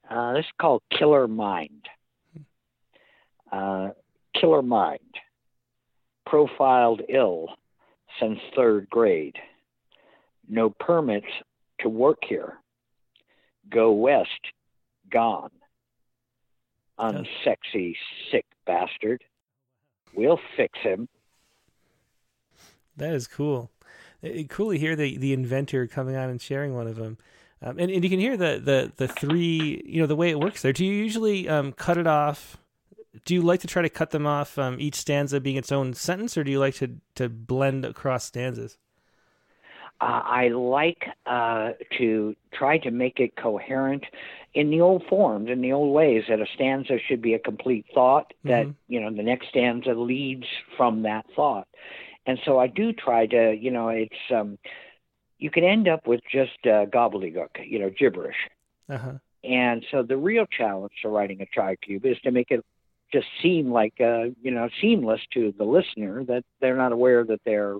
S12: uh, this is called Killer Mind. Uh, Killer Mind. profiled ill since third grade. No permits to work here. Go west, gone. Unsexy, sick bastard. We'll fix him.
S1: That is cool. Cool to hear the the inventor coming on and sharing one of them. Um, and, and you can hear the, the the three, you know, the way it works there. Do you usually um, cut it off? Do you like to try to cut them off, um, each stanza being its own sentence, or do you like to, to blend across stanzas?
S12: Uh, I like uh, to try to make it coherent in the old forms, in the old ways, that a stanza should be a complete thought, that,
S1: Mm-hmm.
S12: you know, the next stanza leads from that thought. And so I do try to, you know, it's, um, you can end up with just uh, gobbledygook, you know, gibberish.
S1: Uh huh.
S12: And so the real challenge to writing a tricube is to make it just seem like, uh, you know, seamless to the listener that they're not aware that they're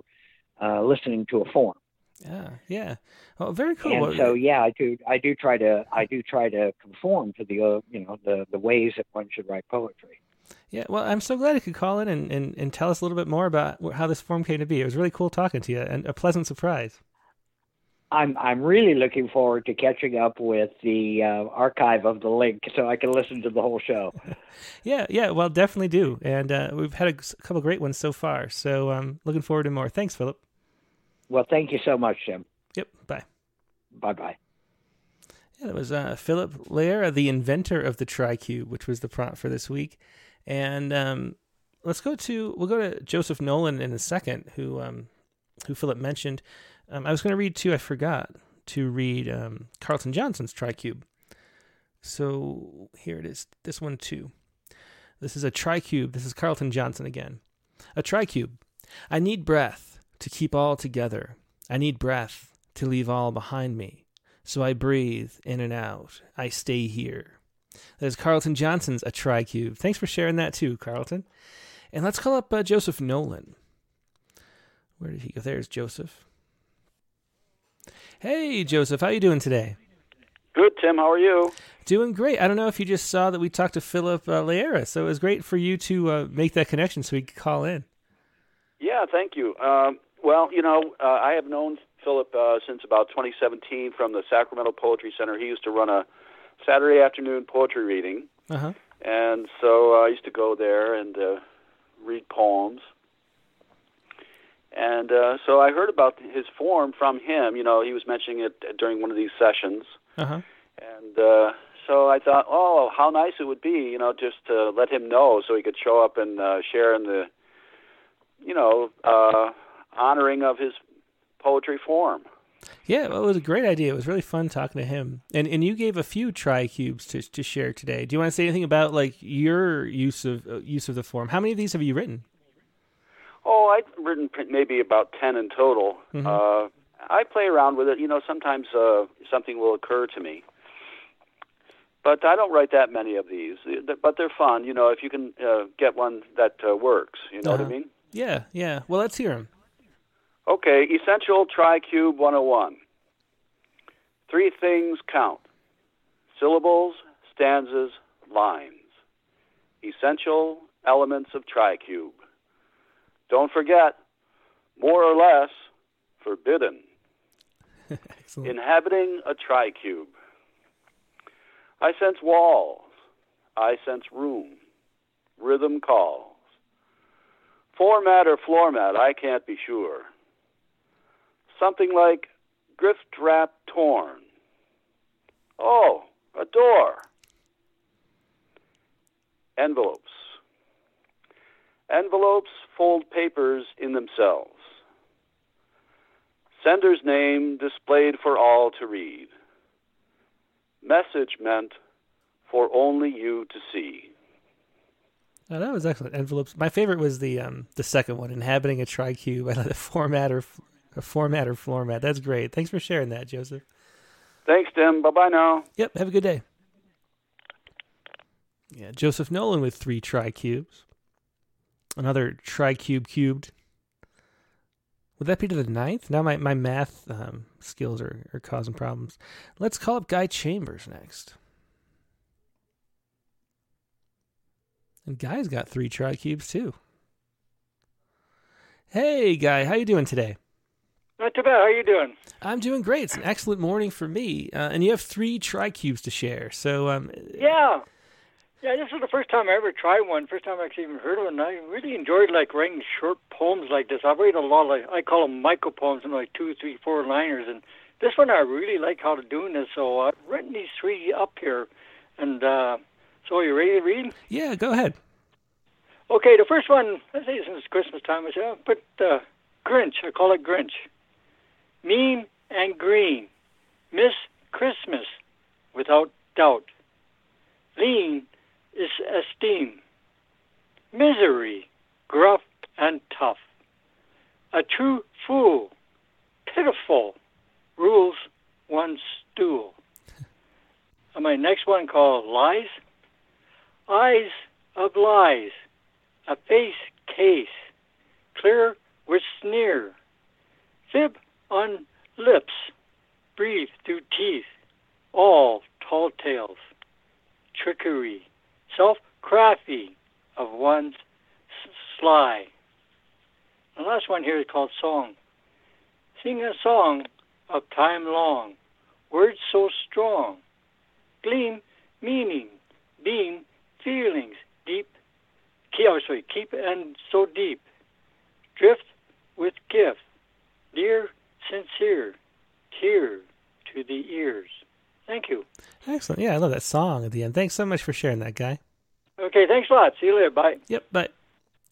S12: uh, listening to a form.
S1: Yeah, yeah. Oh, very cool.
S12: And so, yeah, I do, I do try to, I do try to conform to the, uh, you know, the the ways that one should write poetry.
S1: Yeah, well, I'm so glad you could call in and, and, and tell us a little bit more about how this form came to be. It was really cool talking to you and a pleasant surprise.
S12: I'm I'm really looking forward to catching up with the uh, archive of the link so I can listen to the whole show.
S1: Yeah, yeah, well, definitely do. And uh, we've had a couple great ones so far. So um, looking forward to more. Thanks, Philip.
S12: Well, thank you so much, Jim.
S1: Yep, bye.
S12: Bye bye.
S1: Yeah, that was uh, Philip Larrea, the inventor of the TriCube, which was the prompt for this week. And um, let's go to we'll go to Joseph Nolan in a second, who um, who Philip mentioned. Um, I was going to read two. I forgot to read um, Carlton Johnson's TriCube. So here it is. This one too. This is a TriCube. This is Carlton Johnson again. A TriCube. I need breath to keep all together. I need breath to leave all behind me. So I breathe in and out. I stay here. That is Carlton Johnson's A TriCube. Thanks for sharing that too, Carlton. And let's call up uh, Joseph Nolan. Where did he go? There's Joseph. Hey, Joseph, how you doing today?
S13: Good, Tim. How are you?
S1: Doing great. I don't know if you just saw that we talked to Philip uh, Larrea, so it was great for you to uh, make that connection so he could call in.
S13: Yeah, thank you. Um, well, you know, uh, I have known Philip uh, since about 2017 from the Sacramento Poetry Center. He used to run a Saturday afternoon poetry reading,
S1: Uh huh.
S13: and so uh, I used to go there and uh, read poems. And uh, so I heard about his form from him. You know, he was mentioning it during one of these sessions.
S1: Uh huh.
S13: And uh, so I thought, oh, how nice it would be, you know, just to let him know so he could show up and uh, share in the, you know, uh, honoring of his poetry form.
S1: Yeah, well, it was a great idea. It was really fun talking to him. And and you gave a few TriCubes to to share today. Do you want to say anything about like your use of uh, use of the form? How many of these have you written?
S13: Oh, I've written maybe about 10 in total.
S1: Mhm.
S13: Uh, I play around with it. You know, sometimes uh, something will occur to me. But I don't write that many of these. But they're fun, you know, if you can uh, get one that uh, works. You know what I
S1: Uh-huh.
S13: mean?
S1: Yeah, yeah. Well, let's hear them.
S13: Okay, Essential TriCube 101. Three things count syllables, stanzas, lines. Essential elements of TriCube. Don't forget, more or less, forbidden. Inhabiting a TriCube. I sense walls. I sense room. Rhythm calls. Format or floor mat, I can't be sure. Something like grift wrap torn. Oh, a door. Envelopes. Envelopes fold papers in themselves. Sender's name displayed for all to read. Message meant for only you to see.
S1: Oh, that was excellent. Envelopes. My favorite was the um the second one, inhabiting a tricube. I like the format or a format or floor mat. That's great. Thanks for sharing that, Joseph.
S13: Thanks, Tim. Bye bye now.
S1: Yep. Have a good day. Yeah, Joseph Nolan with three tricubes. Another tricube cubed. Would that be to the ninth? Now my, my math um, skills are, are causing problems. Let's call up Guy Chambers next. And Guy's got three tricubes too. Hey, Guy. How you doing today?
S14: Not too bad. How you doing?
S1: I'm doing great. It's an excellent morning for me. Uh, and you have three TriCubes to share. So, um,
S14: Yeah. Yeah, this is the first time I ever tried one. First time I actually even heard of. And I really enjoyed like writing short poems like this. I've written a lot like I call them micro poems, and like two, three, four liners. And this one I really like how to doing this. So I've written these three up here. And uh, so are you ready to read?
S1: yeah, go ahead.
S14: Okay, the first one, I say since Christmas time, I said, I'll put uh, Grinch. I call it Grinch. Mean and green. Miss Christmas, without doubt. Lean is esteem. Misery, gruff and tough. A true fool, pitiful, rules one's stool. And my next one called Lies. Eyes of lies, a face case, clear with sneer. Fib on lips, breathe through teeth, all tall tales. Trickery, self crafty of one's sly. The last one here is called Song. Sing a song of time long, words so strong. Gleam meaning, beam feelings deep. Keep, oh, sorry, keep and so deep. Drift with gift, dear, sincere, tear to the ears. Thank you.
S1: Excellent. Yeah, I love that song at the end. Thanks so much for sharing that, Guy.
S14: Okay, thanks a lot. See you later. Bye.
S1: Yep, bye.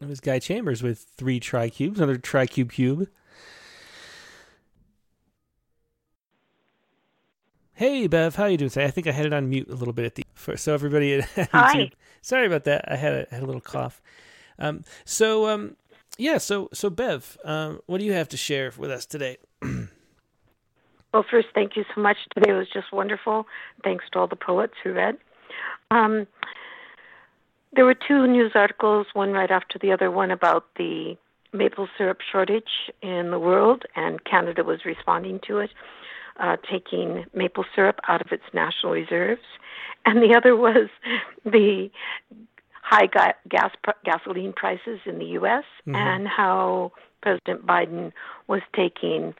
S1: it was Guy Chambers with three TriCubes, another TriCube cube. Hey, Bev, how are you doing today? I think I had it on mute a little bit at the first, so everybody at YouTube.
S15: Hi.
S1: Sorry about that. I had a had a little cough. Um, so um, yeah, so so Bev, um, what do you have to share with us today?
S15: Well, first, thank you so much. Today was just wonderful. Thanks to all the poets who read. Um, there were two news articles, one right after the other, one about the maple syrup shortage in the world, and Canada was responding to it, uh, taking maple syrup out of its national reserves. And the other was the high ga- gas pr- gasoline prices in the U.S.
S16: Mhm.
S15: and how President Biden was taking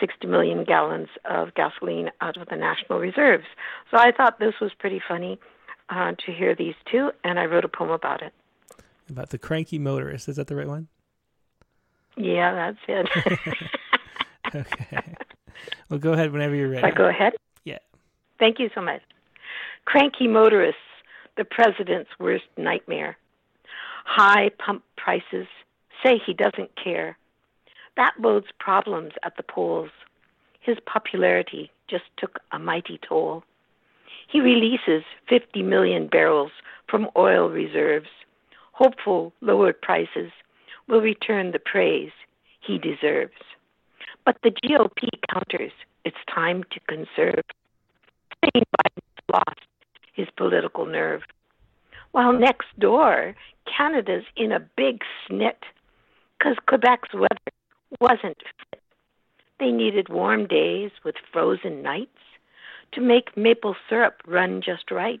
S15: 60 million gallons of gasoline out of the national reserves. So I thought this was pretty funny uh, to hear these two, and I wrote a poem about it.
S1: About the cranky motorist. Is that the right one?
S15: Yeah, that's it.
S1: okay. Well, go ahead whenever you're ready.
S15: I go ahead?
S1: Yeah.
S15: Thank you so much. Cranky motorists, the president's worst nightmare. High pump prices, say he doesn't care. That bodes problems at the polls. His popularity just took a mighty toll. He releases 50 million barrels from oil reserves. Hopeful lowered prices will return the praise he deserves. But the GOP counters it's time to conserve. Saying Biden's lost his political nerve. While next door, Canada's in a big snit because Quebec's weather wasn't fit. They needed warm days with frozen nights to make maple syrup run just right.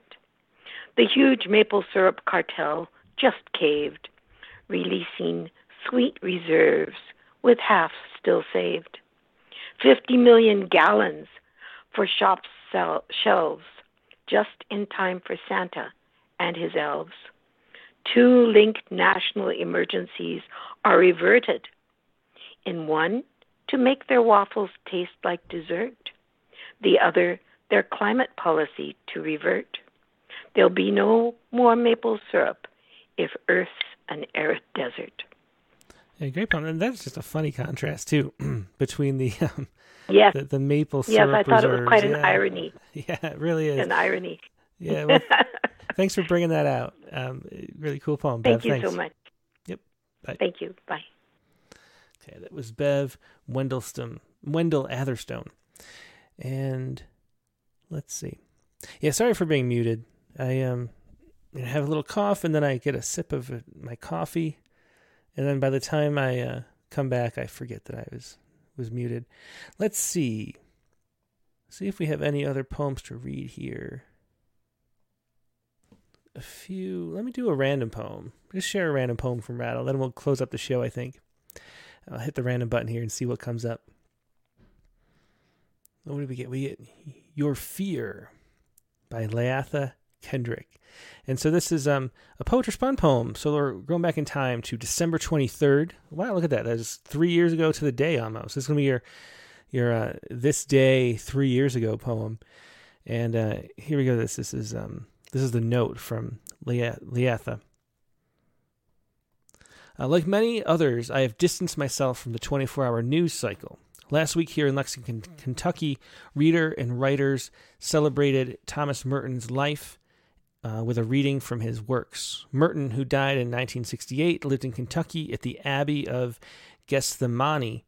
S15: The huge maple syrup cartel just caved, releasing sweet reserves with half still saved. 50 million gallons for shop sell- shelves, just in time for Santa and his elves. Two linked national emergencies are reverted. In one, to make their waffles taste like dessert. The other, their climate policy to revert. There'll be no more maple syrup if Earth's an arid desert.
S1: Yeah, great poem. And that's just a funny contrast too between the um,
S15: Yes.
S1: the, the maple syrup.
S15: Yes, I thought it was
S1: reserves.
S15: quite an
S1: Yeah.
S15: irony.
S1: Yeah, it really is.
S15: An irony.
S1: Yeah, well, thanks for bringing that out. Um, really cool poem.
S15: Thank
S1: Bev.
S15: you
S1: Thanks.
S15: so much.
S1: Yep. Bye.
S15: Thank you. Bye.
S1: Okay, that was Bev Wendelston, Wendell Atherstone. And let's see. Yeah, sorry for being muted. I um have a little cough and then I get a sip of my coffee and then by the time I uh, come back I forget that I was was muted. Let's see. See if we have any other poems to read here. A few. Let me do a random poem. Just share a random poem from Rattle. Then we'll close up the show, I think. I'll hit the random button here and see what comes up. What do we get? We get Your Fear by Leatha Kendrick. And so this is um, a Poets Respond poem. So we're going back in time to December 23rd. Wow, look at that. That is three years ago to the day almost. This is going to be your, your uh, This Day three years ago poem. And uh, here we go. This this is um, this is the note from Leatha. Uh, like many others, I have distanced myself from the 24 hour news cycle. Last week here in Lexington, Kentucky, reader and writers celebrated Thomas Merton's life uh, with a reading from his works. Merton, who died in 1968, lived in Kentucky at the Abbey of Gethsemani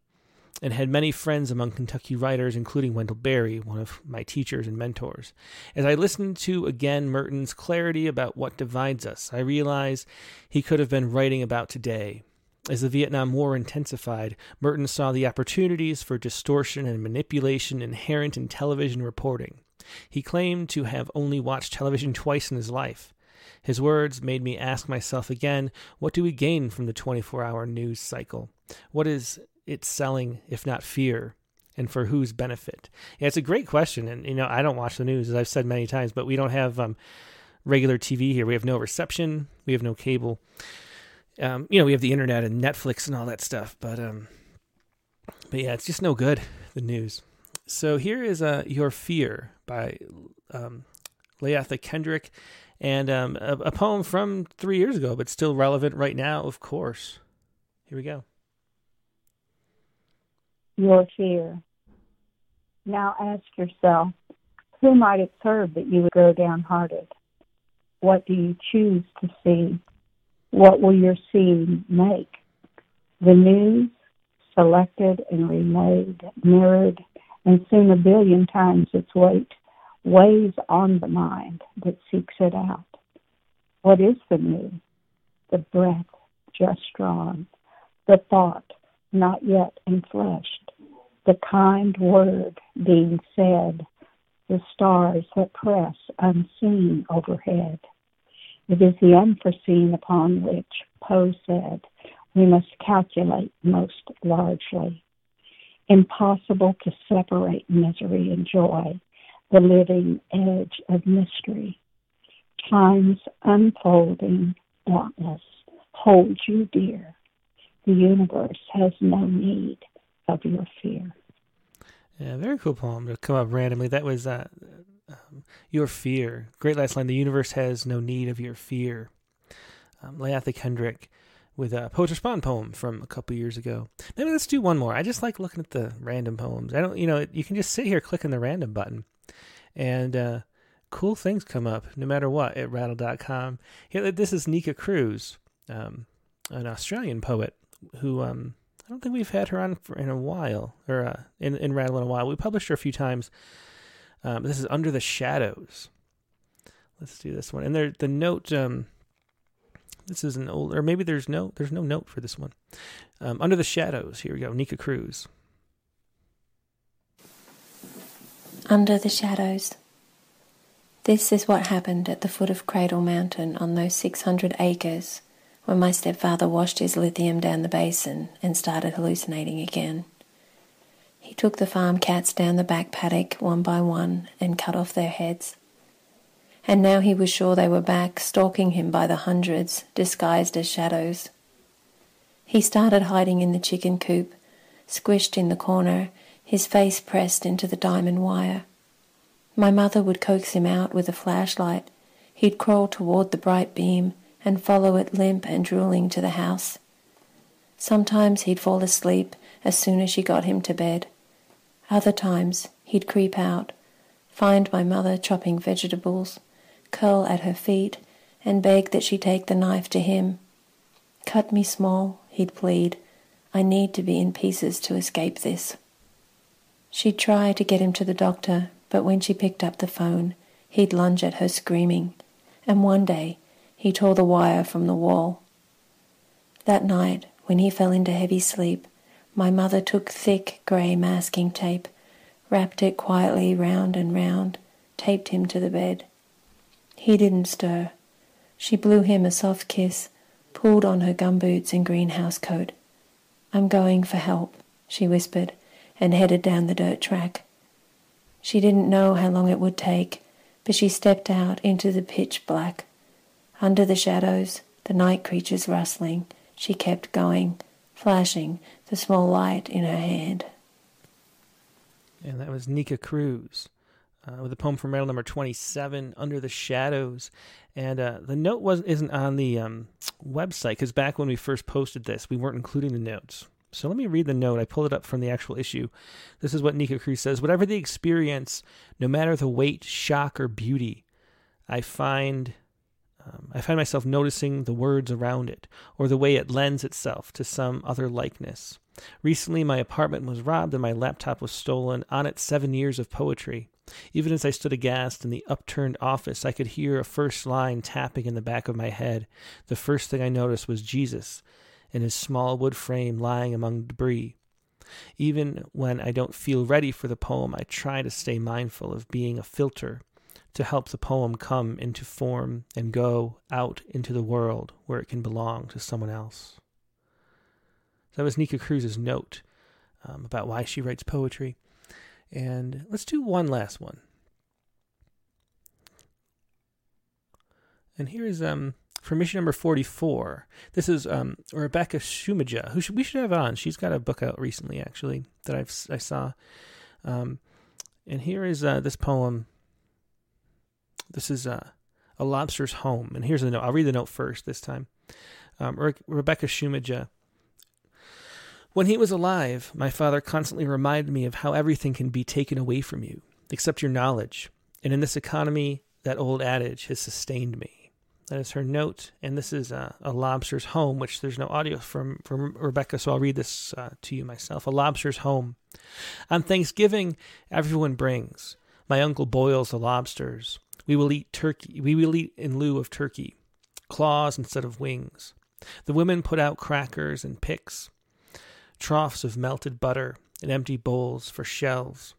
S1: and had many friends among Kentucky writers, including Wendell Berry, one of my teachers and mentors. As I listened to again Merton's clarity about what divides us, I realized he could have been writing about today. As the Vietnam War intensified, Merton saw the opportunities for distortion and manipulation inherent in television reporting. He claimed to have only watched television twice in his life. His words made me ask myself again what do we gain from the 24 hour news cycle? What is it's selling, if not fear, and for whose benefit? Yeah, it's a great question, and you know I don't watch the news as I've said many times, but we don't have um, regular TV here. We have no reception. We have no cable. Um, you know, we have the internet and Netflix and all that stuff, but um, but yeah, it's just no good. The news. So here is uh, "Your Fear" by um, Leatha Kendrick, and um, a, a poem from three years ago, but still relevant right now, of course. Here we go
S16: your fear. Now ask yourself, who might it serve that you would grow downhearted? What do you choose to see? What will your seeing make? The news, selected and remade, mirrored, and soon a billion times its weight, weighs on the mind that seeks it out. What is the news? The breath just drawn, the thought not yet enfleshed, the kind word being said, the stars that press unseen overhead. It is the unforeseen upon which Poe said we must calculate most largely. Impossible to separate misery and joy, the living edge of mystery. Time's unfolding dauntless holds you dear the universe has no need of your fear.
S1: Yeah, very cool poem to come up randomly. That was uh, um, Your Fear. Great last line. The universe has no need of your fear. Um, Leatha Kendrick with a Poets Respond poem from a couple years ago. Maybe let's do one more. I just like looking at the random poems. I don't, you know, you can just sit here clicking the random button and uh, cool things come up no matter what at rattle.com. Here, this is Nika Cruz, um, an Australian poet who um, I don't think we've had her on for in a while, or uh, in in Rattle in a while. We published her a few times. Um, this is Under the Shadows. Let's do this one. And there, the note. Um, this is an old, or maybe there's no, there's no note for this one. Um, Under the Shadows. Here we go. Nika Cruz.
S17: Under the Shadows. This is what happened at the foot of Cradle Mountain on those 600 acres when my stepfather washed his lithium down the basin and started hallucinating again. He took the farm cats down the back paddock one by one and cut off their heads. And now he was sure they were back, stalking him by the hundreds, disguised as shadows. He started hiding in the chicken coop, squished in the corner, his face pressed into the diamond wire. My mother would coax him out with a flashlight. He'd crawl toward the bright beam and follow it limp and drooling to the house. Sometimes he'd fall asleep as soon as she got him to bed. Other times he'd creep out, find my mother chopping vegetables, curl at her feet, and beg that she take the knife to him. Cut me small, he'd plead. I need to be in pieces to escape this. She'd try to get him to the doctor, but when she picked up the phone, he'd lunge at her screaming. And one day he tore the wire from the wall. That night, when he fell into heavy sleep, my mother took thick grey masking tape, wrapped it quietly round and round, taped him to the bed. He didn't stir. She blew him a soft kiss, pulled on her gumboots and greenhouse coat. I'm going for help, she whispered, and headed down the dirt track. She didn't know how long it would take, but she stepped out into the pitch black. Under the shadows, the night creatures rustling, she kept going, flashing the small light in her hand.
S1: And that was Nika Cruz uh, with a poem from Rattle number 27, Under the Shadows. And uh, the note wasn't isn't on the um, website because back when we first posted this, we weren't including the notes. So let me read the note. I pulled it up from the actual issue. This is what Nika Cruz says Whatever the experience, no matter the weight, shock, or beauty, I find. Um, I find myself noticing the words around it, or the way it lends itself to some other likeness. Recently, my apartment was robbed and my laptop was stolen. On it, seven years of poetry. Even as I stood aghast in the upturned office, I could hear a first line tapping in the back of my head. The first thing I noticed was Jesus, in his small wood frame lying among debris. Even when I don't feel ready for the poem, I try to stay mindful of being a filter to help the poem come into form and go out into the world where it can belong to someone else. that was Nika Cruz's note um, about why she writes poetry. And let's do one last one. And here is um, for mission number 44. This is um, Rebecca Schumejda, who should, we should have on. She's got a book out recently, actually, that I've, I saw. Um, and here is uh, this poem. This is A Lobster's Home. And here's the note. I'll read the note first this time. Um, Re- Rebecca Schumejda. When he was alive, my father constantly reminded me of how everything can be taken away from you, except your knowledge. And in this economy, that old adage has sustained me. That is her note, and this is a lobster's home, which there's no audio from from Rebecca, so I'll read this uh, to you myself. A lobster's home. On Thanksgiving, everyone brings. My uncle boils the lobsters. We will eat turkey. We will eat in lieu of turkey, claws instead of wings. The women put out crackers and picks, troughs of melted butter, and empty bowls for shells.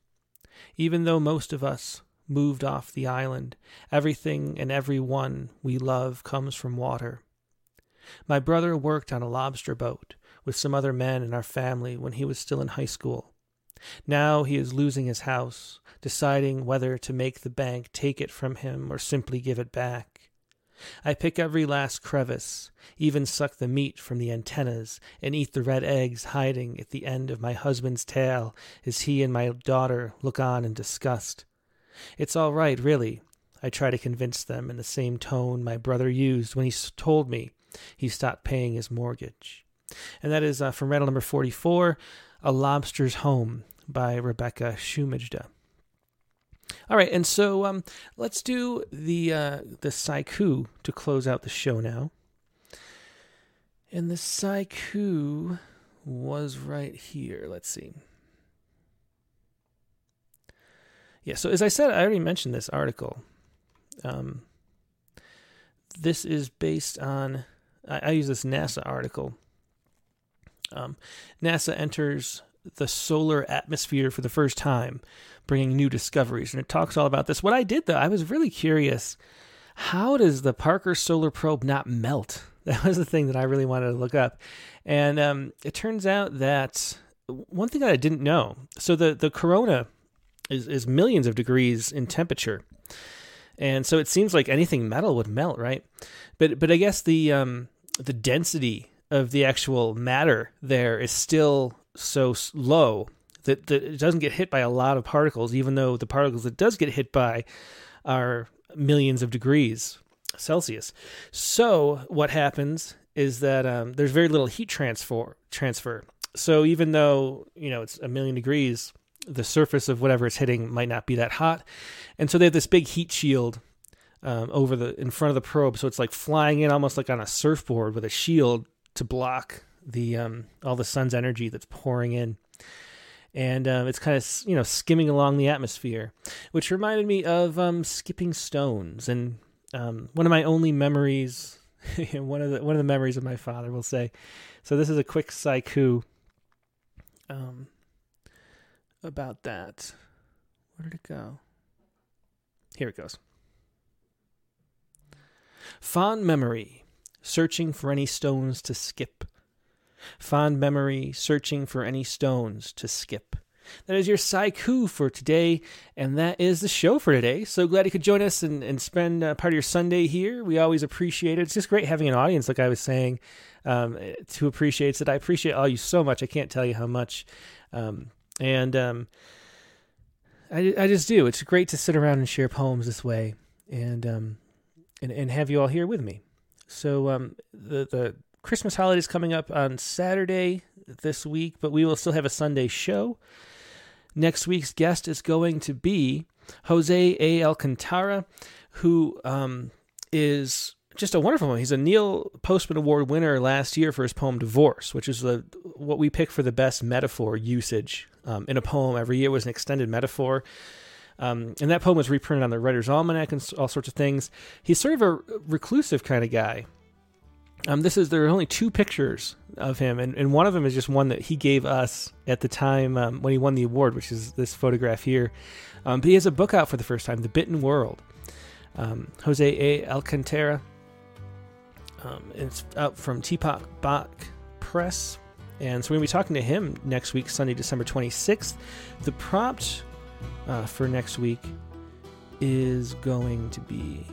S1: Even though most of us moved off the island. Everything and every one we love comes from water. My brother worked on a lobster boat with some other men in our family when he was still in high school. Now he is losing his house, deciding whether to make the bank take it from him or simply give it back. I pick every last crevice, even suck the meat from the antennas, and eat the red eggs hiding at the end of my husband's tail as he and my daughter look on in disgust. It's all right, really. I try to convince them in the same tone my brother used when he told me he stopped paying his mortgage. And that is uh, from Rattle number 44, A Lobster's Home by Rebecca Schumejda. All right, and so um, let's do the uh, the saiku to close out the show now. And the saiku was right here. Let's see. Yeah, so as I said, I already mentioned this article. Um, this is based on, I, I use this NASA article. Um, NASA enters the solar atmosphere for the first time, bringing new discoveries. And it talks all about this. What I did, though, I was really curious how does the Parker Solar Probe not melt? That was the thing that I really wanted to look up. And um, it turns out that one thing that I didn't know so the, the corona is, is millions of degrees in temperature. And so it seems like anything metal would melt, right? But but I guess the um, the density of the actual matter there is still so low that, that it doesn't get hit by a lot of particles, even though the particles it does get hit by are millions of degrees Celsius. So what happens is that um, there's very little heat transfer transfer. So even though you know it's a million degrees, the surface of whatever it's hitting might not be that hot, and so they have this big heat shield um, over the in front of the probe, so it's like flying in almost like on a surfboard with a shield to block the um, all the sun's energy that's pouring in, and um, it's kind of you know skimming along the atmosphere, which reminded me of um, skipping stones, and um, one of my only memories, one of the one of the memories of my father, will say. So this is a quick saiku. Um, about that. Where did it go? Here it goes. Fond memory, searching for any stones to skip. fond memory, searching for any stones to skip. That is your Saiku for today, and that is the show for today. So glad you could join us and, and spend uh, part of your Sunday here. We always appreciate it. It's just great having an audience, like I was saying, um, who appreciates it. I appreciate all you so much. I can't tell you how much. Um, and um, I, I just do. It's great to sit around and share poems this way and, um, and, and have you all here with me. So um, the, the Christmas holiday is coming up on Saturday this week, but we will still have a Sunday show. Next week's guest is going to be Jose A. Alcantara, who um, is just a wonderful one. He's a Neil Postman Award winner last year for his poem "Divorce," which is the what we pick for the best metaphor usage um, in a poem every year. Was an extended metaphor. Um, and that poem was reprinted on the Writer's Almanac and all sorts of things. He's sort of a reclusive kind of guy. Um, this is there are only two pictures of him, and, and one of them is just one that he gave us at the time um, when he won the award, which is this photograph here. Um, but he has a book out for the first time, The Bitten World. Um, Jose A. Alcantara. Um, it's out from Tupelo Press. And so we're going to be talking to him next week, Sunday, December 26th. The prompt uh, for next week is going to be.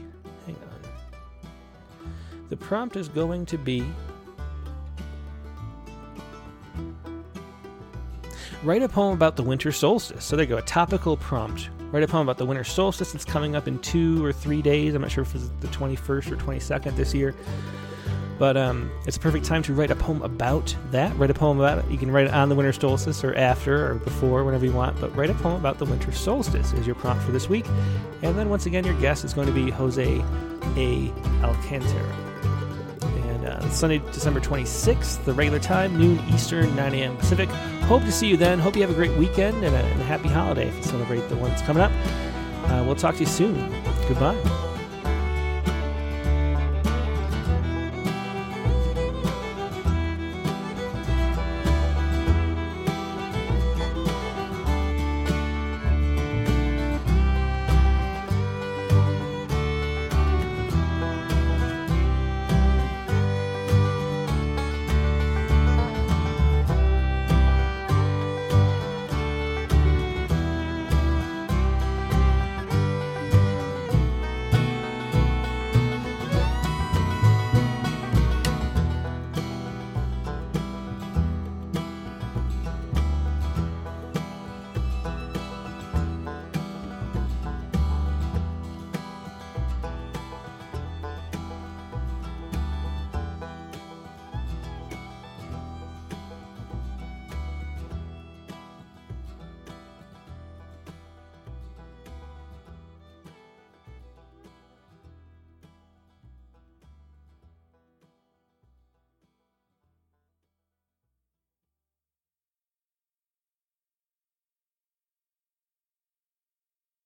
S1: Hang on. The prompt is going to be write a poem about the winter solstice. So there you go, a topical prompt. Write a poem about the winter solstice that's coming up in two or three days. I'm not sure if it's the 21st or 22nd this year. But um, it's a perfect time to write a poem about that. Write a poem about it. You can write it on the winter solstice or after or before, whenever you want. But write a poem about the winter solstice is your prompt for this week. And then once again, your guest is going to be Jose A. Alcantara. And uh, Sunday, December 26th, the regular time, noon Eastern, 9 a.m. Pacific. Hope to see you then. Hope you have a great weekend and a, and a happy holiday if you celebrate the one that's coming up. Uh, we'll talk to you soon. Goodbye.